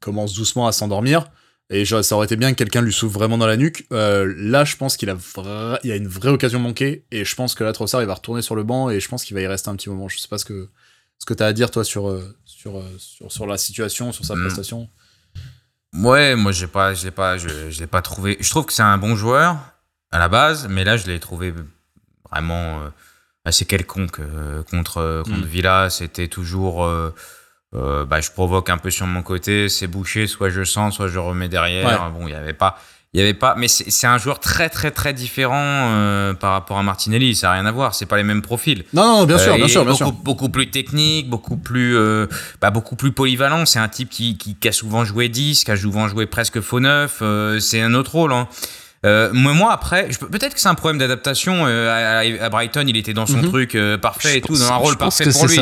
commence doucement à s'endormir. Et ça aurait été bien que quelqu'un lui souffle vraiment dans la nuque. Euh, là, je pense qu'il a, il a une vraie occasion manquée. Et je pense que là, Trossard, il va retourner sur le banc. Et je pense qu'il va y rester un petit moment. Je sais pas ce que, ce que tu as à dire, toi, sur, euh, sur, sur, sur, la situation, sur sa hmm. prestation. Ouais, moi, j'ai pas, je l'ai pas, je, je l'ai pas trouvé. Je trouve que c'est un bon joueur à la base. Mais là, je l'ai trouvé vraiment assez quelconque euh, contre, euh, contre mm. Villa. C'était toujours. Euh, bah, je provoque un peu sur mon côté, c'est bouché, soit je sens, soit je remets derrière. Bon, il n'y avait pas. Il y avait pas, mais c'est un joueur très très très différent par rapport à Martinelli. Ça n'a rien à voir. C'est pas les mêmes profils. Non, non, bien sûr, bien sûr, bien beaucoup, sûr. Beaucoup plus technique, beaucoup plus, bah, beaucoup plus polyvalent. C'est un type qui, qui, qui, a souvent joué 10, qui a souvent joué presque faux neuf. c'est un autre rôle. Hein. Euh, moi, après, peut-être que c'est un problème d'adaptation. Euh, à, Brighton, il était dans son mhm. truc euh, parfait et tout, dans un rôle parfait pour lui.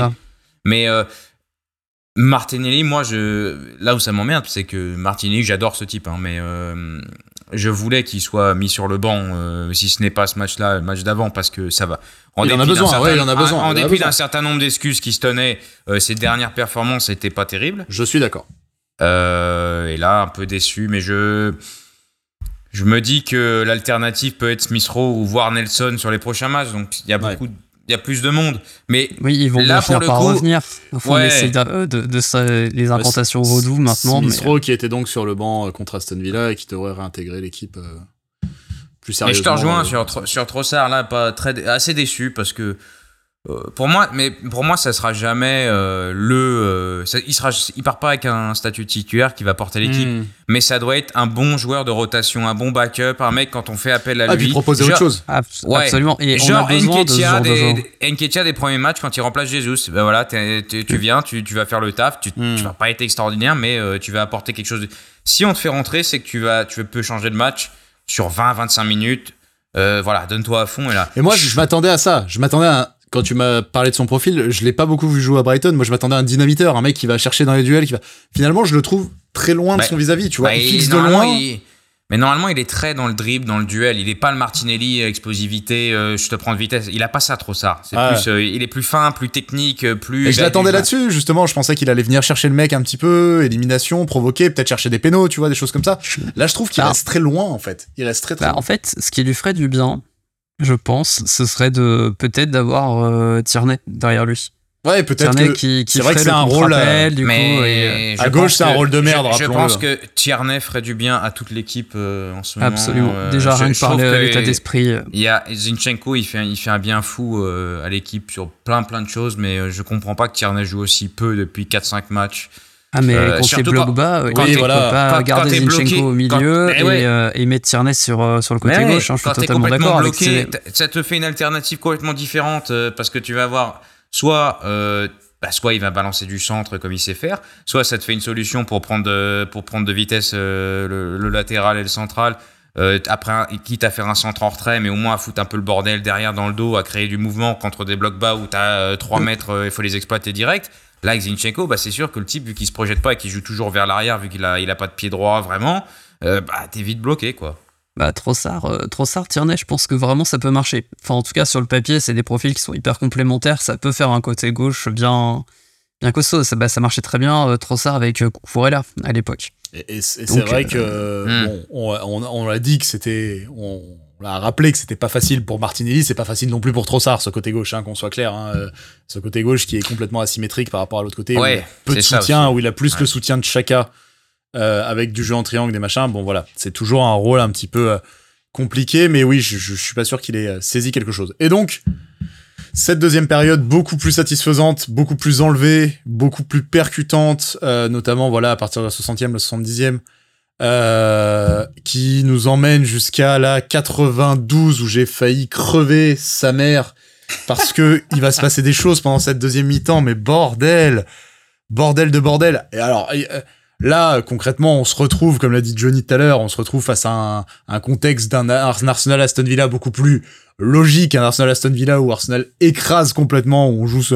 Mais Martinelli, moi, je, là où ça m'emmerde, c'est que Martinelli, j'adore ce type, hein, mais je voulais qu'il soit mis sur le banc, si ce n'est pas ce match-là, le match d'avant, parce que ça va. En il en a besoin, ouais, il en a besoin. En, dépit d'un certain nombre d'excuses qui se tenaient, ses dernières performances n'étaient pas terribles. Je suis d'accord. et là, un peu déçu, mais je je me dis que l'alternative peut être Smith Rowe ou voir Nelson sur les prochains matchs. Donc il y a beaucoup, il y a plus de monde. Mais oui, ils vont là, finir par revenir. Fond, ouais. de, de, de, les implantations vaudou maintenant. Smith Rowe qui était donc sur le banc euh, contre Aston Villa et qui devrait réintégrer l'équipe euh, plus sérieusement. Mais je te rejoins euh, sur, sur Trossard là, pas très, assez déçu parce que euh, pour moi, mais pour moi, ça sera jamais euh, le. Euh, il sera, il part pas avec un statut titulaire qui va porter l'équipe, hmm. mais ça doit être un bon joueur de rotation, un bon backup, un mec quand on fait appel à ah, lui. Puis proposer autre chose. Absolument. Et genre Enketia des, des premiers matchs quand il remplace Jesus. Ben voilà, tu viens, tu, tu, vas faire le taf, tu, tu vas pas être extraordinaire, mais tu vas apporter quelque chose. De... Si on te fait rentrer, c'est que tu vas, tu peux changer de match sur 20-25 minutes. voilà, donne-toi à fond et là. Et moi, je, je m'attendais à ça. Je m'attendais à quand tu m'as parlé de son profil, je l'ai pas beaucoup vu jouer à Brighton. Moi, je m'attendais à un dynamiteur, un mec qui va chercher dans les duels, qui va. Finalement, je le trouve très loin de son vis-à-vis, tu vois. Bah, il fixe de loin. Mais normalement, il est très dans le dribble, dans le duel. Il est pas le Martinelli, explosivité, euh, je te prends de vitesse. Il a pas ça trop ça. C'est plus, euh, il est plus fin, plus technique, plus. Et je l'attendais là-dessus, justement. Je pensais qu'il allait venir chercher le mec un petit peu, élimination, provoquer, peut-être chercher des pénaux, tu vois, des choses comme ça. Là, je trouve qu'il bah, reste très loin, en fait. Il reste très très bah, En fait, ce qui lui ferait du bien, je pense, ce serait de peut-être d'avoir euh, Tierney derrière lui. Ouais, peut-être que qui, qui c'est vrai que c'est un rôle euh, du mais coup, et, à gauche c'est un rôle de merde. Je, je pense que Tierney ferait du bien à toute l'équipe euh, en ce moment. Absolument. Déjà rien que par l'état d'esprit. Il y a Zinchenko, il fait il fait un bien fou à l'équipe sur plein plein de choses, mais je comprends pas que Tierney joue aussi peu depuis 4-5 matchs. Ah mais euh, quand c'est bloc bas, quand oui, voilà. pas quand, garder Zinchenko au milieu et, euh, et, mettre Tierney sur, euh, sur le côté gauche, hein, je suis totalement d'accord avec ça te fait une alternative complètement différente parce que tu vas avoir soit bah, soit il va balancer du centre comme il sait faire, soit ça te fait une solution pour prendre pour prendre de vitesse le, le, latéral et le central. après, quitte à faire un centre en retrait, mais au moins à foutre un peu le bordel derrière dans le dos, à créer du mouvement contre des blocs bas où tu as 3 mètres, il faut les exploiter direct. Là, avec Zinchenko, bah, c'est sûr que le type, vu qu'il se projette pas et qu'il joue toujours vers l'arrière, vu qu'il a, il a pas de pied droit vraiment, euh, bah, t'es vite bloqué, quoi. Bah, Trossard, euh, Trossard, Tierney, je pense que vraiment ça peut marcher. Enfin, en tout cas, sur le papier, c'est des profils qui sont hyper complémentaires. Ça peut faire un côté gauche bien, bien costaud. Ça, bah, ça marchait très bien, euh, Trossard avec Koufourella à l'époque. Et, c'est vrai que, hmm. bon, on, on, l'a dit que c'était, on a rappelé que c'était pas facile pour Martinelli, c'est pas facile non plus pour Trossard, ce côté gauche, hein, qu'on soit clair. Hein, euh, ce côté gauche qui est complètement asymétrique par rapport à l'autre côté, ouais, peu de soutien, où il a plus le soutien de Chaka euh, avec du jeu en triangle, des machins. Bon voilà, c'est toujours un rôle un petit peu euh, compliqué, mais oui, je, je, suis pas sûr qu'il ait saisi quelque chose. Et donc, Cette deuxième période, beaucoup plus satisfaisante, beaucoup plus enlevée, beaucoup plus percutante, notamment voilà à partir de la 60e, la 70e, euh, qui nous emmène jusqu'à la 92 où j'ai failli crever sa mère parce que il va se passer des choses pendant cette deuxième mi-temps, mais bordel, bordel de bordel. Et alors euh, là, concrètement, on se retrouve, comme l'a dit Johnny tout à l'heure, on se retrouve face à un, contexte d'un Arsenal Aston Villa beaucoup plus logique, un Arsenal Aston Villa où Arsenal écrase complètement, on joue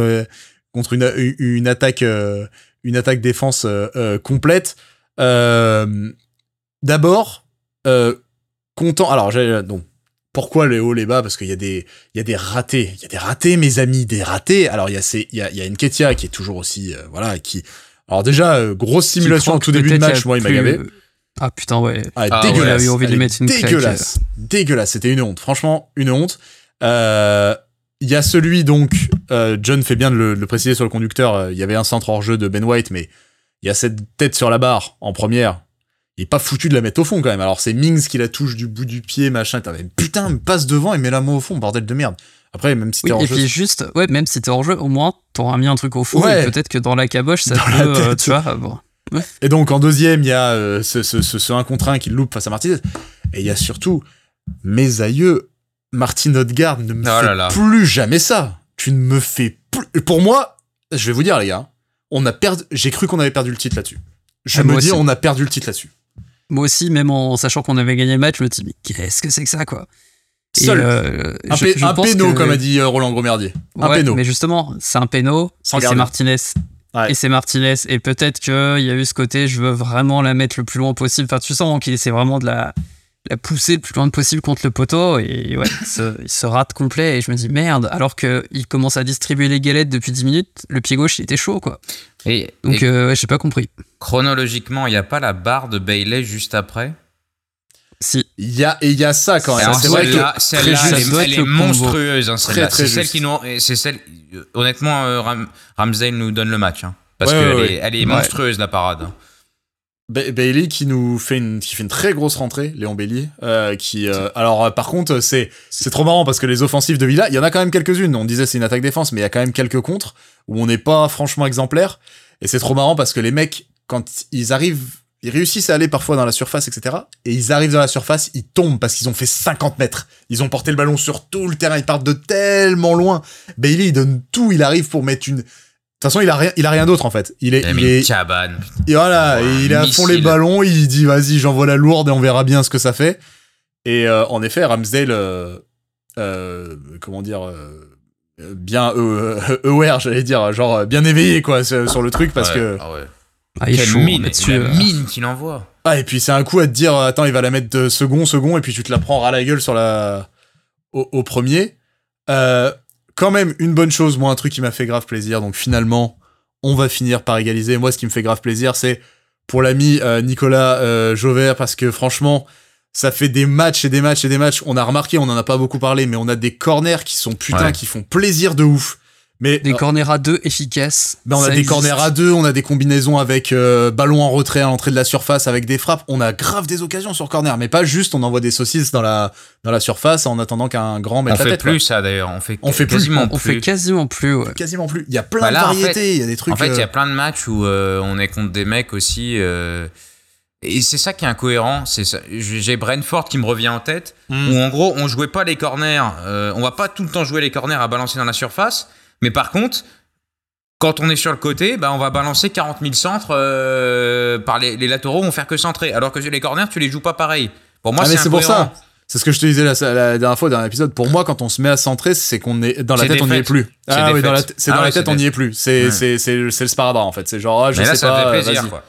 contre une, une attaque, euh, une attaque défense euh, complète. D'abord, content. Alors, j'ai donc pourquoi les hauts, les bas? Parce qu'il y a des, il y a des ratés. Il y a des ratés, mes amis, des ratés. Alors, il y a ces, il y a, il y a qui est toujours aussi, euh, voilà, qui, alors déjà, euh, grosse simulation au tout début de match, moi, il m'a gavé. Ah putain, ouais. Ah, ah dégueulasse. Ouais, envie de mettre une dégueulasse. Dégueulasse. C'était une honte. Franchement, une honte. Euh, il y a celui, donc, John fait bien de le, préciser sur le conducteur. Il y avait un centre hors jeu de Ben White, mais il y a cette tête sur la barre en première il est pas foutu de la mettre au fond quand même. Alors c'est Mings qui la touche du bout du pied, machin. T'as putain, passe devant et mets la main au fond, bordel de merde. Après, même si t'es oui, en et puis juste, ouais, même si t'es en jeu, au moins t'auras mis un truc au fond. peut-être que dans la caboche, ça peut, euh, tu vois. Bon. Et donc en deuxième, il y a euh, ce, ce, ce, 1 contre 1 qui loupe face à Martinez. Et il y a surtout mes aïeux, Martin Odegaard ne me oh fait plus jamais ça. Tu ne me fais plus. Pour moi, je vais vous dire les gars, on a perdu. J'ai cru qu'on avait perdu le titre là-dessus. Je ah, me dis, on a perdu le titre là-dessus. Moi aussi, même en sachant qu'on avait gagné le match, je me dis, mais qu'est-ce que c'est que ça, quoi Seul. Euh, un, péno, comme a dit euh, Roland Gromerdier. Un péno. Mais justement, c'est un péno. Et c'est Martinez. Et c'est Martinez. Et peut-être qu'il y a eu ce côté, je veux vraiment la mettre le plus loin possible. Enfin, tu sens qu'il essaie vraiment de la, la pousser le plus loin possible contre le poteau. Et ouais, il, se, rate complet. Et je me dis, merde, alors qu'il commence à distribuer les galettes depuis 10 minutes, le pied gauche, il était chaud, quoi. Et, Donc, euh, j'ai pas compris. Chronologiquement, il n'y a pas la barre de Bailey juste après? Si. Il y a, et il y a ça quand même. C'est vrai que celle-là, elle, est monstrueuse. Hein, c'est celle qui nous, c'est celle, honnêtement, euh, Ramsdale nous donne le match. Hein, parce qu'elle est, elle est monstrueuse, la parade. Bailey qui nous fait une qui fait une très grosse rentrée Léon Bailey euh, qui euh, alors par contre c'est c'est trop marrant parce que les offensives de Villa il y en a quand même quelques-unes. On disait c'est une attaque défense mais il y a quand même quelques contres où on n'est pas franchement exemplaire. Et c'est trop marrant parce que les mecs quand ils arrivent ils réussissent à aller parfois dans la surface etc et ils arrivent dans la surface ils tombent parce qu'ils ont fait 50 mètres. Ils ont porté le ballon sur tout le terrain. Ils partent de tellement loin. Bailey il donne tout. Il arrive pour mettre une toute façon, il a rien, il a rien d'autre en fait. Il est, il, est. Cabane. Et voilà, il est à fond les ballons. Il dit vas-y, j'envoie la lourde et on verra bien ce que ça fait. Et euh, en effet, Ramsdale, euh, euh, comment dire, bien aware, j'allais dire, genre bien éveillé quoi sur le truc parce que. Ah ouais. Ah, il Quelle mine, la mine qu'il envoie. Ah et puis c'est un coup à te dire attends, il va la mettre de second, second et puis tu te la prends à la gueule sur la au, au premier. Euh, quand même une bonne chose, moi un truc qui m'a fait grave plaisir. Donc finalement, on va finir par égaliser. Moi, ce qui me fait grave plaisir, c'est pour l'ami euh, Nicolas euh, Jauvert parce que franchement, ça fait des matchs et des matchs et des matchs. On a remarqué, on en a pas beaucoup parlé, mais on a des corners qui sont putain, qui font plaisir de ouf. Mais, des corners à deux efficaces. Ben on a des corners à deux, on a des combinaisons avec euh, ballon en retrait à l'entrée de la surface avec des frappes. On a grave des occasions sur corner, mais pas juste on envoie des saucisses dans la dans la surface en attendant qu'un grand mette on la fait plus ça d'ailleurs, on fait on fait quasiment plus. On fait quasiment plus. Ouais. Quasiment plus. Il y a plein bah de variétés, il y a des trucs. En fait, il y a euh, plein de matchs où euh, on est contre des mecs aussi. Et c'est ça qui est incohérent. C'est J'ai Brentford qui me revient en tête, hmm. où en gros on jouait pas les corners. on va pas tout le temps jouer les corners à balancer dans la surface. Mais par contre, quand on est sur le côté, bah, on va balancer 40 000 centres euh, par les, les, latéraux, vont faire que centrer. Alors que les corners, tu les joues pas pareil. Pour moi, ah, c'est pour ça. C'est ce que je te disais la, la, dernière fois, dans l'épisode. Pour moi, quand on se met à centrer, c'est qu'on est dans la tête, on n'y est plus. Ah oui, dans la, c'est dans ah la tête, on n'y est plus. C'est le sparadrap en fait. C'est genre, ah, je sais là, ça Fait plaisir, quoi.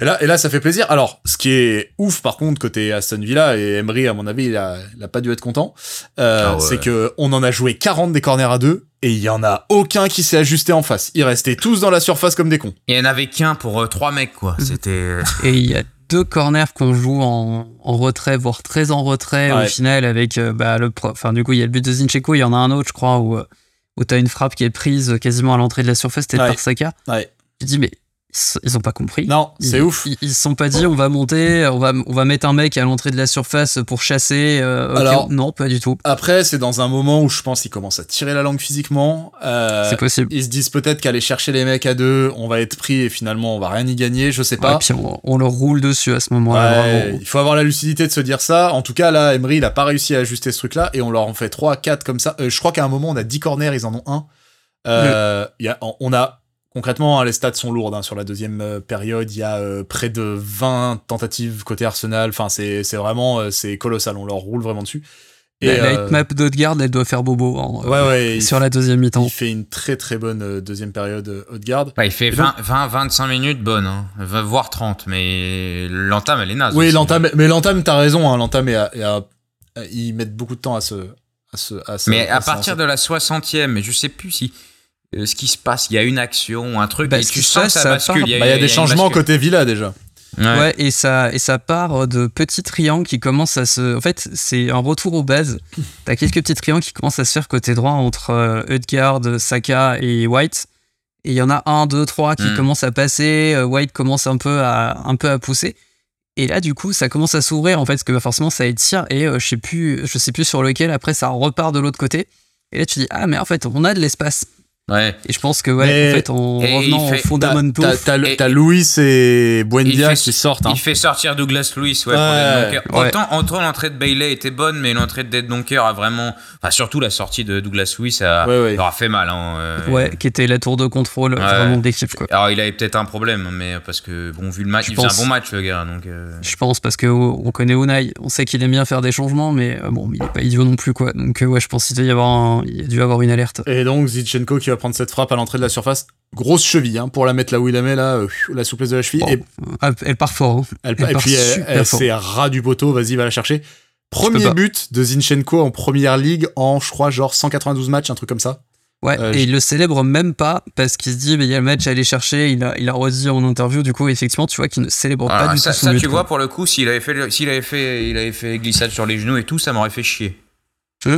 Et là, et là, ça fait plaisir. Alors, ce qui est ouf, par contre, côté Aston Villa, et Emery, à mon avis, il a, il a pas dû être content, euh, ah c'est que on en a joué 40 des corners à deux, et il y en a aucun qui s'est ajusté en face. Ils restaient tous dans la surface comme des cons. Il y en avait qu'un pour euh, trois mecs, quoi. Mhm. C'était. Euh, et il y a deux corners qu'on joue en, en, retrait, voire très en retrait au final, avec bah, le. Enfin, du coup, il y a le but de Zinchenko, il y en a un autre, je crois, où, où t'as une frappe qui est prise quasiment à l'entrée de la surface, peut-être par Saka. Ouais. Tu dis, mais ils ont pas compris. Non, c'est ouf. Ils, se sont pas dit on va monter, on va, on va mettre un mec à l'entrée de la surface pour chasser. Euh, Alors, non, pas du tout. Après, c'est dans un moment où je pense qu'ils commencent à tirer la langue physiquement. Euh, c'est possible. Ils se disent peut-être qu'aller chercher les mecs à deux, on va être pris et finalement on va rien y gagner, je sais pas. Et puis on, leur roule dessus à ce moment-là. il faut avoir la lucidité de se dire ça. En tout cas, là, Emery, il a pas réussi à ajuster ce truc-là et on leur en fait 3, 4 comme ça. Euh, je crois qu'à un moment, on a 10 corners, ils en ont un. y a, on a Concrètement, hein, les stats sont lourdes. Hein. Sur la deuxième euh, période, il y a euh, près de 20 tentatives côté Arsenal. Enfin, c'est vraiment euh, c'est colossal. On leur roule vraiment dessus. Et la light map d'Odegaard, elle doit faire bobo hein, ouais, ouais, sur la deuxième mi-temps. Il fait une très très bonne deuxième période Odegaard. il fait 20, 20, 25 minutes bonnes, hein. voire 30, mais l'entame elle est naze. Oui, l'entame, mais l'entame, t'as raison, l'entame, ils mettent beaucoup de temps à se. À se, à mais à, partir de la 60e, je sais plus si euh, ce qui se passe. Il y a une action, un truc, bah, et tu sens ça, bascule. Il y a, bah, des changements côté Villa déjà. Ouais. et ça, et ça part de petits triangles qui commencent à se. En fait, c'est un retour aux bases. T'as quelques petits triangles qui commencent à se faire côté droit entre euh, Saka et White. Et il y en a un, deux, trois qui hmm. commencent à passer. Euh, White commence un peu à, un peu à pousser. Et là, du coup, ça commence à s'ouvrir en fait, parce que bah, forcément, ça étire. Et euh, je sais plus, je sais plus sur lequel. Après, ça repart de l'autre côté. Et là, tu dis ah mais en fait, on a de l'espace. Ouais. Et je pense que, ouais, en fait, en revenant au fondamentaux. T'as Louis et Buendia qui sortent. Hein. Il fait sortir Douglas Louis, ouais, ouais. pour Autant, l'entrée de Bailey était bonne, mais l'entrée de Dead Donker a vraiment. Enfin, surtout la sortie de Douglas Louis, leur a fait mal. Hein, euh. Ouais, qui était la tour de contrôle vraiment d'équipe, quoi. Alors, il avait peut-être un problème, mais parce que, bon, vu le match, il faisait un bon match, le gars. Donc, euh. Je pense, parce qu'on connaît Unai, on sait qu'il aime bien faire des changements, mais euh, bon, il est pas idiot non plus, quoi. Donc, ouais, je pense qu'il y avoir il a dû avoir une alerte. Et donc, Zichenko qui va prendre cette frappe à l'entrée de la surface. Grosse cheville hein, pour la mettre là où il la met, là, euh, la souplesse de la cheville. et, elle part fort. Hein. Elle, et puis elle, c'est ras du poteau, vas-y, va la chercher. Premier but de Zinchenko en première ligue en, je crois, genre 192 matchs, un truc comme ça. Ouais, euh, et il le célèbre même pas parce qu'il se dit, mais il y a le match à aller chercher. Il a, il a redit en interview, du coup, effectivement, tu vois qu'il ne célèbre pas du ça, tout. Ça, tu vois, pour le coup, s'il avait fait, s'il avait fait, il avait fait glissade sur les genoux et tout, ça m'aurait fait chier.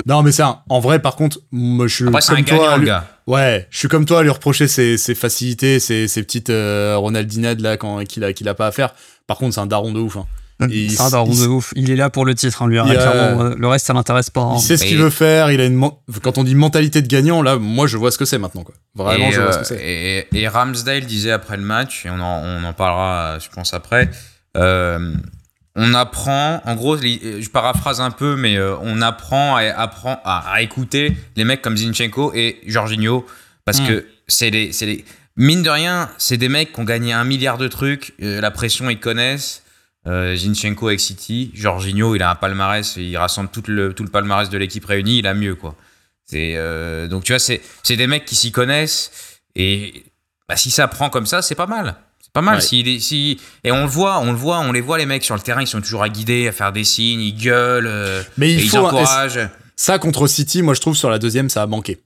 Non, mais c'est en vrai, par contre, moi, je suis comme toi. gars. Ouais, je suis comme toi à lui reprocher ses, facilités, ses, petites euh, Ronaldinades là quand qu'il a qu'il a pas à faire. Par contre, c'est un daron de ouf. Hein. C'est un daron de ouf. Il est là pour le titre, hein, lui. Hein, euh, le reste, ça l'intéresse pas. Hein. Il sait ce qu'il veut faire. Il a une quand on dit mentalité de gagnant, là, moi, je vois ce que c'est maintenant. Quoi. Vraiment, je vois ce que c'est. Euh, et, Ramsdale disait après le match, et on en, on en parlera, je pense après. Euh, on apprend, en gros, je paraphrase un peu, mais euh, on apprend à, apprend à, écouter les mecs comme Zinchenko et Jorginho, parce hmm. que c'est des, des, mine de rien, c'est des mecs qui ont gagné un milliard de trucs, euh, la pression ils connaissent. Euh, Zinchenko avec City, Jorginho, il a un palmarès, il rassemble tout le, tout le palmarès de l'équipe réunie, il a mieux quoi. C'est donc tu vois, c'est des mecs qui s'y connaissent et bah, si ça prend comme ça, c'est pas mal. Pas mal. Si, si, et on le voit, on le voit, on les voit les mecs sur le terrain, ils sont toujours à guider, à faire des signes, ils gueulent, euh, Mais il ils encouragent. Ça contre City, moi je trouve sur la deuxième, ça a manqué.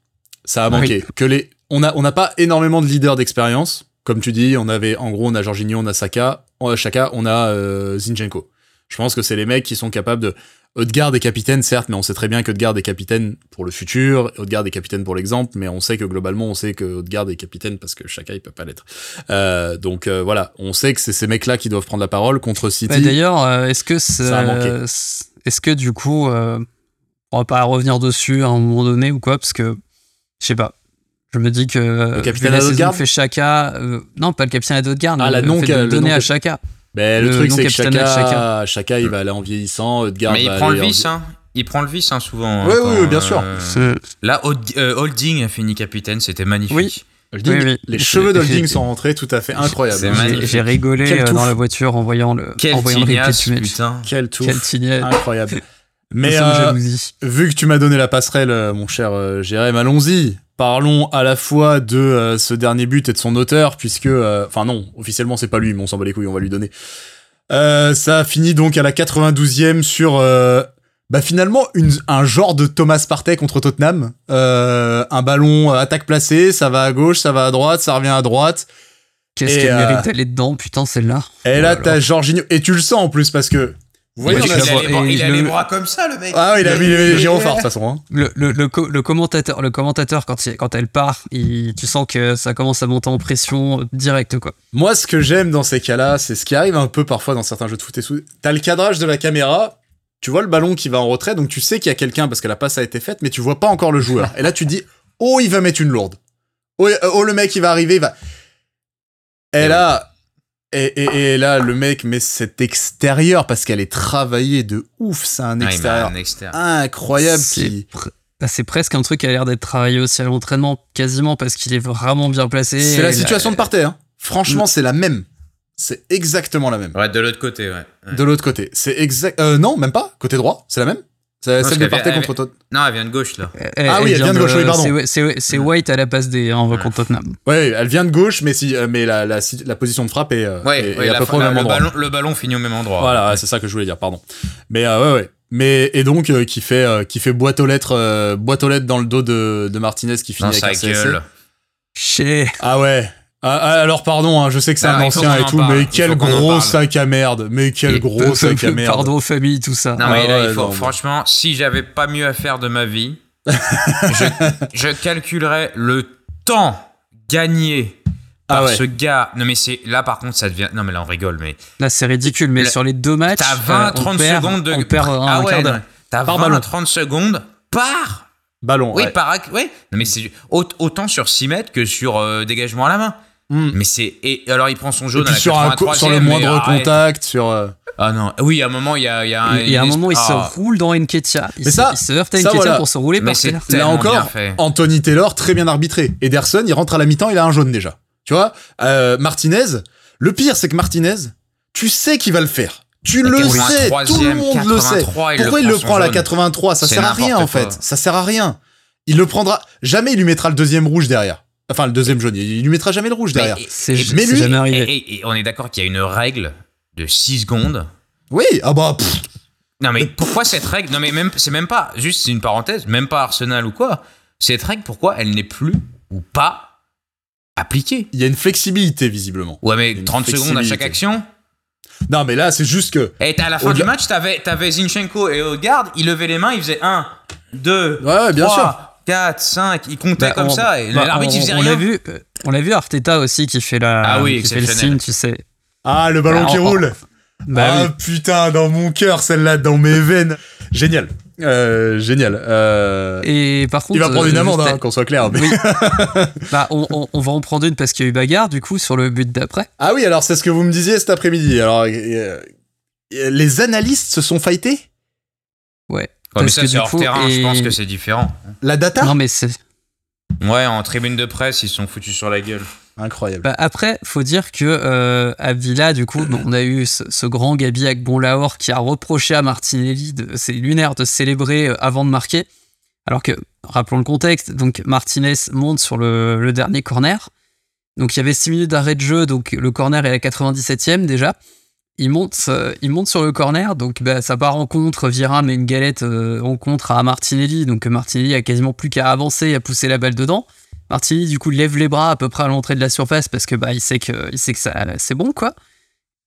Ça a manqué. Que les, on n'a pas énormément de leaders d'expérience. Comme tu dis, on avait, en gros, on a Jorginho, on a Saka, on a Chaka, on a euh, Zinchenko. Je pense que c'est les mecs qui sont capables de Odegaard est capitaine, certes, mais on sait très bien qu'Odegaard est capitaine pour le futur, Odegaard est capitaine pour l'exemple, mais on sait que globalement, on sait que Odegaard est capitaine parce que chacun il peut pas l'être. Euh, donc euh, voilà, on sait que c'est ces mecs-là qui doivent prendre la parole contre City. D'ailleurs, euh, est-ce que est-ce que du coup, on va pas revenir dessus à un moment donné ou quoi, parce que je sais pas. Je me dis que le capitaine Odegaard fait Chaka, non pas le capitaine Odegaard, ah, la non, le donner à Chaka. Mais le, truc, c'est que Chaka, Chaka, il va aller en vieillissant. Edgar Mais il prend le vice, hein. Il prend le vice, hein, souvent. Oui, oui, bien sûr. Euh, là, euh, Holding a fini capitaine, c'était magnifique. Oui. les cheveux d'Holding sont rentrés tout à fait incroyables. J'ai rigolé euh, dans la voiture en voyant le, Quel en voyant le putain. Quel tour. Incroyable. Mais vu que tu m'as donné la passerelle, mon cher Jérém, allons-y. Parlons à la fois de euh, ce dernier but et de son auteur, puisque, euh, enfin non, officiellement c'est pas lui, mais on s'en bat les couilles, on va lui donner. Euh, ça finit donc à la 92e sur, bah finalement une, un genre de Thomas Partey contre Tottenham. un ballon attaque placée, ça va à gauche, ça va à droite, ça revient à droite. Qu'est-ce qu'elle mérite d'aller dedans, putain, celle-là. Et là, oh t'as Jorginho, et tu le sens en plus parce que Vous voyez, il, a- les bras, et il a le- les bras comme ça, le mec. Ah, il a mis les gyrophares, de toute façon. hein. Le, le, le, co- le commentateur, le commentateur quand, il- quand elle part, il- tu sens que ça commence à monter en pression direct, quoi. Moi, ce que j'aime dans ces cas-là, c'est ce qui arrive un peu parfois dans certains jeux de foot et sous. T'as le cadrage de la caméra, tu vois le ballon qui va en retrait, donc tu sais qu'il y a quelqu'un parce que la passe a été faite, mais tu vois pas encore le joueur. Et là, tu te dis, oh, il va mettre une lourde. Oh, euh, oh, le mec, il va arriver, il va. Et Et là, et, et- et là, le mec met cet extérieur parce qu'elle est travaillée de ouf. C'est un Ah, extérieur un extérieur. incroyable C'est qui. pr- bah, c'est presque un truc qui a l'air d'être travaillé aussi à l'entraînement, quasiment parce qu'il est vraiment bien placé. C'est la situation de parter, hein. Franchement, c'est la même. C'est exactement la même. Ouais, de l'autre côté, ouais. Ouais. De l'autre côté. C'est exact. Euh, non, même pas. Côté droit, c'est la même. Celle de Partey contre toi. Non, elle vient de gauche, là. Elle- Ah oui, elle vient de gauche, oui, pardon. c'est- White à la passe des hein, contre Tottenham. Ouais, elle vient de gauche, mais si, euh, mais la, la, si- la position de frappe est, euh, Ouais, est- ouais, est à peu près au même le, endroit. ballon, le ballon finit au même endroit. Voilà, ouais, c'est ça que je voulais dire, pardon. Mais euh, ouais, ouais. Mais et donc euh, qui fait euh, qui fait boîte aux lettres, euh, boîte aux lettres dans le dos de, de Martinez qui finit Dans avec sa un CSC. gueule. Chez. Ah ouais. Ah, ah, alors pardon, hein, je sais que c'est Ah, un ancien et tout, parle, mais quel gros sac à merde, mais quel gros sac à merde. Pardon aux familles, tout ça. Non, mais Ah là, ouais, il faut, non, franchement, si j'avais pas mieux à faire de ma vie, je, je calculerais le temps gagné par Ah ouais. ce gars. Non, mais c'est là, par contre, ça devient. Non, mais là, on rigole, mais Là, c'est ridicule, mais Le- sur les deux matchs, t'as euh, 20, on 30 perd- secondes de. On perd un, ah ouais, T'as Par 20 ballon. 30 secondes par. Ballon. Oui, ouais. par. ac- Ouais. Non, mais c'est au- autant sur 6 mètres que sur euh, dégagement à la main. Hmm. Mais c'est. Et alors, il prend son Et jaune à la sur, un co- 83e, sur le moindre contact, sur. euh, Ah non. Oui, à un moment, il y a, il y a un. Il y a un moment, il se Ah. roule dans Nketiah. Il, Mais se, ça- il se heurte à ça, Nketiah voilà. pour se rouler Mais par c'est terre. Là encore. Anthony Taylor, très bien arbitré. Ederson, il rentre à la mi-temps, il a un jaune déjà. Tu vois euh, Martinez, le pire, c'est que Martinez, tu sais qu'il va le faire. Tu le sais, 83e, tout le monde le sait. 83, il Pourquoi le il le prend à la son jaune 83 Ça sert à rien en fait. Ça sert à rien. Il le prendra. Jamais il lui mettra le deuxième rouge derrière. Enfin, le deuxième jaune. Il lui mettra jamais le rouge derrière. Mais- et- lui- jamais Et, arrivé. et- et on est d'accord qu'il y a une règle de 6 secondes. Oui, ah bah. pff, Non mais pourquoi cette règle? Non mais même c'est même pas juste c'est une parenthèse, même pas Arsenal ou quoi. Cette règle pourquoi elle n'est plus ou pas appliquée? Il y a une flexibilité visiblement. Ouais mais Une 30 secondes à chaque action? Non, mais là, c'est juste que. Et à la fin du match, t'avais t'avais Zinchenko et Odegaard, ils levaient les mains, ils faisaient 1 2 Ouais, ouais, bien 4 5, ils comptaient Bah, comme on- ça et bah, l'arbitre il on- faisait on rien. l'a vu, on l'a vu Arteta aussi qui fait la, Ah oui, qui fait le signe, tu sais. Ah, le ballon Bah, qui on- roule. Bah ah oui. putain, dans mon cœur, celle-là, dans mes veines. Génial. Euh, génial. Euh, Et par contre, il va prendre euh, une amende, juste- hein, qu'on soit clair. mais- Oui. bah, on, on- on va en prendre une parce qu'il y a eu bagarre du coup sur le but d'après. Ah oui, alors c'est ce que vous me disiez cet après-midi. Alors, euh, euh, les analystes se sont fightés? Ouais. Ouais, mais Parce ça que c'est du hors coup, terrain, je pense que c'est différent. La data? Non mais c'est. Ouais, en tribune de presse, ils se sont foutus sur la gueule. Incroyable. Bah, après, faut dire que euh, à Villa, du coup, on a eu ce, grand Gabi Agbonlahor qui a reproché à Martinelli c'est lunaire de célébrer euh, avant de marquer. Alors que, rappelons le contexte, donc Martinez monte sur le, dernier corner. Donc il y avait 6 minutes d'arrêt de jeu, donc le corner est à la 97e déjà. Il monte, euh, il monte sur le corner, donc bah, ça part en contre. Vieira met une galette euh, en contre à Martinelli, donc Martinelli a quasiment plus qu'à avancer et à pousser la balle dedans. Martinelli du coup lève les bras à peu près à l'entrée de la surface parce que bah il sait que c'est bon quoi.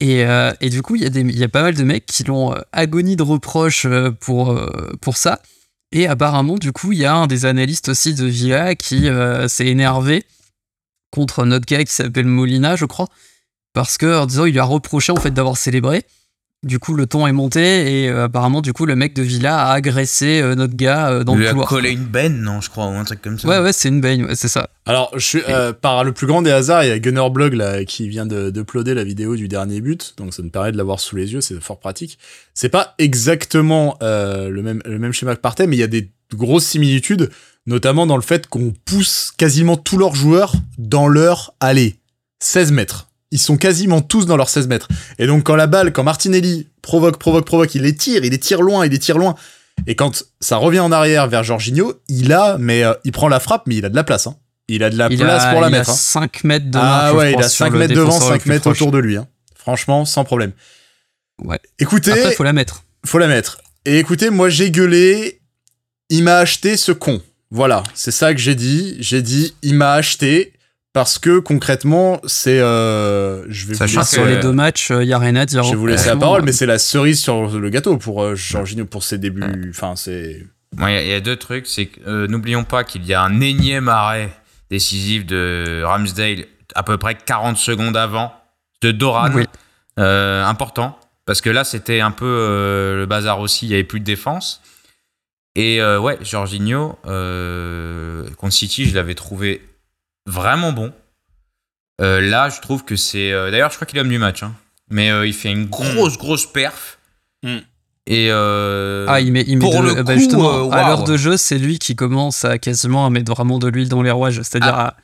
Et, euh, et du coup il y a y a pas mal de mecs qui l'ont euh, agonie de reproches euh, pour pour ça. Et apparemment du coup il y a un des analystes aussi de Villa qui s'est énervé contre notre gars qui s'appelle Molina je crois parce que en disant il lui a reproché en fait d'avoir célébré. Du coup le ton est monté et euh, apparemment du coup le mec de Villa a agressé euh, notre gars euh, dans Il le lui a couloir. collé une benne, non, je crois, ou un truc comme ça. Ouais ouais c'est une ouais, c'est ça. Alors, je suis, euh, par le plus grand des hasards, il y a Gunnerblog là, qui vient de d'uploader la vidéo du dernier but, donc ça me permet de l'avoir sous les yeux, c'est fort pratique. C'est pas exactement euh, le, même, le même schéma que partait, mais il y a des grosses similitudes, notamment dans le fait qu'on pousse quasiment tous leurs joueurs dans leur allée. 16 mètres. Ils sont quasiment tous dans leurs 16 mètres. Et donc quand la balle, quand Martinelli provoque, provoque, provoque, il les tire, il les tire loin, il les tire loin. Et quand ça revient en arrière vers Jorginho, il a, mais euh, il prend la frappe, mais il a de la place. Hein. Il a de la il place a, pour la il mettre. A hein. 5 mètres de Ah ouais, il a sur 5 le mètres devant, défenseur le 5 plus mètres proche. autour de lui. hein. Franchement, sans problème. Ouais. Écoutez, Après, faut... faut la mettre. la mettre. Et écoutez, moi j'ai gueulé, il m'a acheté ce con. Voilà, c'est ça que j'ai dit. J'ai dit, il m'a acheté parce que concrètement, c'est. Euh, je vais vous Sur les deux matchs, il n'y a rien à dire. Je vais vous laisser la parole, mais c'est la cerise sur le gâteau pour euh, Jorginho pour ses débuts. Enfin, c'est. Il y, a deux trucs. C'est euh, n'oublions pas qu'il y a un énième arrêt décisif de Ramsdale à peu près 40 secondes avant de Doran. important. Parce que là, c'était un peu le bazar aussi. Il n'y avait plus de défense. Et ouais, Jorginho, contre City, je l'avais trouvé vraiment bon. Euh, là, je trouve que c'est. Euh, d'ailleurs, je crois qu'il est homme du match. Hein. Mais euh, il fait une grosse, mm. grosse perf. Mm. Et ah, il met, il met de, bah, justement, à l'heure de jeu, c'est lui qui commence à quasiment à mettre vraiment de l'huile dans les rouages. C'est-à-dire ah.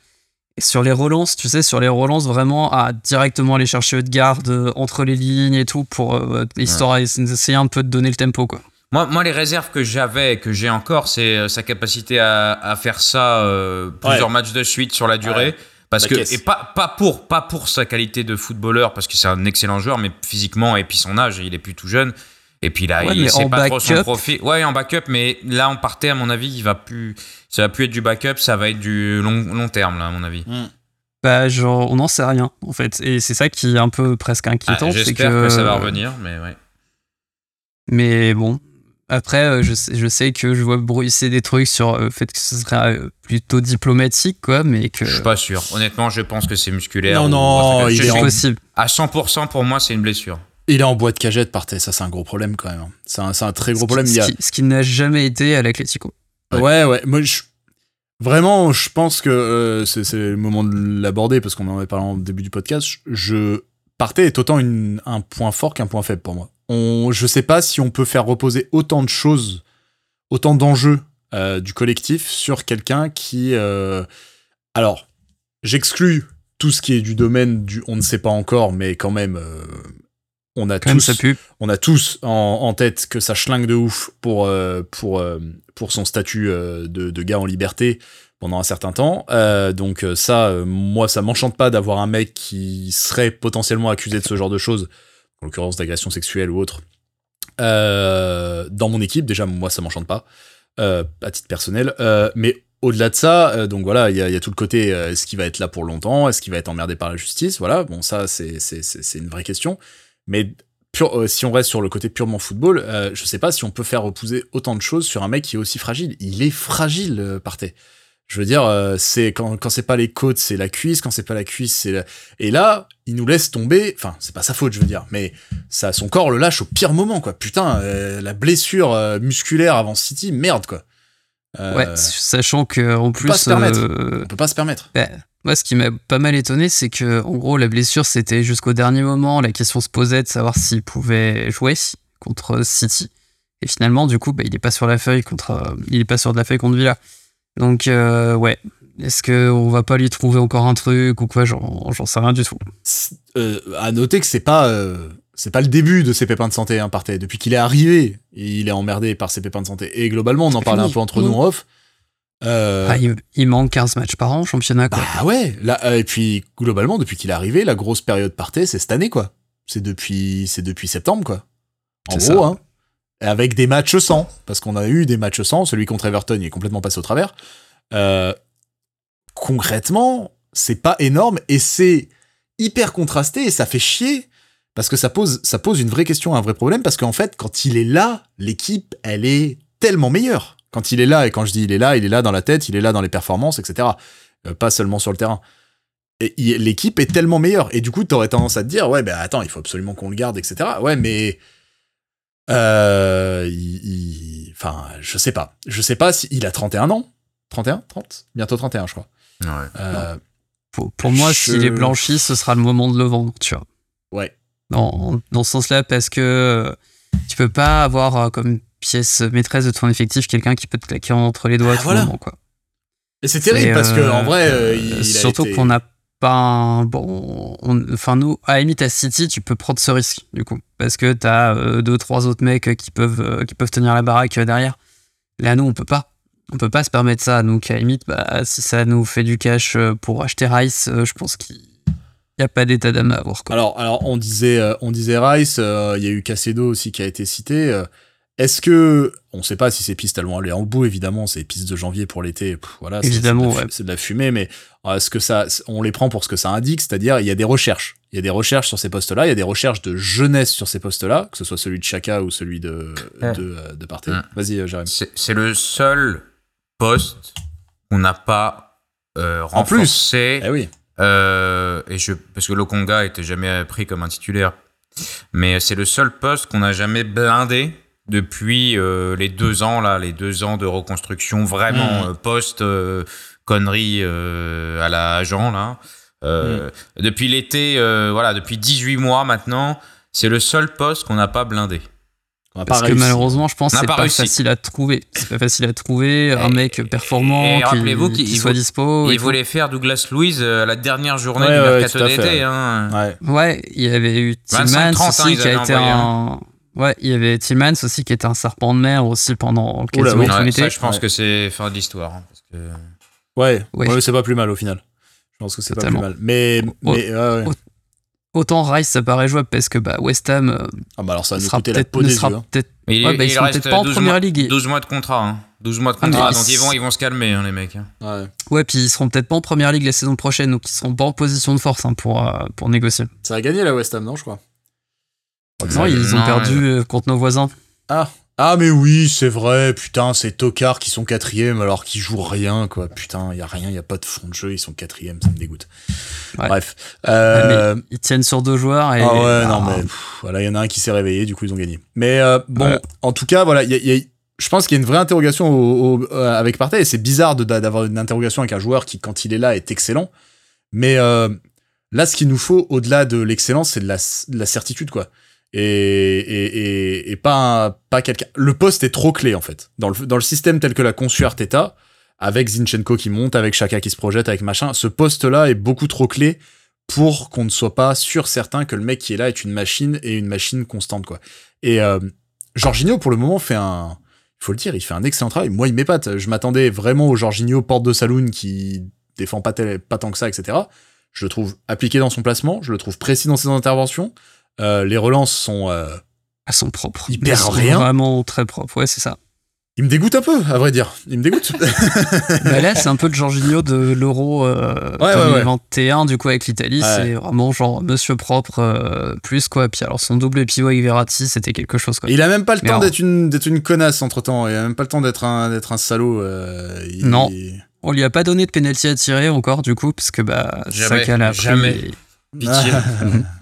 sur les relances, tu sais, sur les relances, vraiment à directement aller chercher de garde entre les lignes et tout pour histoire d'essayer un peu de donner le tempo, quoi. Moi, moi, les réserves que j'avais, que j'ai encore, c'est euh, sa capacité à, à faire ça euh, plusieurs matchs de suite sur la durée. Parce que, et pas, pas, pour, pas pour sa qualité de footballeur, parce que c'est un excellent joueur, mais physiquement, et puis son âge, il est plus tout jeune. Et puis là, il sait pas trop son profil. Ouais, en backup, mais là, on partait, à mon avis, il va plus, ça va plus être du backup, ça va être du long, long terme, là, à mon avis. Hmm. Bah, genre, on n'en sait rien, en fait. Et c'est ça qui est un peu presque inquiétant. Ah, j'espère que... que... ça va revenir, mais ouais. Mais bon, après, euh, je sais, je sais que je vois bruisser des trucs sur euh, le fait que ce serait euh, plutôt diplomatique, quoi, mais que. Je suis pas sûr. Honnêtement, je pense que c'est musculaire. Non, non, il est possible. À 100%, pour moi, c'est une blessure. Il est en boîte cagette, partait. Ça, c'est un gros problème quand même. C'est un, un, très gros problème. Ce qui, n'a jamais été à l'Atletico. Ouais, ouais. Moi, vraiment, je pense que c'est le moment de l'aborder parce qu'on en avait parlé en début du podcast. Je, partais est autant une, un point fort qu'un point faible pour moi on, je sais pas si on peut faire reposer autant de choses, autant d'enjeux euh, du collectif sur quelqu'un qui. Euh, alors, j'exclus tout ce qui est du domaine du on ne sait pas encore, mais quand même, euh, on a tous, on a tous en, tête que ça schlingue de ouf pour pour pour son statut de, de, gars en liberté pendant un certain temps. donc ça, moi, ça m'enchante pas d'avoir un mec qui serait potentiellement accusé de ce genre de choses en l'occurrence d'agression sexuelle ou autre, euh, dans mon équipe. Déjà, moi, ça m'enchante pas, euh, à titre personnel. Euh, mais au-delà de ça, donc voilà, il y, a, tout le côté est-ce qu'il va être là pour longtemps? Est-ce qu'il va être emmerdé par la justice? Voilà, bon, ça, c'est une vraie question. Mais si on reste sur le côté purement football, je sais pas si on peut faire reposer autant de choses sur un mec qui est aussi fragile. Il est fragile, Partey. Je veux dire, euh, c'est quand, quand c'est pas les côtes, c'est la cuisse, quand c'est pas la cuisse, c'est la... Et là, il nous laisse tomber, enfin, c'est pas sa faute, je veux dire, mais ça, son corps le lâche au pire moment, quoi. Putain, euh, la blessure euh, musculaire avant City, merde, quoi. ouais, sachant que en plus... On peut pas se permettre. On peut pas se permettre. Bah, moi, ce qui m'a pas mal étonné, c'est que, en gros, la blessure, c'était jusqu'au dernier moment, la question se posait de savoir s'il pouvait jouer contre City. Et finalement, du coup, bah, il est pas sur la feuille contre, il est pas sur de la feuille contre Villa. Donc, euh, ouais. Est-ce qu'on va pas lui trouver encore un truc ou quoi? J'en sais rien du tout. Euh, à noter que c'est pas, euh, c'est pas le début de ses pépins de santé, hein, Partey. Depuis qu'il est arrivé, il est emmerdé par ses pépins de santé. Et globalement, on en parlait un peu entre nous en off. Euh, ah, il, manque 15 matchs par an, championnat, quoi. Ah ouais, là, et puis globalement, depuis qu'il est arrivé, la grosse période Partey, c'est cette année, quoi. C'est depuis, c'est depuis septembre, quoi. En gros, hein avec des matchs sans, parce qu'on a eu des matchs sans, celui contre Everton il est complètement passé au travers. Euh, concrètement, c'est pas énorme et c'est hyper contrasté et ça fait chier parce que ça pose, ça pose une vraie question, un vrai problème parce qu'en fait, quand il est là, l'équipe, elle est tellement meilleure. Quand il est là, et quand je dis il est là, il est là dans la tête, il est là dans les performances, etc. Euh, pas seulement sur le terrain. L'équipe est tellement meilleure. Et du coup, t'aurais tendance à te dire, ouais, ben attends, il faut absolument qu'on le garde, etc. Ouais, mais euh, il, enfin, je sais pas. Je sais pas s'il a 31 ans. 31 30 Bientôt 31, je crois. Ouais. Euh, pour, moi, s'il est blanchi, ce sera le moment de le vendre, tu vois. Ouais. Dans, dans ce sens-là, parce que euh, tu peux pas avoir comme pièce maîtresse de ton effectif quelqu'un qui peut te claquer entre les doigts à tout moment, quoi. Et c'est terrible parce que en vrai, il surtout qu'on a pas bon enfin nous à limite à City tu peux prendre ce risque du coup. Parce que t'as euh, deux trois autres mecs qui peuvent euh, qui peuvent tenir la baraque derrière. Là nous on peut pas. On peut pas se permettre ça. Donc à limite bah, si ça nous fait du cash euh, pour acheter Rice je pense qu'il n'y a pas d'état d'âme à avoir alors alors on disait on disait Rice il y a eu Cacedo aussi qui a été cité est-ce que on sait pas si ces pistes elles vont aller en bout évidemment, ces pistes de janvier pour l'été, voilà, évidemment, c'est de, la fumée, mais est-ce que ça, on les prend pour ce que ça indique, c'est-à-dire il y a des recherches, il y a des recherches sur ces postes-là, il y a des recherches de jeunesse sur ces postes-là, que ce soit celui de Chaka ou celui de de, de Partey. Mm. Vas-y, euh, Jérémy. C'est le seul poste qu'on n'a pas euh, renforcé. En plus, eh oui. Euh, et je, parce que Lokonga était jamais pris comme un titulaire. Mais c'est le seul poste qu'on n'a jamais blindé depuis euh, les deux ans là, les deux ans de reconstruction vraiment hmm. euh, post connerie à la agent là. Hmm. Depuis l'été, voilà, depuis 18 mois maintenant, c'est le seul poste qu'on n'a pas blindé. Parce que malheureusement, je pense que c'est pas, facile à trouver. C'est pas facile à trouver un mec performant qui, qui, soit dispo. Il voulait faire Douglas Louise euh, la dernière journée du mercato d'été. Hein. Ouais. il y avait eu Tillmans aussi qui a été un. Ouais, il y avait Tillmans aussi qui était un serpent de mer aussi pendant quasiment tout l'été. Je pense que c'est fin d'histoire. Hein, que... Ouais, ouais. c'est pas plus mal au final. Je pense que c'est pas plus mal. Mais, mais Autant Rice, ça paraît jouable parce que bah, West Ham. Euh, ah bah alors ça sera peut-être ne sera hein. ouais, bah, ils peut-être pas en première ligue. 12 mois de contrat. Hein. 12 mois de ah, contrat. donc ils vont, ils vont se calmer, hein, les mecs. Hein. Ouais. ouais, puis ils seront peut-être pas en première ligue la saison prochaine, donc ils seront pas en position de force hein, pour, euh, pour négocier. Ça a gagné la West Ham, non, je crois. Non, ils ont perdu euh, contre nos voisins. Ah, ah mais oui, c'est vrai, putain, c'est Tokar qui sont quatrième alors qu'ils jouent rien, quoi. Putain, y a rien, y a pas de fond de jeu, ils sont quatrième, ça me dégoûte. Bref. Euh... ils tiennent sur deux joueurs et... Ah ouais, non mais voilà, il y en a un qui s'est réveillé, du coup ils ont gagné. Mais euh, bon, en tout cas, voilà, y a, y a, je pense qu'il y a une vraie interrogation au, avec Partey et c'est bizarre d'avoir une interrogation avec un joueur qui, quand il est là, est excellent. Mais euh, là, ce qu'il nous faut, au-delà de l'excellence, c'est de la, de la certitude, quoi et, pas, quelqu'un. Le poste est trop clé en fait. Dans le, système tel que l'a conçu Arteta, avec Zinchenko qui monte, avec Chaka qui se projette, avec machin, ce poste-là est beaucoup trop clé pour qu'on ne soit pas sûr certain que le mec qui est là est une machine et une machine constante quoi. Et euh, pour le moment fait un, il faut le dire, il fait un excellent travail. Moi il m'épate. Je m'attendais vraiment au Jorginho porte de saloon qui défend pas, pas tant que ça, etc. Je le trouve appliqué dans son placement, je le trouve précis dans ses interventions. Euh, les relances sont. Euh, à son propre. Perd rien. Vraiment très propre, ouais, c'est ça. Il me dégoûte un peu, à vrai dire. Il me dégoûte. Mais là, c'est un peu le Jorginho de l'Euro euh, 2021, du coup, avec l'Italie. C'est vraiment genre monsieur propre euh, plus, quoi. Puis alors, son double pivot avec Verratti, c'était quelque chose, quoi. Il a même pas le temps d'être une, une connasse entre temps. Il a même pas le temps d'être un, d'être un salaud. Non. On lui a pas donné de pénalty à tirer encore, du coup, parce que bah, Saka l'a Jamais. Pitié.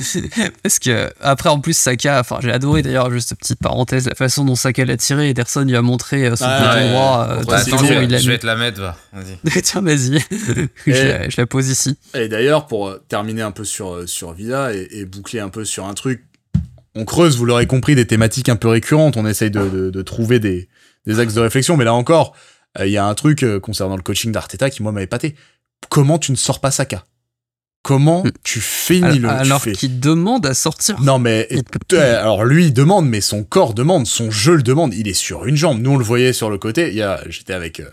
Parce que après en plus Saka, enfin j'ai adoré d'ailleurs juste petite parenthèse la façon dont Saka l'a tiré. Ederson lui a montré euh, son côté droit. Euh, je, vais te la mettre, va. Vas Tiens vas-y, je, la pose ici. Et d'ailleurs pour euh, terminer un peu sur sur Vida et, boucler un peu sur un truc, on creuse, vous l'aurez compris, des thématiques un peu récurrentes. On essaye de, de, trouver des, des axes de réflexion, mais là encore, il y a un truc concernant le coaching d'Arteta qui moi m'a épaté. Comment tu ne sors pas Saka? Comment hmm. tu finis le Alors qu'il demande à sortir. Non mais alors lui il demande mais son corps demande, son jeu le demande, il est sur une jambe. Nous on le voyait sur le côté, il y a j'étais avec euh,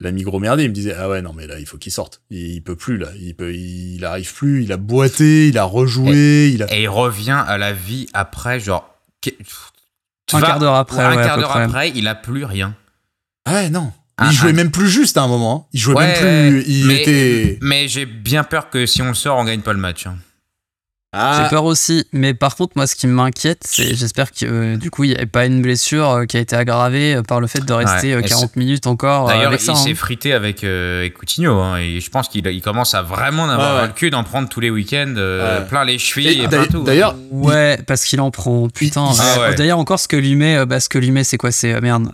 l'ami gros merdier, il me disait "Ah ouais non mais là il faut qu'il sorte. Il, peut plus là, il peut il arrive plus, il a boité, il a rejoué, il a Et il revient à la vie après genre un quart d'heure après, un quart d'heure après, il a plus rien. Ah ouais, non il jouait même plus juste à un moment. Hein. Il jouait même plus. Il mais, était. Mais j'ai bien peur que si on le sort, on gagne pas le match. Hein. Ah. J'ai peur aussi, mais par contre, moi, ce qui m'inquiète, c'est j'espère que euh, du coup, il n'y avait pas une blessure euh, qui a été aggravée euh, par le fait de rester 40 minutes encore. D'ailleurs, il s'est hein. frité avec, Coutinho, hein, et je pense qu'il il commence à vraiment en avoir le cul d'en prendre tous les week-ends, plein les chevilles et, plein tout. D'ailleurs, ouais, parce qu'il en prend. Putain. Ah d'ailleurs, encore ce que lui met, bah, ce que lui met, c'est quoi C'est merde.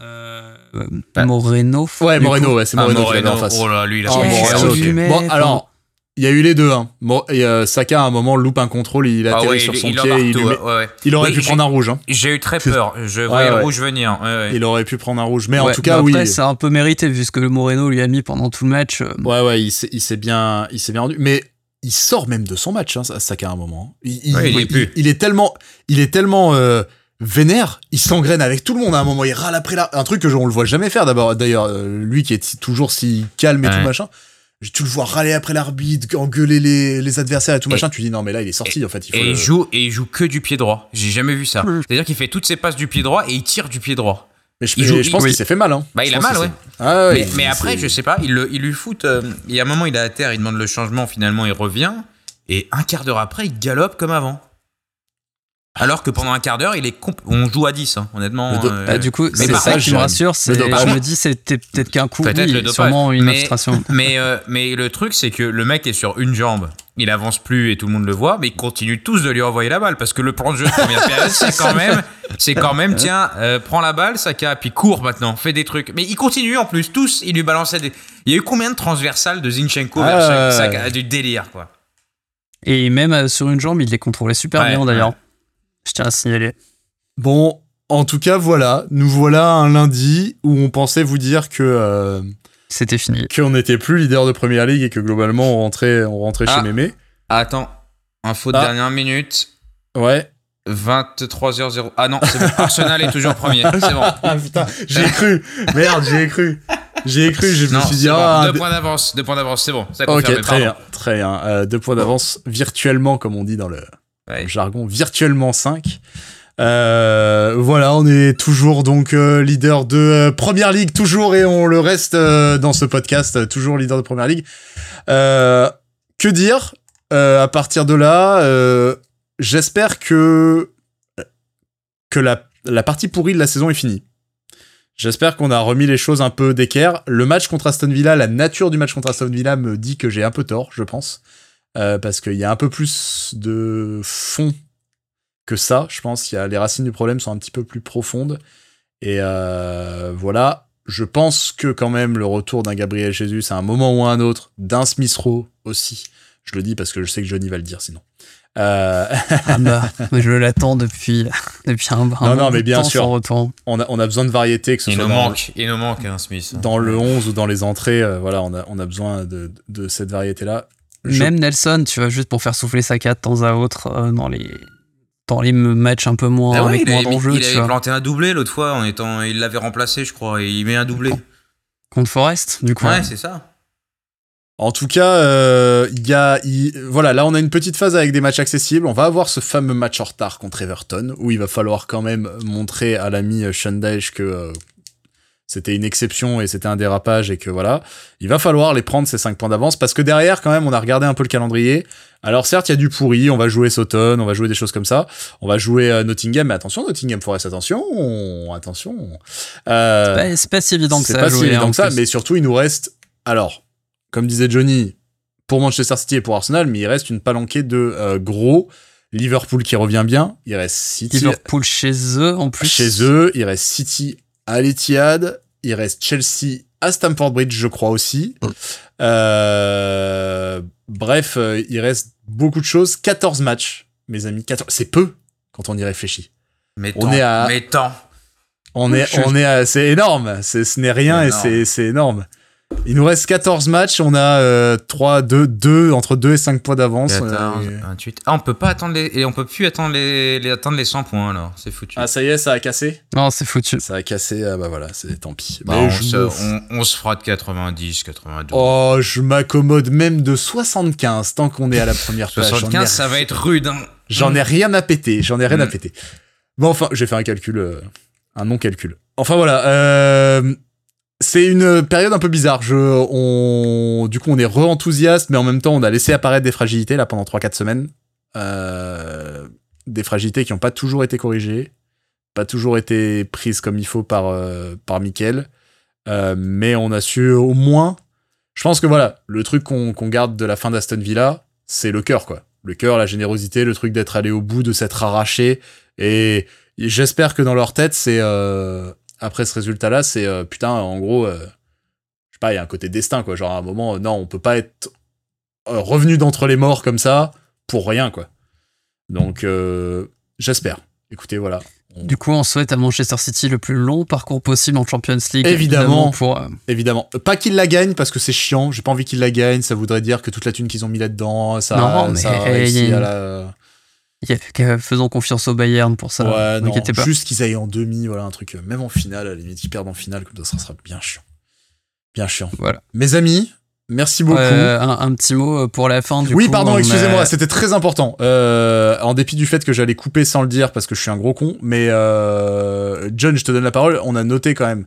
Bah, Moreno. Ouais, Moreno, ouais, c'est Moreno, ah, Moreno. en face. Oh là, lui, il a oh, Bon, alors, il y a eu les deux. Hein. Bon, et, euh, Saka, à un moment, loupe un contrôle, il a ah sur son pied. il, ouais, ouais. il, aurait pu prendre un rouge. Hein. J'ai eu très peur. Je voyais le rouge venir. Il aurait pu prendre un rouge. Mais en tout cas, oui. Après, c'est un peu mérité, vu ce que le Moreno lui a mis pendant tout le match. Euh. Ouais, ouais, il s'est bien, il bien rendu. Mais il sort même de son match, hein, Saka, à un moment. Il, il, est tellement. Il est tellement. Euh, vénère, il s'engraine avec tout le monde à un moment, il râle après là, un truc que on le voit jamais faire d'abord d'ailleurs, euh, lui qui est toujours si calme et tout machin. tu le vois râler après l'arbitre, engueuler les, les adversaires et tout machin, tu dis non mais là il est sorti en fait. Il et, il joue, et il joue que du pied droit. J'ai jamais vu ça. C'est-à-dire qu'il fait toutes ses passes du pied droit et il tire du pied droit. Mais je, pense qu'il s'est fait mal. Hein. Bah, il a mal, ouais. Ah, ouais. mais, après, je sais pas, il, il lui fout. Euh, il y a un moment, il est à terre, il demande le changement, finalement, il revient. Et un quart d'heure après, il galope comme avant. Alors que pendant un quart d'heure, il est on joue à 10, hein, honnêtement. Euh, bah, du coup, c'est ça qui me rassure. C'est, je me dis, c'était peut-être qu'un coup, oui, sûrement une mais, Mais, euh, mais le truc, c'est que le mec est sur une jambe. Il avance plus et tout le monde le voit, mais ils continuent tous de lui envoyer la balle parce que le plan de jeu de première période, c'est quand même, c'est quand même, tiens, euh, prends la balle, Saka, puis cours maintenant, fais des trucs. Mais il continue en plus, tous, il lui balançait des. Il y a eu combien de transversales de Zinchenko vers ah, Saka, du délire quoi. Et même sur une jambe, il les contrôlait super bien d'ailleurs. Je tiens à signaler. Bon, en tout cas, voilà. Nous voilà un lundi où on pensait vous dire que. Euh, C'était fini. Qu'on n'était plus leader de première ligue et que globalement on rentrait, on rentrait chez ah. Mémé. Attends, info de ah. dernière minute. Ouais. 23h0. Ah non, c'est bon. Arsenal est toujours premier. C'est bon. Ah putain, j'ai cru. Merde, j'ai cru. J'ai cru, je me suis dit. Ah, deux points d'avance, deux points d'avance, c'est bon. ok, très bien, très bien. Euh, deux points d'avance virtuellement, comme on dit dans le, jargon, virtuellement 5. Euh, voilà, on est toujours donc euh, leader de euh, Première Ligue, toujours, et on le reste dans ce podcast, toujours leader de Première Ligue. que dire À partir de là, j'espère que que la, la partie pourrie de la saison est finie. J'espère qu'on a remis les choses un peu d'équerre. Le match contre Aston Villa, la nature du match contre Aston Villa me dit que j'ai un peu tort, je pense. Euh, parce qu'il y a un peu plus de fond que ça, je pense. Il y a, les racines du problème sont un petit peu plus profondes. Et euh, voilà, je pense que quand même le retour d'un Gabriel Jesus à un moment ou à un autre, d'un Smith Rowe aussi. Je le dis parce que je sais que Johnny va le dire sinon. Euh... ah bah, je l'attends depuis, depuis un, un non, non, mais bien sûr, On a, on a besoin de variété, que ce il soit nous manque, il nous manque un Smith. Dans le 11 ou dans les entrées, euh, voilà, on a, on a besoin de, de cette variété-là. Même Nelson, tu vois, juste pour faire souffler sa de temps à autre euh, dans les dans les matchs un peu moins ah avec moins d'enjeux. Il, avait planté un doublé l'autre fois en étant, il l'avait remplacé, je crois, et il met un doublé. Contre Forest, du coup. Ouais, c'est ça. En tout cas, euh, il y a, voilà, là on a une petite phase avec des matchs accessibles. On va avoir ce fameux match en retard contre Everton où il va falloir quand même montrer à l'ami Shandage que euh, c'était une exception et c'était un dérapage et que voilà, il va falloir les prendre ces 5 points d'avance parce que derrière quand même on a regardé un peu le calendrier. Alors certes, il y a du pourri, on va jouer Sauton, on va jouer des choses comme ça, on va jouer euh, Nottingham, mais attention Nottingham Forest, attention, attention. Euh, c'est pas, si évident que ça. C'est pas si évident que ça, mais surtout il nous reste, alors, comme disait Johnny, pour Manchester City et pour Arsenal, mais il reste une palanquée de euh, gros. Liverpool qui revient bien, il reste City. Liverpool chez eux en plus. Chez eux, il reste City à l'Etihad, il reste Chelsea à Stamford Bridge, je crois aussi. Mm. Euh, bref, euh, il reste beaucoup de choses. 14 matchs, mes amis. C'est peu quand on y réfléchit. Mais on est à. Mais tant. On est, on est c'est énorme. Ce n'est rien et c'est énorme. Il nous reste 14 matchs, on a 3, 2, 2, entre 2 et 5 points d'avance. Ah, on peut pas attendre les, et on peut plus attendre les, les attendre les 100 points alors, c'est foutu. Ah ça y est, ça a cassé Non, c'est foutu. Ça a cassé, ah bah voilà, c'est tant pis. Bah, on, se, on, se fera de 90, 92. Oh, je m'accommode même de 75 tant qu'on est à la première page. 75, ça va être rude. Hein. J'en ai rien à péter, j'en ai rien à mm. péter. Bon enfin, j'ai fait un calcul, euh, un non-calcul. Enfin voilà, euh, c'est une période un peu bizarre. On, du coup, on est re-enthousiaste, mais en même temps, on a laissé apparaître des fragilités là pendant 3-4 semaines. Euh, des fragilités qui n'ont pas toujours été corrigées, pas toujours été prises comme il faut par, euh, par. Euh, mais on a su au moins. Je pense que voilà, le truc qu'on garde de la fin d'Aston Villa, c'est le cœur, quoi. Le cœur, la générosité, le truc d'être allé au bout, de s'être arraché. Et j'espère que dans leur tête, c'est après ce résultat-là, c'est euh, putain, en gros, euh, je sais pas, il y a un côté destin, quoi. Genre à un moment, non, on peut pas être euh, revenu d'entre les morts comme ça pour rien, quoi. Donc, j'espère. Écoutez, voilà. Du coup, on souhaite à Manchester City le plus long parcours possible en Champions League. Évidemment. Pour, évidemment. Pas qu'il la gagne parce que c'est chiant. J'ai pas envie qu'il la gagne. Ça voudrait dire que toute la thune qu'ils ont mis là-dedans, ça, non, ça a réussi à la faisons confiance au Bayern pour ça. Ouais, non, juste qu'ils aillent en demi, voilà, un truc, euh, même en finale, à la limite, qu'ils perdent en finale, comme ça, ça sera bien chiant. Bien chiant. Voilà. Mes amis, Merci beaucoup. un, petit mot pour la fin. Du oui, pardon, excusez-moi, c'était très important. en dépit du fait que j'allais couper sans le dire parce que je suis un gros con, mais John, je te donne la parole. On a noté quand même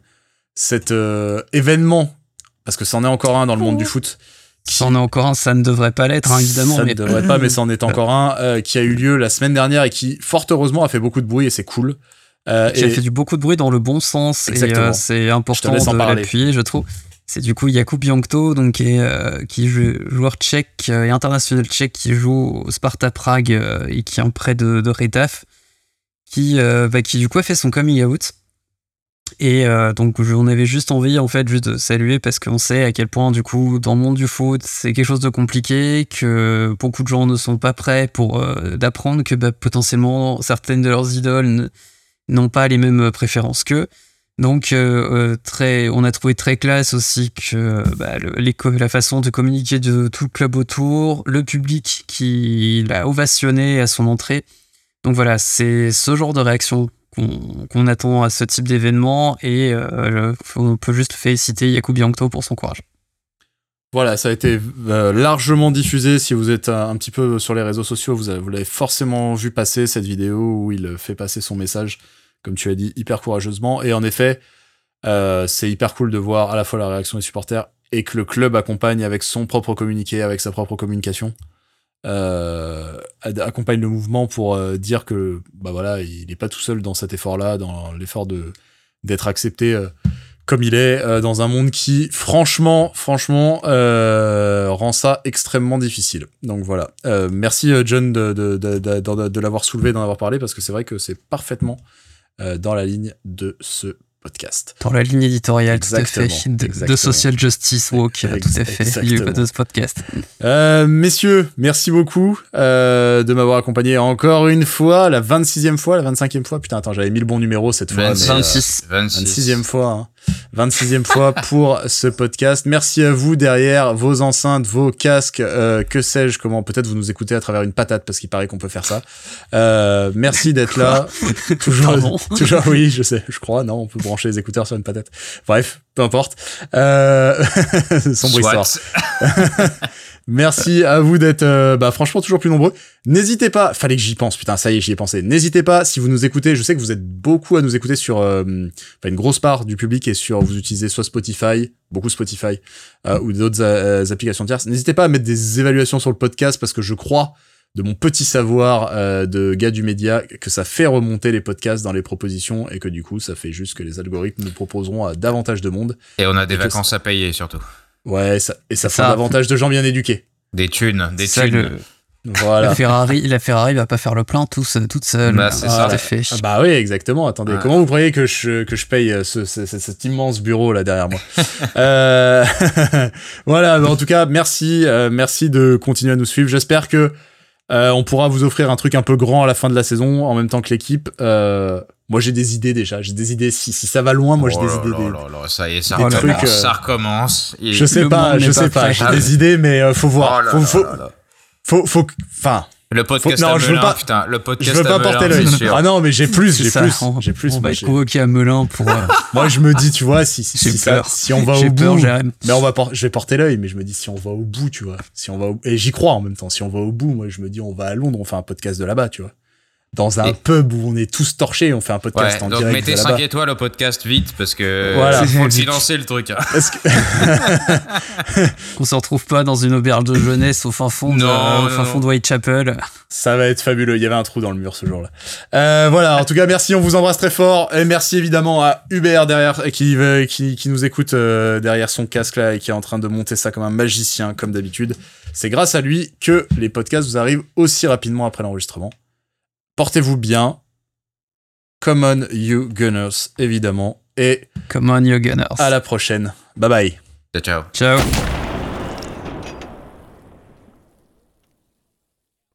cet événement parce que c'en est encore un dans le monde du foot C'en est encore un, ça ne devrait pas l'être, hein, évidemment. Ça ne devrait pas, mais c'en est encore un euh, qui a eu lieu la semaine dernière et qui, fort heureusement, a fait beaucoup de bruit et c'est cool. Euh, qui a fait du beaucoup de bruit dans le bon sens et euh, c'est important de l'appuyer, je trouve. C'est du coup Jakub Jankto, donc qui est, qui joueur tchèque et international tchèque qui joue au Sparta Prague et qui est en prêt de, de Retaf, qui, bah, qui du coup a fait son coming out. Et euh, donc on avait juste envie en fait juste de saluer parce qu'on sait à quel point du coup dans le monde du foot c'est quelque chose de compliqué que beaucoup de gens ne sont pas prêts pour euh, d'apprendre que bah, potentiellement certaines de leurs idoles n'ont pas les mêmes préférences qu'eux. Donc euh, très, on a trouvé très classe aussi que bah, la façon de communiquer de tout le club autour, le public qui l'a ovationné à son entrée. Donc voilà, c'est ce genre de réaction qu'on attend à ce type d'événement et euh, on peut juste féliciter Yakub Yankto pour son courage. Voilà, ça a été euh, largement diffusé. Si vous êtes un, petit peu sur les réseaux sociaux, vous, vous l'avez forcément vu passer cette vidéo où il fait passer son message, comme tu as dit, hyper courageusement. Et en effet, euh, c'est hyper cool de voir à la fois la réaction des supporters et que le club accompagne avec son propre communiqué, avec sa propre communication euh, accompagne le mouvement pour euh, dire que bah voilà, il n'est pas tout seul dans cet effort-là, dans l'effort de d'être accepté euh, comme il est dans un monde qui, franchement, franchement, rend ça extrêmement difficile. Donc voilà. merci John de, l'avoir soulevé, d'en avoir parlé, parce que c'est vrai que c'est parfement dans la ligne de ce podcast. Dans la ligne éditoriale, tout à fait, de, Social Justice Walk, tout à fait, de ce podcast. Euh, messieurs, merci beaucoup euh, de m'avoir accompagné encore une fois, la 26e fois, la 25e fois. Putain, attends, j'avais mis le bon numéro cette fois. 26. 26e fois. Hein. 26e fois pour ce podcast. Merci à vous derrière vos enceintes, vos casques, euh, que sais-je, comment peut-être vous nous écoutez à travers une patate parce qu'il paraît qu'on peut faire ça. Euh, merci d'être là. toujours, toujours, oui, je sais, je crois. Non, on peut brancher les écouteurs sur une patate. Bref, peu importe. Euh, sombre histoire. Merci à vous d'être, euh, bah, franchement, toujours plus nombreux. N'hésitez pas, fallait que j'y pense, putain, ça y est, j'y ai pensé. N'hésitez pas, si vous nous écoutez, je sais que vous êtes beaucoup à nous écouter sur, euh, une grosse part du public est sur, vous utilisez soit Spotify, beaucoup Spotify, euh, ou d'autres applications tierces. N'hésitez pas à mettre des évaluations sur le podcast parce que je crois, de mon petit savoir de gars du média, que ça fait remonter les podcasts dans les propositions et que du coup, ça fait juste que les algorithmes nous proposeront à davantage de monde. Et on a des vacances à payer surtout. Ouais, ça, et ça, fera davantage de gens bien éduqués. Des thunes, des thunes. Voilà. La Ferrari, la Ferrari va pas faire le plein tout, toute seule. Bah, c'est ça. Fait. Ah, bah oui, exactement. Attendez, comment vous croyez que je, que je paye euh, ce, cet immense bureau là derrière moi? Euh... Voilà, en tout cas, merci, euh, merci de continuer à nous suivre. J'espère que euh, on pourra vous offrir un truc un peu grand à la fin de la saison, en même temps que l'équipe. Euh, moi, j'ai des idées déjà. J'ai des idées. Si, si ça va loin, moi, j'ai des idées. Ça y est, ça recommence. Euh, ça recommence. je sais pas, je sais pas. J'ai des idées, mais euh, faut voir. Oh faut, faut, faut, enfin. Le podcast non, à je veux pas, putain, le podcast je veux pas porter l'œil. Ah non, mais j'ai plus, j'ai plus, j'ai plus. On va être convoqué à Melun pour. Euh, moi, je me dis, tu vois, si si, si, ça, si on va au bout, mais on va, je vais porter l'œil, mais je me dis si on va au bout, tu vois, si on va au... et j'y crois en même temps. Si on va au bout, moi, je me dis on va à Londres, on fait un podcast de là-bas, tu vois dans un pub où on est tous torchés, on fait un podcast en donc direct. mettez 5 étoiles au podcast vite parce que voilà. faut le silencer le truc. Hein. Parce que... Qu'on se retrouve pas dans une auberge de jeunesse au fin fond, non, de, au fin fond de Whitechapel. Ça va être fabuleux. Il y avait un trou dans le mur ce jour-là. Euh, voilà. En tout cas, merci. On vous embrasse très fort et merci évidemment à Hubert derrière qui qui, qui nous écoute euh, derrière son casque là et qui est en train de monter ça comme un magicien comme d'habitude. C'est grâce à lui que les podcasts vous arrivent aussi rapidement après l'enregistrement. Portez-vous bien. Come on, you Gunners, évidemment. Et. Come on, you Gunners. À la prochaine. Bye bye. Ciao, ciao. Ciao.